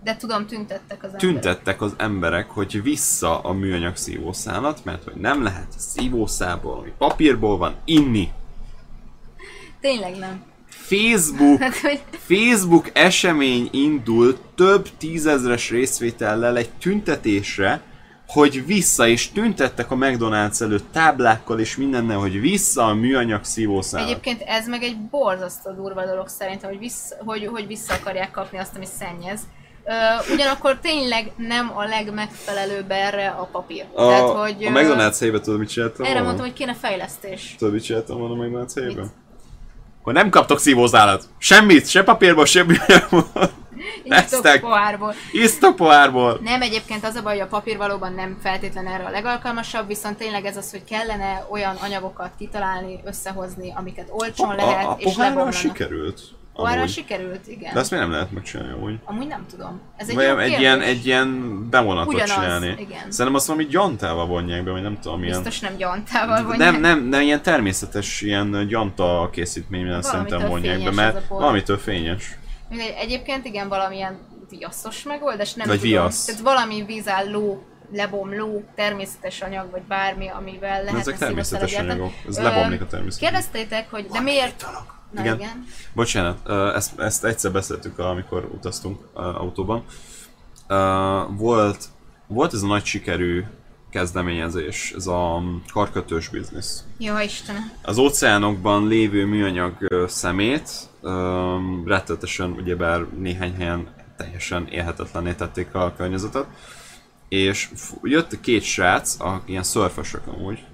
De tudom, tüntettek az emberek. Tüntettek az emberek, hogy vissza a műanyag szívószálat, mert hogy nem lehet szívószából, ami papírból van, inni. Tényleg nem. Facebook Hát, Facebook esemény indult több tízezres részvétellel egy tüntetésre, hogy vissza, és tüntettek a McDonald's előtt táblákkal és mindennel, hogy vissza a műanyag szívószálat. Egyébként ez meg egy borzasztó durva dolog szerintem, hogy vissza, hogy, hogy vissza akarják kapni azt, ami szennyez. Ö, ugyanakkor tényleg nem a legmegfelelőbb erre a papír. A, Tehát, hogy, a McDonald's helyében tudod, mit csináltam Erre volna? mondtam, hogy kéne fejlesztés. Tudod, mit csináltam volna a McDonald's helyében? Mit? Hogy nem kaptok szívószálat. Semmit, se papírból, se műanyagból. *laughs* Isztok pohárból. Isztok pohárból. Nem, egyébként az a baj, hogy a papír valóban nem feltétlen erre a legalkalmasabb, viszont tényleg ez az, hogy kellene olyan anyagokat kitalálni, összehozni, amiket olcsón lehet, a, a és lebomlanak. sikerült. Amúgy. sikerült, igen. De azt miért nem lehet megcsinálni amúgy? Amúgy nem tudom. Ez egy jó egy ilyen, egy ilyen bevonatot Ugyanaz, csinálni. igen. Szerintem azt valami gyantával vonják be, vagy nem tudom, ilyen... Biztos nem gyantával nem, vonják. nem, nem, ilyen természetes ilyen gyanta készítményben szerintem vonják be, mert valamitől fényes. Mindegy, egyébként igen, valamilyen viaszos megoldás, nem Vagy tudom. viasz. Tehát valami vízálló, lebomló, természetes anyag, vagy bármi, amivel lehetne ezek természetes anyagok. Ez lebomlik a természetben. Kérdeztétek, hogy de miért... Na Igen. igen. Bocsánat, ezt, ezt egyszer beszéltük, amikor utaztunk autóban. Volt, volt ez a nagy sikerű kezdeményezés, ez a karkötős biznisz. Jó Istenem. Az óceánokban lévő műanyag szemét rettetesen, ugyebár néhány helyen teljesen élhetetlenné tették a környezetet. És jött két srác, a, ilyen szörfösök amúgy,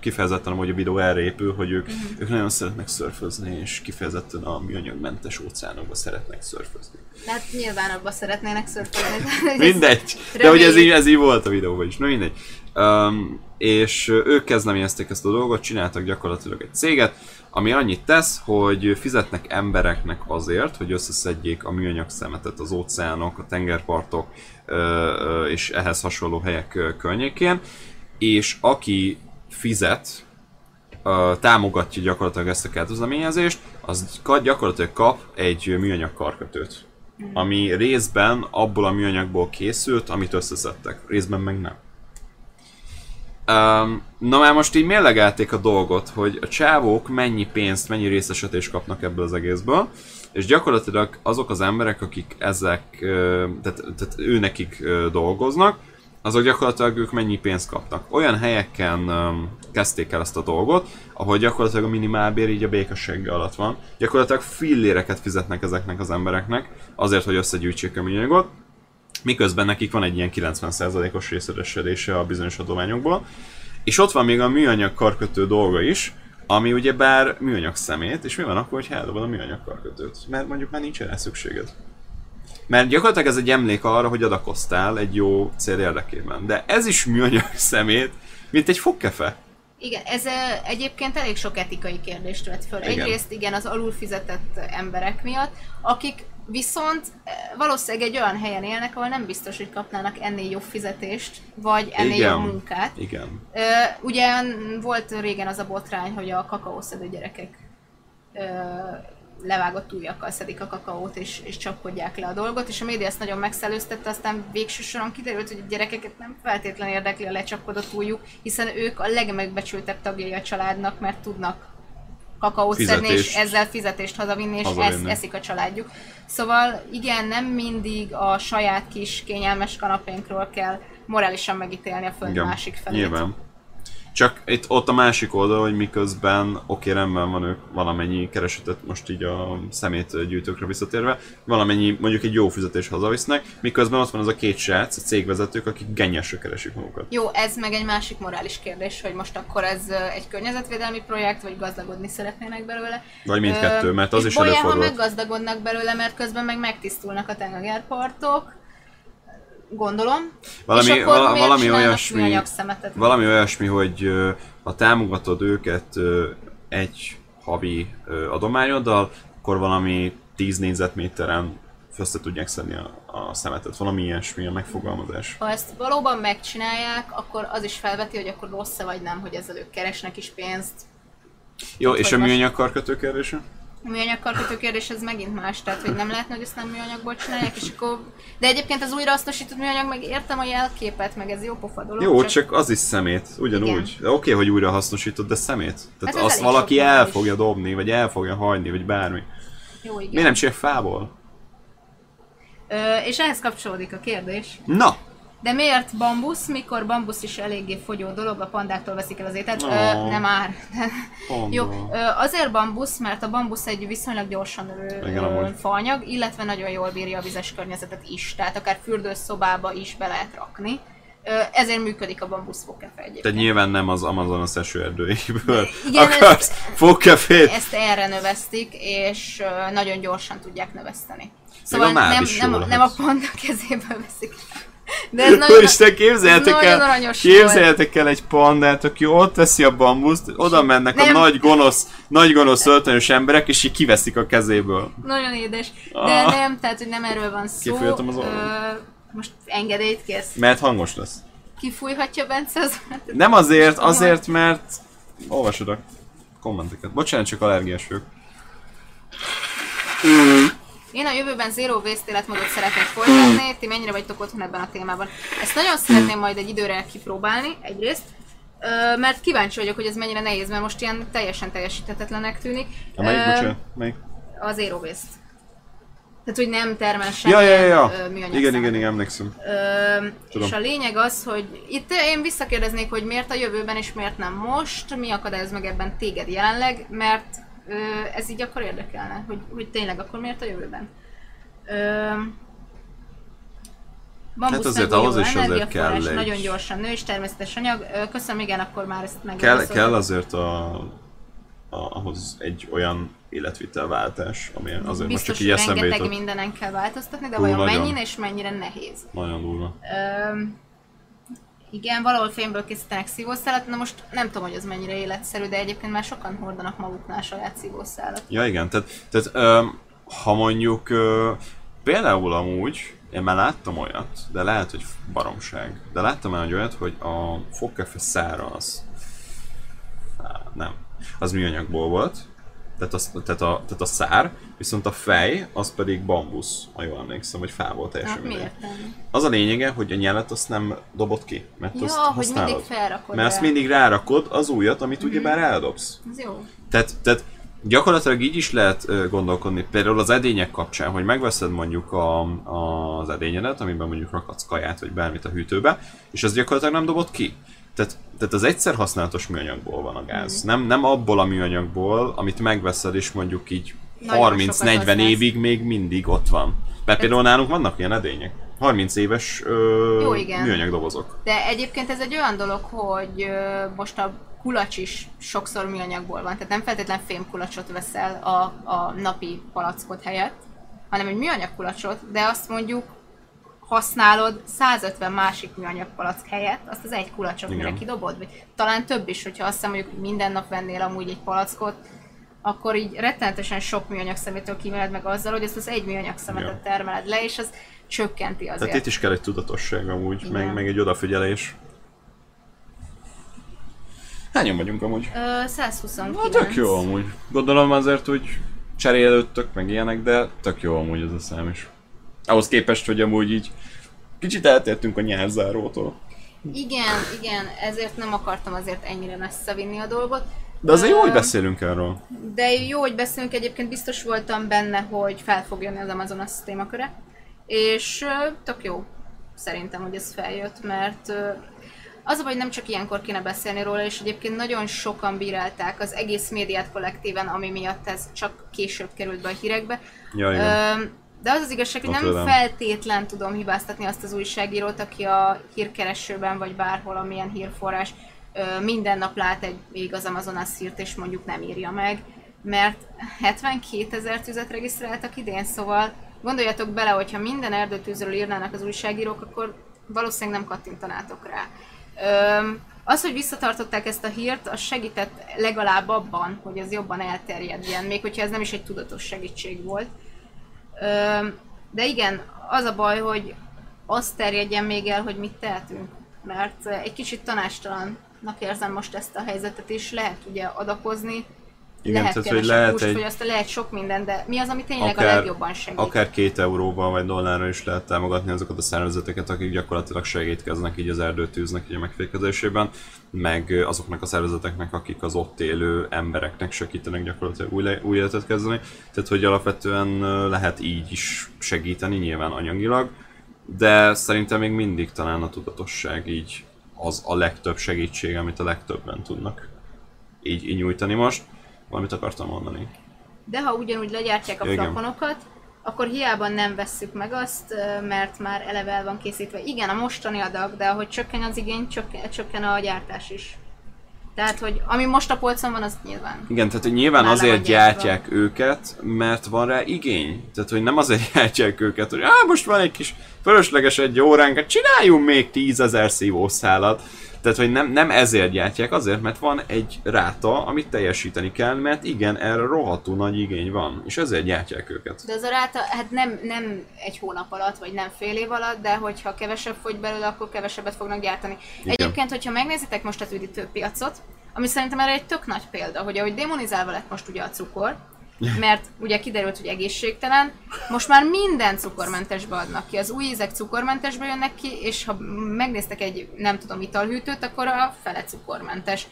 kifejezetten amúgy a videó erre épül, hogy ők, Mhm. ők nagyon szeretnek szörfözni, és kifejezetten a műanyagmentes óceánokba szeretnek szörfözni. Hát nyilván abba szeretnének szörfölni. Mindegy, de hogy ez így, ez így volt a videóban is, na mindegy. Um, és ők kezdeményezték ezt a dolgot, csináltak gyakorlatilag egy céget, ami annyit tesz, hogy fizetnek embereknek azért, hogy összeszedjék a műanyag szemetet az óceánok, a tengerpartok és ehhez hasonló helyek környékén, és aki fizet, támogatja gyakorlatilag ezt a kezdeményezést, az gyakorlatilag kap egy műanyag karkötőt. Ami részben abból a műanyagból készült, amit összeszedtek, részben meg nem. Um, na már most így mérlegelték a dolgot, hogy a csávók mennyi pénzt, mennyi részesedést kapnak ebből az egészből, és gyakorlatilag azok az emberek, akik ezek, tehát, tehát ő nekik dolgoznak, azok gyakorlatilag ők mennyi pénzt kapnak. Olyan helyeken um, kezdték el ezt a dolgot, ahol gyakorlatilag a minimálbér így a békessége alatt van. Gyakorlatilag filléreket fizetnek ezeknek az embereknek, azért, hogy összegyűjtsék a műanyagot, miközben nekik van egy ilyen 90%-os részesedése a bizonyos adományokból. És ott van még a műanyag karkötő dolga is, ami ugye bár műanyag szemét, és mi van akkor, hogy eldobod a műanyag karkötőt? Mert mondjuk már nincs rá szükséged. Mert gyakorlatilag ez egy emlék arra, hogy adakoztál egy jó cél érdekében. De ez is műanyag *laughs* szemét, mint egy fogkefe. Igen, ez egyébként elég sok etikai kérdést vett föl. Igen. Egyrészt igen, az alulfizetett emberek miatt, akik viszont valószínűleg egy olyan helyen élnek, ahol nem biztos, hogy kapnának ennél jobb fizetést, vagy ennél Igen. jobb munkát. Igen. Ugye volt régen az a botrány, hogy a kakaószedő gyerekek levágott ujjakkal szedik a kakaót és, és csapkodják le a dolgot, és a média ezt nagyon megszellőztette, aztán végső soron kiderült, hogy a gyerekeket nem feltétlenül érdekli a lecsapkodott ujjuk, hiszen ők a legmegbecsültebb tagjai a családnak, mert tudnak kakaót szedni, és ezzel fizetést hazavinni, és Hazavinni. ezt eszik a családjuk. Szóval igen, nem mindig a saját kis kényelmes kanapénkról kell morálisan megítélni a föld Igen. másik felét. Nyilván. Csak itt ott a másik oldal, hogy miközben oké, rendben van ők valamennyi keresetet, most így a szemét gyűjtőkre visszatérve, valamennyi mondjuk egy jó fizetés hazavisznek, miközben ott van az a két srác, a cégvezetők, akik gennyesre keresik magukat. Jó, ez meg egy másik morális kérdés, hogy most akkor ez egy környezetvédelmi projekt, vagy gazdagodni szeretnének belőle. Vagy mindkettő, mert az és is bolyán, ha előfordult. meggazdagodnak belőle, mert közben meg megtisztulnak a tengerpartok, gondolom. Valami, és akkor vala, valami olyasmi, valami olyasmi, hogy ha támogatod őket egy havi adományoddal, akkor valami 10 négyzetméteren össze tudják szedni a, a szemetet. Valami ilyesmi a megfogalmazás. Ha ezt valóban megcsinálják, akkor az is felveti, hogy akkor rossz vagy nem, hogy ezzel ők keresnek is pénzt. Jó, Hogy és a műanyag karkötő kérdése? A műanyag karkötő kérdés ez megint más, tehát hogy nem lehetne, hogy ezt nem műanyagból csinálják, és akkor... De egyébként az újrahasznosított műanyag, meg értem a jelképet, meg ez jó pofa dolog. Jó, csak az is szemét, ugyanúgy. Oké, hogy újra hasznosítod, de szemét. Tehát ez azt valaki el is. fogja dobni, vagy el fogja hagyni, vagy bármi. Jó, igen. Miért nem csinálják fából? Ö, és ehhez kapcsolódik a kérdés. Na! De miért bambusz, mikor bambusz is eléggé fogyó dolog, a pandáktól veszik el az ételt? Ó. Ö, nem már. *laughs* Jó, ö, azért bambusz, mert a bambusz egy viszonylag gyorsan amúgy. faanyag, illetve nagyon jól bírja a vizes környezetet is, tehát akár fürdőszobába is be lehet rakni. Ö, ezért működik a bambusz fogkefe egyébként. Tehát nyilván nem az Amazonas esőerdőjéből Igen, akarsz fogkefét. Ezt erre növesztik, és nagyon gyorsan tudják növeszteni. Szóval nem, nem, lehet. nem a panda kezéből veszik. De ez nagyon, Úristen, képzeljetek ez el, nagyon képzeljetek el egy pandát, aki ott teszi a bambuszt, oda mennek Nem. a nagy gonosz, nagy gonosz öltönyös emberek, és így kiveszik a kezéből. Nagyon édes. De Ah. nem, tehát hogy nem erről van szó. Kifújhatom az orrom? Ö, most engedélyt kérsz. Mert hangos lesz. Kifújhatja Bence az Nem azért, azért, mert olvasod a kommenteket. Bocsánat, csak allergiás vagyok. Én a jövőben zero waste életmódot szeretnék folytatni, ti mennyire vagytok otthon ebben a témában. Ezt nagyon szeretném majd egy időre kipróbálni, egyrészt, mert kíváncsi vagyok, hogy ez mennyire nehéz, mert most ilyen teljesen teljesíthetetlenek tűnik. A melyik, Ö, bocsánat? Melyik? A zero waste. Tehát, hogy nem termel semmilyen ja, ja, ja. műanyag Igen, igen, igen, emlékszem. Ö, Tudom. és a lényeg az, hogy itt én visszakérdeznék, hogy miért a jövőben és miért nem most, mi akadályoz meg ebben téged jelenleg, mert ez így akkor érdekelne, hogy, hogy tényleg akkor miért a jövőben. Ö, bambusz Hát azért ahhoz is azért kell egy- Nagyon gyorsan nő és természetes anyag. Ö, köszönöm, igen, akkor már ezt meg Kell, kell azért a, a, ahhoz egy olyan életvitelváltás, ami azért most Biztos, csak így eszembe rengeteg jutott. mindenen kell változtatni, de Hú, vajon nagyon. mennyien és mennyire nehéz? Nagyon durva. Öm, igen, valahol fémből készítenek szívószálat, na most nem tudom, hogy az mennyire életszerű, de egyébként már sokan hordanak maguknál saját szívószálat. Ja igen, tehát, tehát ö, ha mondjuk ö, például amúgy, én már láttam olyat, de lehet, hogy baromság, de láttam már olyat, hogy a fogkefe szára az, Á, nem, az műanyagból volt, tehát, az, tehát, a, tehát a szár, viszont a fej, az pedig bambusz, ha jól emlékszem, vagy fából teljesen Hát mindegy. miért? Az a lényege, hogy a nyelet azt nem dobod ki, mert Ja, azt hogy használod. mindig felrakod Mert azt rá. Mhm. mindig rárakod az újat, amit ugyebár eldobsz. Ez jó. Tehát, tehát gyakorlatilag így is lehet gondolkodni, például az edények kapcsán, hogy megveszed mondjuk a, a, az edényedet, amiben mondjuk rakadsz kaját vagy bármit a hűtőbe, és az gyakorlatilag nem dobod ki. Tehát, tehát az egyszer használatos műanyagból van a gáz. Nem, nem abból a műanyagból, amit megveszed és mondjuk így Nagyon sokat 30-40 használsz. évig még mindig ott van. Mert például nálunk vannak ilyen edények. 30 éves ö, Jó, igen. műanyag dobozok. De egyébként ez egy olyan dolog, hogy ö, most a kulacs is sokszor műanyagból van, tehát nem feltétlen fémkulacsot veszel a, a napi palackot helyett, hanem egy műanyag kulacsot, de azt mondjuk használod 150 másik műanyag palack helyett, azt az egy kulacsot mire kidobod, vagy talán több is, hogyha azt hiszem mondjuk hogy minden nap vennél amúgy egy palackot, akkor így rettenetesen sok műanyag szemétől kimeled meg azzal, hogy ezt az egy műanyag szemetet Igen. termeled le, és az csökkenti azért. Tehát itt is kell egy tudatosság amúgy, Igen. meg, meg egy odafigyelés. Hányan vagyunk amúgy? Ö, 129. Na, tök jó amúgy. Gondolom azért úgy cserélődtök, meg ilyenek, de tök jó amúgy ez a szám is. Ahhoz képest, hogy amúgy így kicsit eltértünk a nyárzárótól. Igen, igen, ezért nem akartam azért ennyire messze vinni a dolgot. De azért jó, hogy beszélünk erről. De jó, hogy beszélünk, egyébként biztos voltam benne, hogy fel fog jönni az Amazonas témaköre. És tök jó szerintem, hogy ez feljött, mert az a baj, nem csak ilyenkor kéne beszélni róla, és egyébként nagyon sokan bírálták az egész médiát kollektíven, ami miatt ez csak később került be a hírekbe. Ja, igen. Ö, de az az igazság, hogy nem feltétlen tudom hibáztatni azt az újságírót, aki a hírkeresőben vagy bárhol, amilyen hírforrás minden nap lát egy még az Amazonas hírt, és mondjuk nem írja meg, mert 72 ezer tüzet regisztráltak idén, szóval gondoljatok bele, hogyha minden erdőtűzről írnának az újságírók, akkor valószínűleg nem kattintanátok rá. Az, hogy visszatartották ezt a hírt, az segített legalább abban, hogy ez jobban elterjedjen, még hogyha ez nem is egy tudatos segítség volt. De igen, az a baj, hogy azt terjedjen még el, hogy mit tehetünk. Mert egy kicsit tanástalannak érzem most ezt a helyzetet, és lehet ugye adakozni, Igen, lehet tehát, hogy lehet húst egy- fogyasztani, lehet sok minden, de mi az, ami tényleg a akár, legjobban segít? akár két euróval vagy dollárral is lehet támogatni azokat a szervezeteket, akik gyakorlatilag segítkeznek így az erdőtűznek így a megfékezésében, meg azoknak a szervezeteknek, akik az ott élő embereknek segítenek gyakorlatilag új, új életet kezdeni. Tehát, hogy alapvetően lehet így is segíteni, nyilván anyagilag, de szerintem még mindig talán a tudatosság így az a legtöbb segítség, amit a legtöbben tudnak így, így nyújtani most. Valamit akartam mondani. De ha ugyanúgy legyártják a Igen. flakonokat, akkor hiába nem vesszük meg azt, mert már eleve el van készítve. Igen, a mostani adag, de ahogy csökken az igény, csökken, csökken a gyártás is. Tehát, hogy ami most a polcon van, az nyilván. Igen, tehát hogy nyilván Már azért van gyártják őket, mert van rá igény. Tehát, hogy nem azért *laughs* gyártják őket, hogy á, most van egy kis fölösleges egy óránk, csináljunk még tízezer szívószálat. Tehát, hogy nem, nem ezért gyártják, azért, mert van egy ráta, amit teljesíteni kell, mert igen, erre rohadtul nagy igény van, és ezért gyártják őket. De az a ráta, hát nem, nem egy hónap alatt, vagy nem fél év alatt, de hogyha kevesebb fogy belőle, akkor kevesebbet fognak gyártani. Igen. Egyébként, hogyha megnézitek most az üdítőpiacot, ami szerintem erre egy tök nagy példa, hogy ahogy demonizálva lett most ugye a cukor, mert ugye kiderült, hogy egészségtelen, most már minden cukormentesbe adnak ki. Az új ízek cukormentesbe jönnek ki, és ha megnéztek egy, nem tudom, italhűtőt, akkor a fele cukormentes.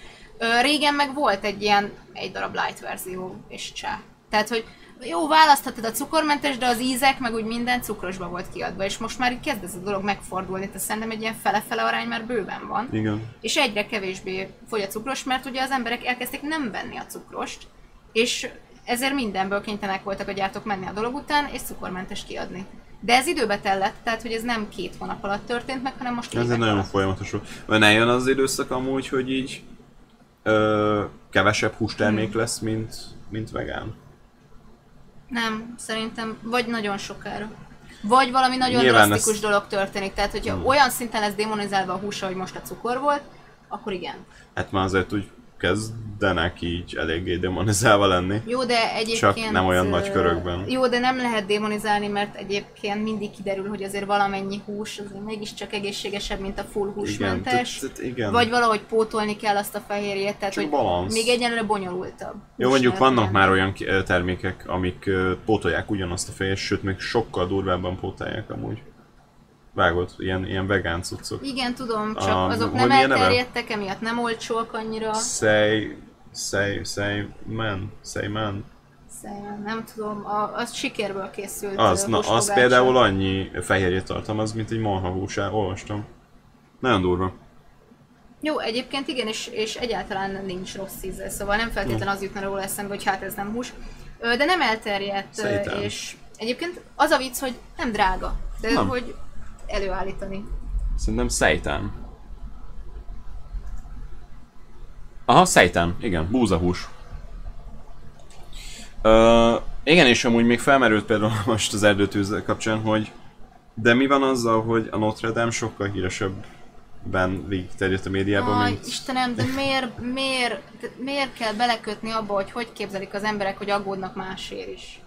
Régen meg volt egy ilyen, egy darab light verzió és csá. Tehát, hogy jó, választhatod a cukormentes, de az ízek meg úgy minden cukrosba volt kiadva, és most már így kezd ez a dolog megfordulni, tehát szerintem egy ilyen fele-fele arány már bőven van Igen. és egyre kevésbé fogy a cukros, mert ugye az emberek elkezdték nem venni a cukrost, és ezért mindenből kénytelenek voltak a gyártók menni a dolog után, és cukormentes kiadni. De ez időbe tellett, tehát hogy ez nem két hónap alatt történt meg, hanem most Ez egy nagyon alatt. folyamatos. Vagy ne jön az időszak amúgy, hogy így ö, kevesebb hústermék Hmm. lesz, mint, mint vegán. Nem, szerintem vagy nagyon sokára. Vagy valami nagyon Nyilván drasztikus ez- dolog történik, tehát hogyha Hmm. olyan szinten lesz demonizálva a hús, ahogy most a cukor volt, akkor igen. Hát már azért úgy kezdenek így eléggé demonizálva lenni. Jó, de egyébként... Csak nem olyan nagy körökben. Jó, de nem lehet démonizálni, mert egyébként mindig kiderül, hogy azért valamennyi hús azért mégiscsak egészségesebb, mint a full húsmentes. tehát- tehát igen. Vagy valahogy pótolni kell azt a fehérjét, tehát Csak hogy balansz. még egyenlőre bonyolultabb. Jó, mondjuk vannak már olyan termékek, amik pótolják ugyanazt a fejet, sőt még sokkal durvábban pótolják amúgy. Vágod, ilyen, ilyen vegán cuccok. Igen, tudom, csak A- azok nem milyen neve? elterjedtek, emiatt nem olcsóak annyira. Say, say, say man, say man. Szóval Nem tudom, a, az sikérből készült Az, na, az például annyi fehérjét tartalmaz, mint egy marha húsá, olvastam. Nagyon durva. Jó, egyébként igen, és, és egyáltalán nincs rossz íze, szóval nem feltétlenül az jutna róla eszembe, hogy hát ez nem hús. De nem elterjedt, Szerintem. és egyébként az a vicc, hogy nem drága, de Nem. hogy előállítani. Szerintem szejtán. Aha, szejtán, igen, búzahús. Ö, Igen, és amúgy még felmerült például *laughs* most az erdőtűz kapcsán, hogy de mi van azzal, hogy a Notre Dame sokkal híresebben végig terjedt a médiában, Aj, mint... Istenem, de miért, miért, de miért kell belekötni abba, hogy hogy képzelik az emberek, hogy aggódnak másért is?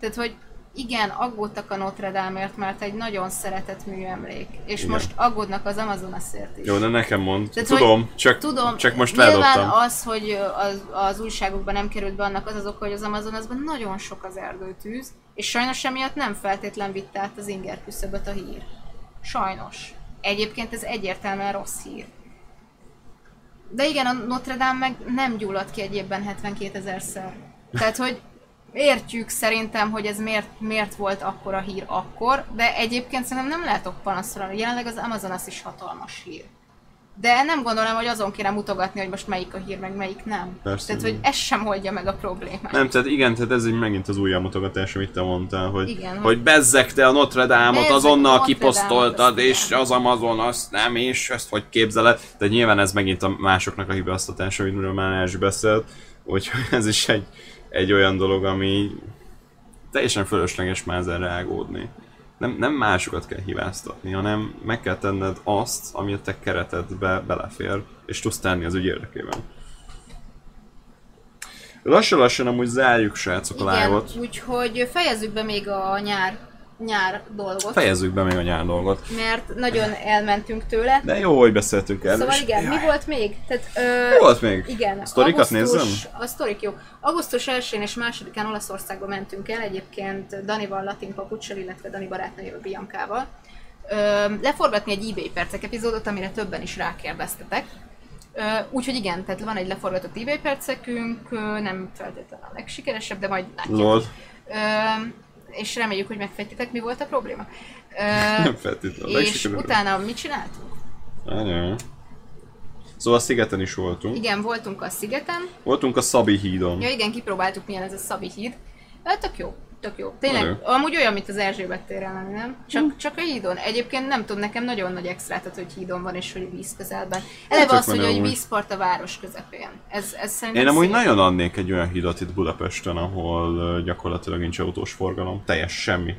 Tehát, hogy igen, aggódtak a Notre Dame-ért, mert egy nagyon szeretett műemlék, és Igen. most aggódnak az Amazonasért is. Jó, de nekem mond. Tehát, tudom, hogy- csak, Tudom, csak most feldobtam. az, hogy az, az újságokban nem került be, annak az az oka, hogy az Amazonasban nagyon sok az erdőtűz, és sajnos emiatt nem feltétlen vitt át az inger küszöböt a hír. Sajnos. Egyébként ez egyértelműen rossz hír. De igen, a Notre Dame meg nem gyulladt ki egy évben 72 ezerszer. Tehát, hogy értjük szerintem, hogy ez miért, miért volt akkor a hír akkor, de egyébként szerintem nem lehetok panaszra. Jelenleg az Amazonas is hatalmas hír. De nem gondolom, hogy azon kéne mutogatni, hogy most melyik a hír, meg melyik nem. Persze, Tehát, hogy ez sem oldja meg a problémát. Nem, tehát igen, tehát ez így megint az újabb mutogatás, amit te mondtál, hogy, Igen, hogy bezzek te a Notre Dame-ot, azonnal Notre kiposztoltad, és azt az Amazon azt nem, és ezt hogy képzeled. De nyilván ez megint a másoknak a hibáztatása, amiről már Erzsi beszélt, úgyhogy ez is egy, egy olyan dolog, ami teljesen fölösleges már ezzel reagódni. Nem, nem másokat kell hibáztatni, hanem meg kell tenned azt, ami a te keretedbe belefér, és tudsz tenni az ügy érdekében. Lassan-lassan amúgy zárjuk, srácok, a Igen, live-ot. úgyhogy fejezzük be még a nyár, nyár dolgot. Fejezzük be még a nyár dolgot. mert nagyon elmentünk tőle. De jó, hogy beszéltünk erről. Szóval igen, mi Jaj. volt még? Tehát, ö, Mi volt még? Igen, A sztorikat augusztus- nézzem? A sztorik jó. Augusztus 1-én és 2-án Olaszországba mentünk el, egyébként Danival, Latin Papucsal, illetve Dani barátnőjével, Biancával. Ö, leforgatni egy eBay percek epizódot, amire többen is rákérdeztetek. Úgyhogy igen, tehát van egy leforgatott eBay percekünk, nem feltétlenül a legsikeresebb, de majd látjátok. Lol. Ö, és reméljük, hogy megfejtitek, mi volt a probléma. Ö, *laughs* Nem feltétlenül. és utána mit csináltunk? Anya. Szóval a szigeten is voltunk. Igen, voltunk a szigeten. Voltunk a Szabi hídon. Ja igen, kipróbáltuk milyen ez a Szabi híd. Hát tök jó, tök jó. Tényleg, Nagyon. amúgy olyan, mint az Erzsébet téren lenni, nem? Csak, csak a hídon. Egyébként nem tudom, nekem nagyon nagy extrát ad, hogy hídon van és hogy víz közelben. Eleve az, hogy amúgy. vízpart a város közepén. Ez, ez szerintem Én amúgy szép. nagyon adnék egy olyan hídat itt Budapesten, ahol gyakorlatilag nincs autós forgalom. Teljes semmi.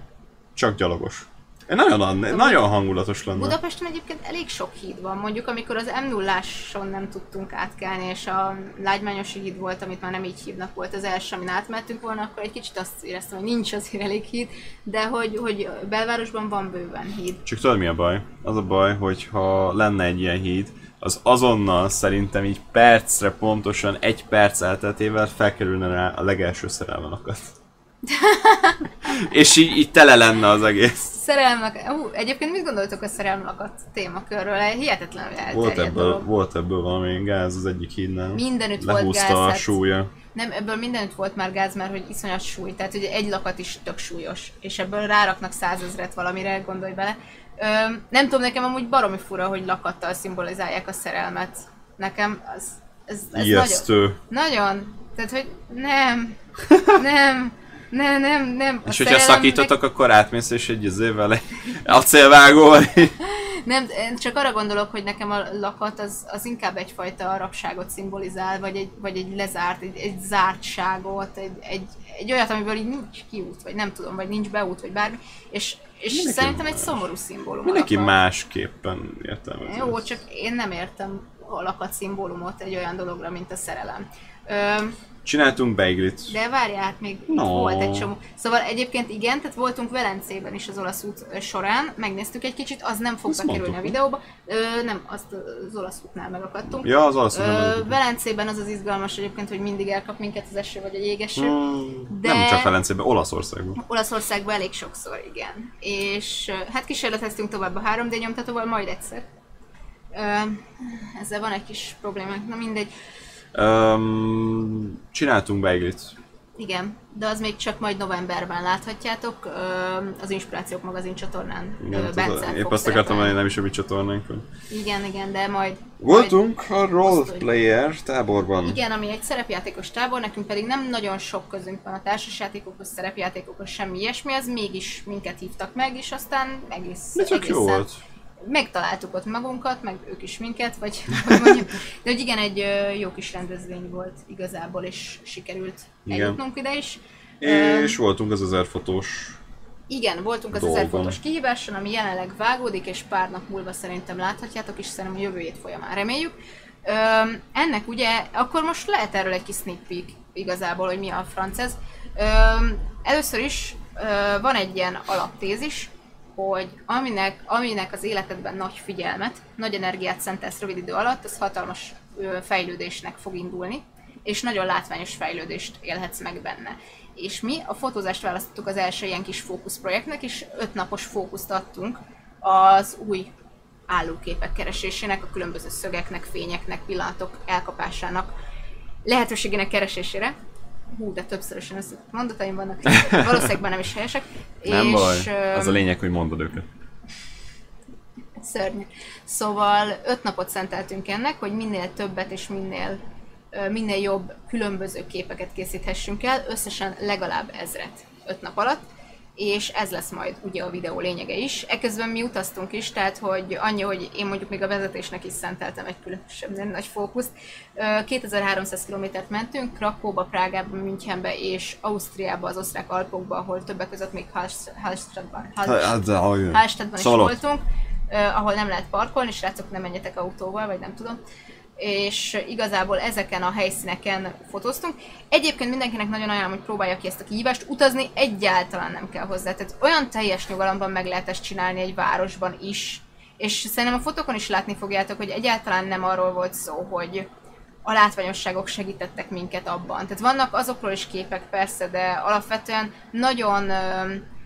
Csak gyalogos. Nagyon adnék, nagyon hangulatos lenne. Budapesten egyébként elég sok híd van. Mondjuk, amikor az m 0 nem tudtunk átkelni, és a Lágymányosi híd volt, amit már nem így hívnak, volt az első, amin átmentünk volna, akkor egy kicsit azt éreztem, hogy nincs azért elég híd, de hogy, hogy belvárosban van bőven híd. Csak tudod mi a baj? Az a baj, hogy ha lenne egy ilyen híd, az azonnal szerintem így percre pontosan egy perc elteltével felkerülne rá a legelső szerelmelakat. *laughs* És így, így tele lenne az egész. Szerelmek, hú, egyébként mit gondoltok a szerelmelakat témakörről? Hihetetlenül elterjedt Volt ebből, dolog. volt ebből valami gáz az egyik hídnál. Mindenütt volt gáz, a hát- súlya. Nem, ebből mindenütt volt már gáz, mert hogy iszonyat súly, tehát ugye egy lakat is tök súlyos, és ebből ráraknak százezret valamire, gondolj bele. Ö, nem tudom, nekem amúgy baromi fura, hogy lakattal szimbolizálják a szerelmet. Nekem az, ez, ez nagyon, nagyon, tehát hogy nem, nem, nem, nem, nem. A És hogyha szakítotok, akkor átmész és egy izével egy acélvágóval. Nem, csak arra gondolok, hogy nekem a lakat az, az inkább egyfajta rabságot szimbolizál, vagy egy, vagy egy lezárt, egy, egy zártságot, egy, egy, egy olyat, amiből így nincs kiút, vagy nem tudom, vagy nincs beút, vagy bármi, és, és Mindenki szerintem egy más. szomorú szimbólum. Mindenki lakat. másképpen értelmezi. Jó, ezt. csak én nem értem a lakat szimbólumot egy olyan dologra, mint a szerelem. Ö, Csináltunk beiglit. de várjál, hát még No. volt egy csomó. Szóval egyébként igen, tehát voltunk Velencében is az olasz út során, megnéztük egy kicsit, az nem fog bekerülni a videóba. Ö, nem, azt az olasz útnál megakadtunk. Ja, az olasz Ö, Velencében az az izgalmas egyébként, hogy mindig elkap minket az eső vagy a jégeső. Hmm, De- Nem csak Velencében, Olaszországban. Olaszországban elég sokszor, igen. És hát kísérleteztünk tovább a 3D nyomtatóval, majd egyszer. Ö, ezzel van egy kis problémánk, na mindegy. Um, csináltunk beiglit. Igen, de az még csak majd novemberben láthatjátok. Az Inspirációk magazin csatornán Igen, tudod, Bence épp azt akartam mondani, nem is a mi csatornánk. Hogy... Igen, igen, de majd... Voltunk a Azt, role hogy- player táborban. Igen, ami egy szerepjátékos tábor, nekünk pedig nem nagyon sok közünk van a társasjátékokhoz, szerepjátékokhoz, semmi ilyesmi, az mégis minket hívtak meg, és aztán egész, De csak jó egészen volt. Megtaláltuk ott magunkat, meg ők is minket, vagy *laughs* hogy mondjuk. De hogy igen, egy jó kis rendezvény volt igazából, és sikerült Igen. eljutnunk ide is. És voltunk az 1000 fotós igen, voltunk az Dolgon. 1000 fotós kihíváson, ami jelenleg vágódik, és pár nap múlva szerintem láthatjátok, és szerintem a jövő hét folyamán reméljük. Öm, ennek ugye, akkor most lehet erről egy kis sneak peek igazából, hogy mi a franc ez. Öm, először is ö, van egy ilyen alaptézis, hogy aminek, aminek az életedben nagy figyelmet, nagy energiát szentelsz rövid idő alatt, az hatalmas fejlődésnek fog indulni, és nagyon látványos fejlődést élhetsz meg benne. És mi a fotózást választottuk az első ilyen kis fókuszprojektnek, és öt napos fókuszt adtunk az új állóképek keresésének, a különböző szögeknek, fényeknek, pillanatok elkapásának lehetőségének keresésére. Hú, de többszörösen összetett mondataim vannak, valószínűleg már nem is helyesek. Nem és, baj, az a lényeg, hogy mondod őket. Szörnyű. Szóval öt napot szenteltünk ennek, hogy minél többet és minél, minél jobb különböző képeket készíthessünk el, összesen legalább ezret öt nap alatt, és ez lesz majd ugye a videó lényege is. Eközben mi utaztunk is, tehát hogy annyi, hogy én mondjuk még a vezetésnek is szenteltem egy különösebb nem nagy fókuszt. Ö, 2300 kilométert mentünk, Krakóba, Prágába, Münchenbe és Ausztriába, az osztrák Alpokba, ahol többek között még Hallstattban, Hallstattban, Hallstattban is voltunk, ahol nem lehet parkolni, srácok, nem menjetek autóval, vagy nem tudom. És igazából ezeken a helyszíneken fotóztunk. Egyébként mindenkinek nagyon ajánlom, hogy próbálja ki ezt a kihívást. Utazni egyáltalán nem kell hozzá. Tehát olyan teljes nyugalomban meg lehet ezt csinálni egy városban is. És szerintem a fotókon is látni fogjátok, hogy egyáltalán nem arról volt szó, hogy a látványosságok segítettek minket abban. Tehát vannak azokról is képek persze, de alapvetően nagyon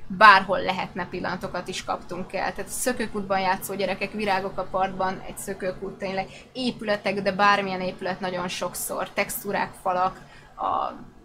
bárhol lehetne pillanatokat is kaptunk el. Tehát szökőkútban játszó gyerekek, virágok a partban, egy szökőkút tényleg, épületek, de bármilyen épület nagyon sokszor, textúrák, falak, a,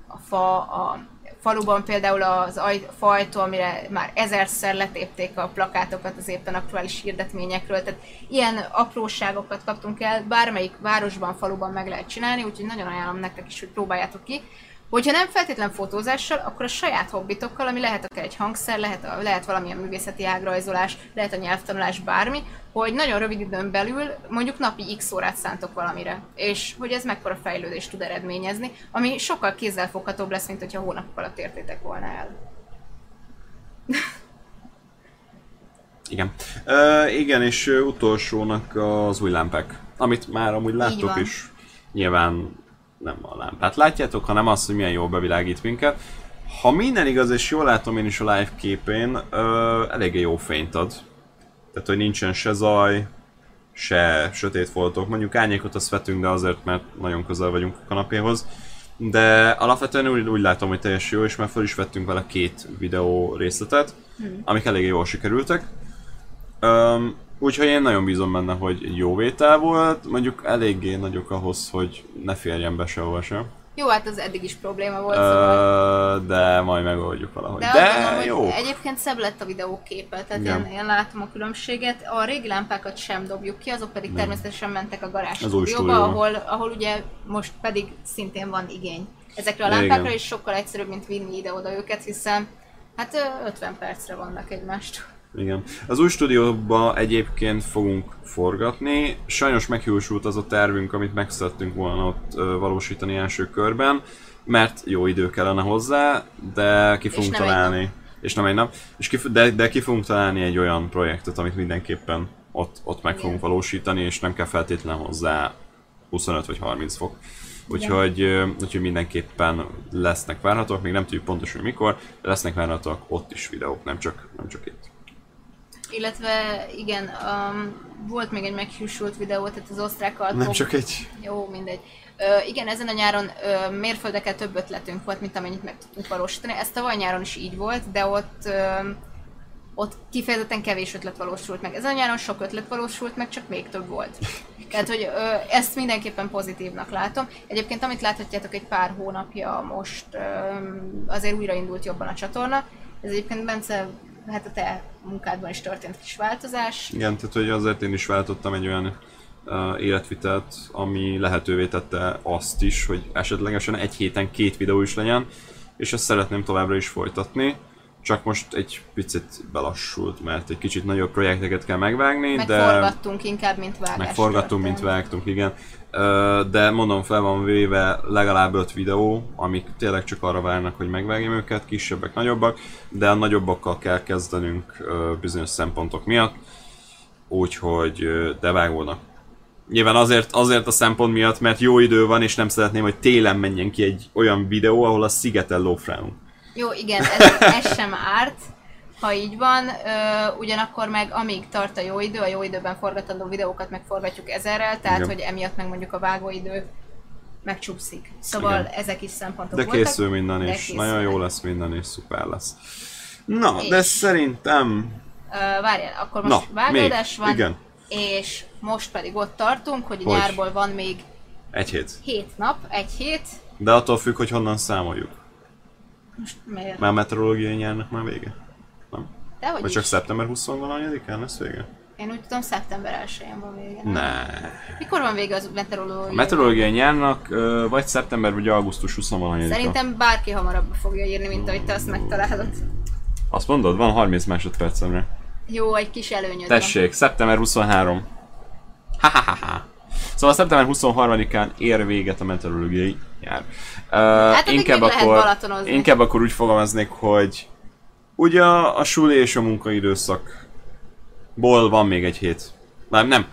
a fa, a faluban például az aj, fajtó, amire már ezerszer letépték a plakátokat az éppen aktuális hirdetményekről, tehát ilyen apróságokat kaptunk el, bármelyik városban, faluban meg lehet csinálni, úgyhogy nagyon ajánlom nektek is, hogy próbáljátok ki. Hogyha nem feltétlen fotózással, akkor a saját hobbitokkal, ami lehet akár egy hangszer, lehet, a, lehet valamilyen művészeti ágrajzolás, lehet a nyelvtanulás, bármi, hogy nagyon rövid időn belül mondjuk napi x órát szántok valamire, és hogy ez mekkora fejlődést tud eredményezni, ami sokkal kézzelfoghatóbb lesz, mint hogyha hónapok alatt értétek volna el. Igen. Uh, igen, és utolsónak az új lámpák, amit már amúgy láttok is. Nyilván nem a lámpát látjátok, hanem azt, hogy milyen jól bevilágít minket. Ha minden igaz, és jól látom én is a live képén, eléggé jó fényt ad. Tehát, hogy nincsen se zaj, se sötét foltok. Mondjuk árnyékot azt vetünk, de azért, mert nagyon közel vagyunk a kanapéhoz. De alapvetően úgy, úgy látom, hogy teljesen jó, és már fel is vettünk vele két videó részletet, amik eléggé jól sikerültek. Um, úgyhogy én nagyon bízom benne, hogy jó vétel volt, mondjuk eléggé nagyok ahhoz, hogy ne férjen be sehova sem. Jó, hát az eddig is probléma volt, szóval... De majd megoldjuk valahogy. De, De, gondolom, jó. egyébként szebb lett a videó képe, tehát Igen. én, én látom a különbséget. A régi lámpákat sem dobjuk ki, azok pedig természetesen mentek a garázs stúdióba, ahol, ahol ugye most pedig szintén van igény. Ezekre a Igen. lámpákra is sokkal egyszerűbb, mint vinni ide-oda őket, hiszen hát ö, 50 percre vannak egymást. Igen. Az új stúdióba egyébként fogunk forgatni. Sajnos meghiúsult az a tervünk, amit meg szerettünk volna ott valósítani első körben, mert jó idő kellene hozzá, de ki fogunk egy találni. És nem egy nap. És ki, de, de ki fogunk találni egy olyan projektet, amit mindenképpen ott, ott meg Igen. fogunk valósítani, és nem kell feltétlenül hozzá 25 vagy 30 fok. Úgyhogy, ö, úgyhogy mindenképpen lesznek várhatóak, még nem tudjuk pontosan mikor, de lesznek várhatóak ott is videók, nem csak, nem csak itt. Illetve igen, um, volt még egy meghiúsult videó, tehát az osztrák alpok. Nem csak egy. Jó, mindegy. Ö, igen, ezen a nyáron ö, mérföldekkel több ötletünk volt, mint amennyit meg tudtunk valósítani. Ez tavaly nyáron is így volt, de ott ö, ott kifejezetten kevés ötlet valósult meg. Ezen a nyáron sok ötlet valósult meg, csak még több volt. *laughs* Tehát, hogy ö, ezt mindenképpen pozitívnak látom. Egyébként, amit láthatjátok egy pár hónapja most ö, azért újraindult jobban a csatorna. Ez egyébként Bence, hát a te munkádban is történt kis változás. Igen, tehát hogy azért én is váltottam egy olyan uh, életvitelt, ami lehetővé tette azt is, hogy esetlegesen egy héten két videó is legyen, és ezt szeretném továbbra is folytatni. Csak most egy picit belassult, mert egy kicsit nagyobb projekteket kell megvágni, de Megforgattunk inkább, mint vágást. megforgattunk, mint vágtunk, igen. De mondom, fel van véve legalább 5 videó, amik tényleg csak arra várnak, hogy megvágjam őket, kisebbek, nagyobbak, de a nagyobbakkal kell kezdenünk bizonyos szempontok miatt, úgyhogy de vágódnak. Nyilván azért, azért a szempont miatt, mert jó idő van, és nem szeretném, hogy télen menjen ki egy olyan videó, ahol a szigeten lófrálunk. Jó, igen, ez, ez sem árt, ha így van, ö, ugyanakkor meg amíg tart a jó idő, a jó időben forgatandó videókat megforgatjuk ezerrel, tehát Igen. hogy emiatt meg mondjuk a vágóidő megcsúszik. Szóval Igen. ezek is szempontok De voltak. készül minden, de és készülnek. nagyon jó lesz minden, és szuper lesz. Na, de És- szerintem... Ö, várjál, akkor most Na, vágódás még, van, igen. és most pedig ott tartunk, hogy, Hogy? nyárból van még Egy hét. 7 nap, egy hét. De attól függ, hogy honnan számoljuk. Most miért? Már meteorológiai nyárnak már vége? Nem? Dehogy Vagy is. csak szeptember 20-án lesz vége? Én úgy tudom, szeptember 1-én van vége. nem? Ne. Mikor van vége az meteorológiai? A meteorológiai nyárnak vagy szeptember, vagy augusztus 20 Szerintem bárki hamarabb fogja írni, mint ahogy te azt megtalálod. Azt mondod, van 30 másodpercemre. Jó, egy kis előnyöd van. Tessék, szeptember 23. Ha, ha, ha, ha. Szóval szeptember 23-án ér véget a meteorológiai nyár. Uh, addig inkább, akkor, inkább akkor úgy fogalmaznék, hogy ugye a, a suli és a munkaidőszakból van még egy hét. Nem, nem. *laughs*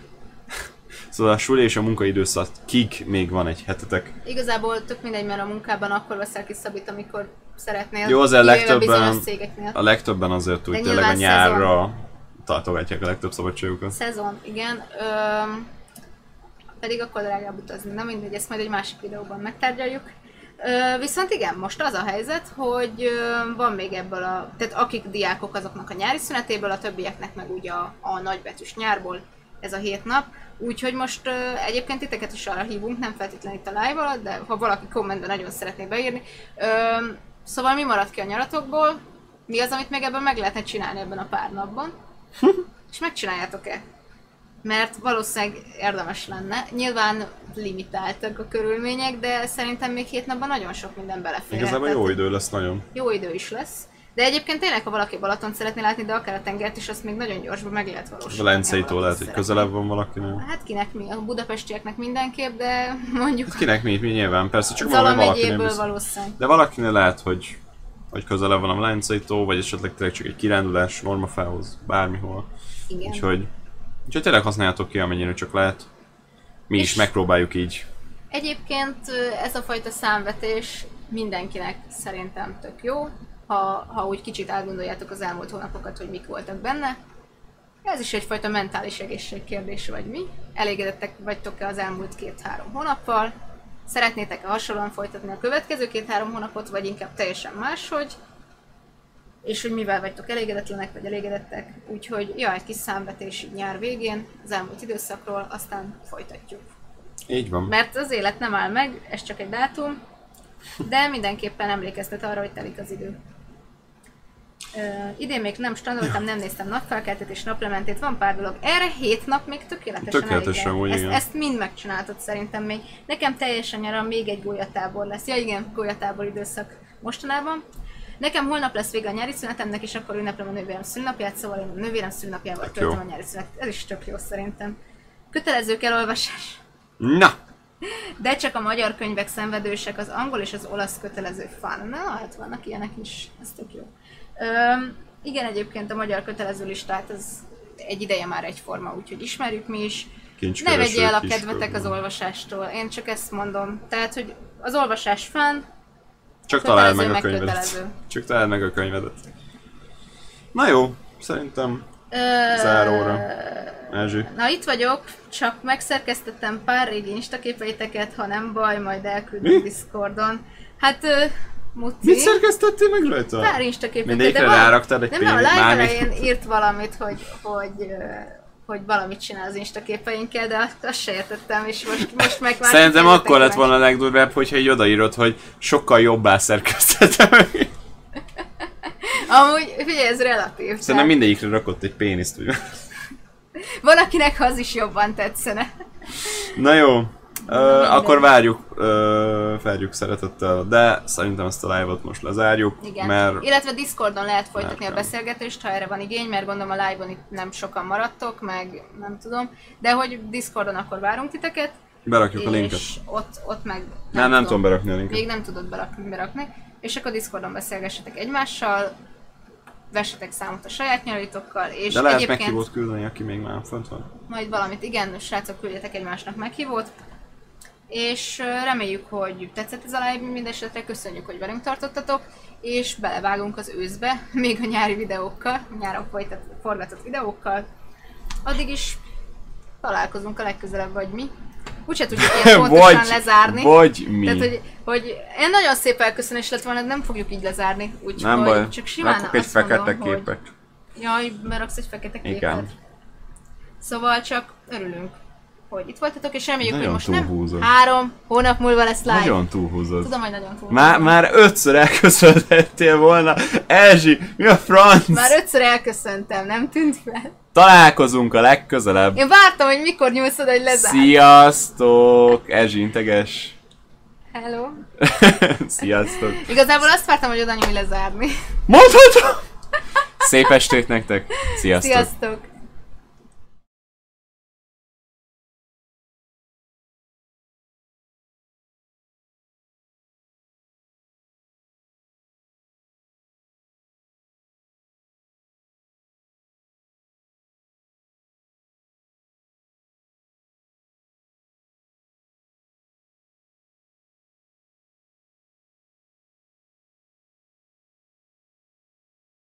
Szóval a suli és a munkaidőszakig még van egy hetetek. Igazából tök mindegy, mert a munkában akkor veszel ki szabít, amikor szeretnél. Jó, azért legtöbben, cégeknél. a legtöbben azért úgy tényleg a nyárra tartogatják a legtöbb szabadságukat. Szezon, igen. Öm, pedig akkor drágább utazni. Na mindegy, ezt majd egy másik videóban megtárgyaljuk. Viszont igen, most az a helyzet, hogy van még ebből a... Tehát akik diákok azoknak a nyári szünetéből, a többieknek meg ugye a, a nagybetűs nyárból ez a hét nap. Úgyhogy most egyébként titeket is arra hívunk, nem feltétlenül itt a live alatt, de ha valaki kommentben nagyon szeretné beírni. Szóval mi maradt ki a nyaratokból? Mi az, amit még ebben meg lehetne csinálni ebben a pár napban? *laughs* És megcsináljátok-e? Mert valószínűleg érdemes lenne. Nyilván limitáltak a körülmények, de szerintem még hét napban nagyon sok minden belefér. Igazából jó idő lesz nagyon. Jó idő is lesz. De egyébként tényleg, ha valaki Balaton szeretné látni, de akár a tengert is, azt még nagyon gyorsban meg lehet valósítani. Velencéitól ha lehet, hogy közelebb van valakinek. Hát kinek mi? A budapestieknek mindenképp, de *laughs* mondjuk Kinek mi, mi nyilván, persze, csak hogy valakinek valószínűleg. De valakinél lehet, hogy, hogy közelebb van a Velencei-tó, vagy esetleg tényleg csak egy kirándulás normafához, bármihol. Igen. Úgyhogy, úgyhogy tényleg használjátok ki, amennyire csak lehet. Mi is megpróbáljuk így. Egyébként ez a fajta számvetés mindenkinek szerintem tök jó, ha, ha úgy kicsit átgondoljátok az elmúlt hónapokat, hogy mik voltak benne. Ez is egyfajta mentális egészség kérdése, vagy mi? Elégedettek vagytok-e az elmúlt két-három hónappal? Szeretnétek-e hasonlóan folytatni a következő két-három hónapot, vagy inkább teljesen máshogy? És hogy mivel vagytok elégedetlenek, vagy elégedettek? Úgyhogy ja, egy kis számvetés így nyár végén, az elmúlt időszakról, aztán folytatjuk. Így van. Mert az élet nem áll meg, ez csak egy dátum, de mindenképpen emlékeztet arra, hogy telik az idő. Uh, idén még nem strandoltam, nem néztem napfelkeltet és naplementét, van pár dolog. Erre hét nap még tökéletesen Tökéletesen elég úgy, lehet. igen. ezt, ezt mind megcsináltad szerintem még. Nekem teljesen nyaran még egy golyatábor lesz. Ja igen, golyatábor időszak mostanában. Nekem holnap lesz vége a nyári szünetemnek, és akkor ünneplem a nővérem szünnapját, szóval én a nővérem szünnapjával Tök töltöm a nyári szünet. Ez is tök jó szerintem. Kötelező elolvasás. Na! De csak a magyar könyvek szenvedősek, az angol és az olasz kötelező fan. Na, hát vannak ilyenek is, ez tök jó. Öm, igen, egyébként a magyar kötelező listát az egy ideje már egyforma, úgyhogy ismerjük mi is. Ne vegye el a kedvetek az olvasástól, én csak ezt mondom. Tehát, hogy az olvasás fán, Csak találd meg a könyvedet. kötelező. Csak találd meg a könyvedet. Na jó, szerintem Ö, záróra. Erzsi. Na itt vagyok, csak megszerkesztettem pár régi instaképeiteket, ha nem baj, majd elküldöm? Discordon. Hát, Muci. Mit szerkesztettél meg rajta? Pár instaképet. Mindegyikre ráraktad egy Nem, a live elején írt valamit, hogy, hogy, hogy valamit csinál az instaképeinkkel, de azt, azt se értettem, és most, most meg már *laughs* Szerintem akkor lett volna a legdurvább, hogyha így odaírod, hogy sokkal jobbá szerkesztettem. *laughs* Amúgy, figyelj, ez relatív. Szerintem tehát mindegyikre rakott egy péniszt, ugye? *laughs* Van, akinek az is jobban tetszene. Na jó, Ö, akkor várjuk, ö, várjuk szeretettel, de szerintem ezt a live-ot most lezárjuk, Igen. mert Illetve Discordon lehet folytatni a nem. beszélgetést, ha erre van igény, mert gondolom a live-on itt nem sokan maradtok, meg nem tudom. De hogy Discordon akkor várunk titeket. Berakjuk a linket. és ott, ott meg Nem, nem tudom berakni a linket. Még nem tudod berakni, berakni. És akkor Discordon beszélgessetek egymással, vessetek számot a saját nyelvitokkal, és De lehet egyébként meghívót küldeni, aki még már fönt van. majd valamit, igen, srácok, küldjetek egymásnak meghívót. És reméljük, hogy tetszett ez a live, mindesetre köszönjük, hogy velünk tartottatok, és belevágunk az őszbe, *laughs* még a nyári videókkal, nyáron folytat, forgatott videókkal. Addig is találkozunk a legközelebb, vagy mi. Úgyse tudjuk *laughs* ilyen pontosan lezárni. vagy mi. Tehát, hogy, hogy egy nagyon szép elköszönés lett volna, nem fogjuk így lezárni. Úgyhogy nem baj, csak simán rakok egy azt mondom, fekete hogy- képet. Jaj, beraksz egy fekete képet. Igen. Szóval csak örülünk, hogy itt voltatok, és reméljük, Nagyon hogy most nem túlhúzod. három hónap múlva lesz live. Nagyon túlhúzod. Tudom, hogy nagyon túl. Már, már ötször elköszönhettél volna. Erzsi, mi a franc? Már ötször elköszöntem, nem tűnt fel. Találkozunk a legközelebb. Én vártam, hogy mikor nyúlsz oda, hogy lezár. Sziasztok! Erzsi integes. Hello. *laughs* Sziasztok. Igazából azt vártam, hogy oda nyúlj lezárni. Mondhatom! Szép estét nektek! Sziasztok! Sziasztok.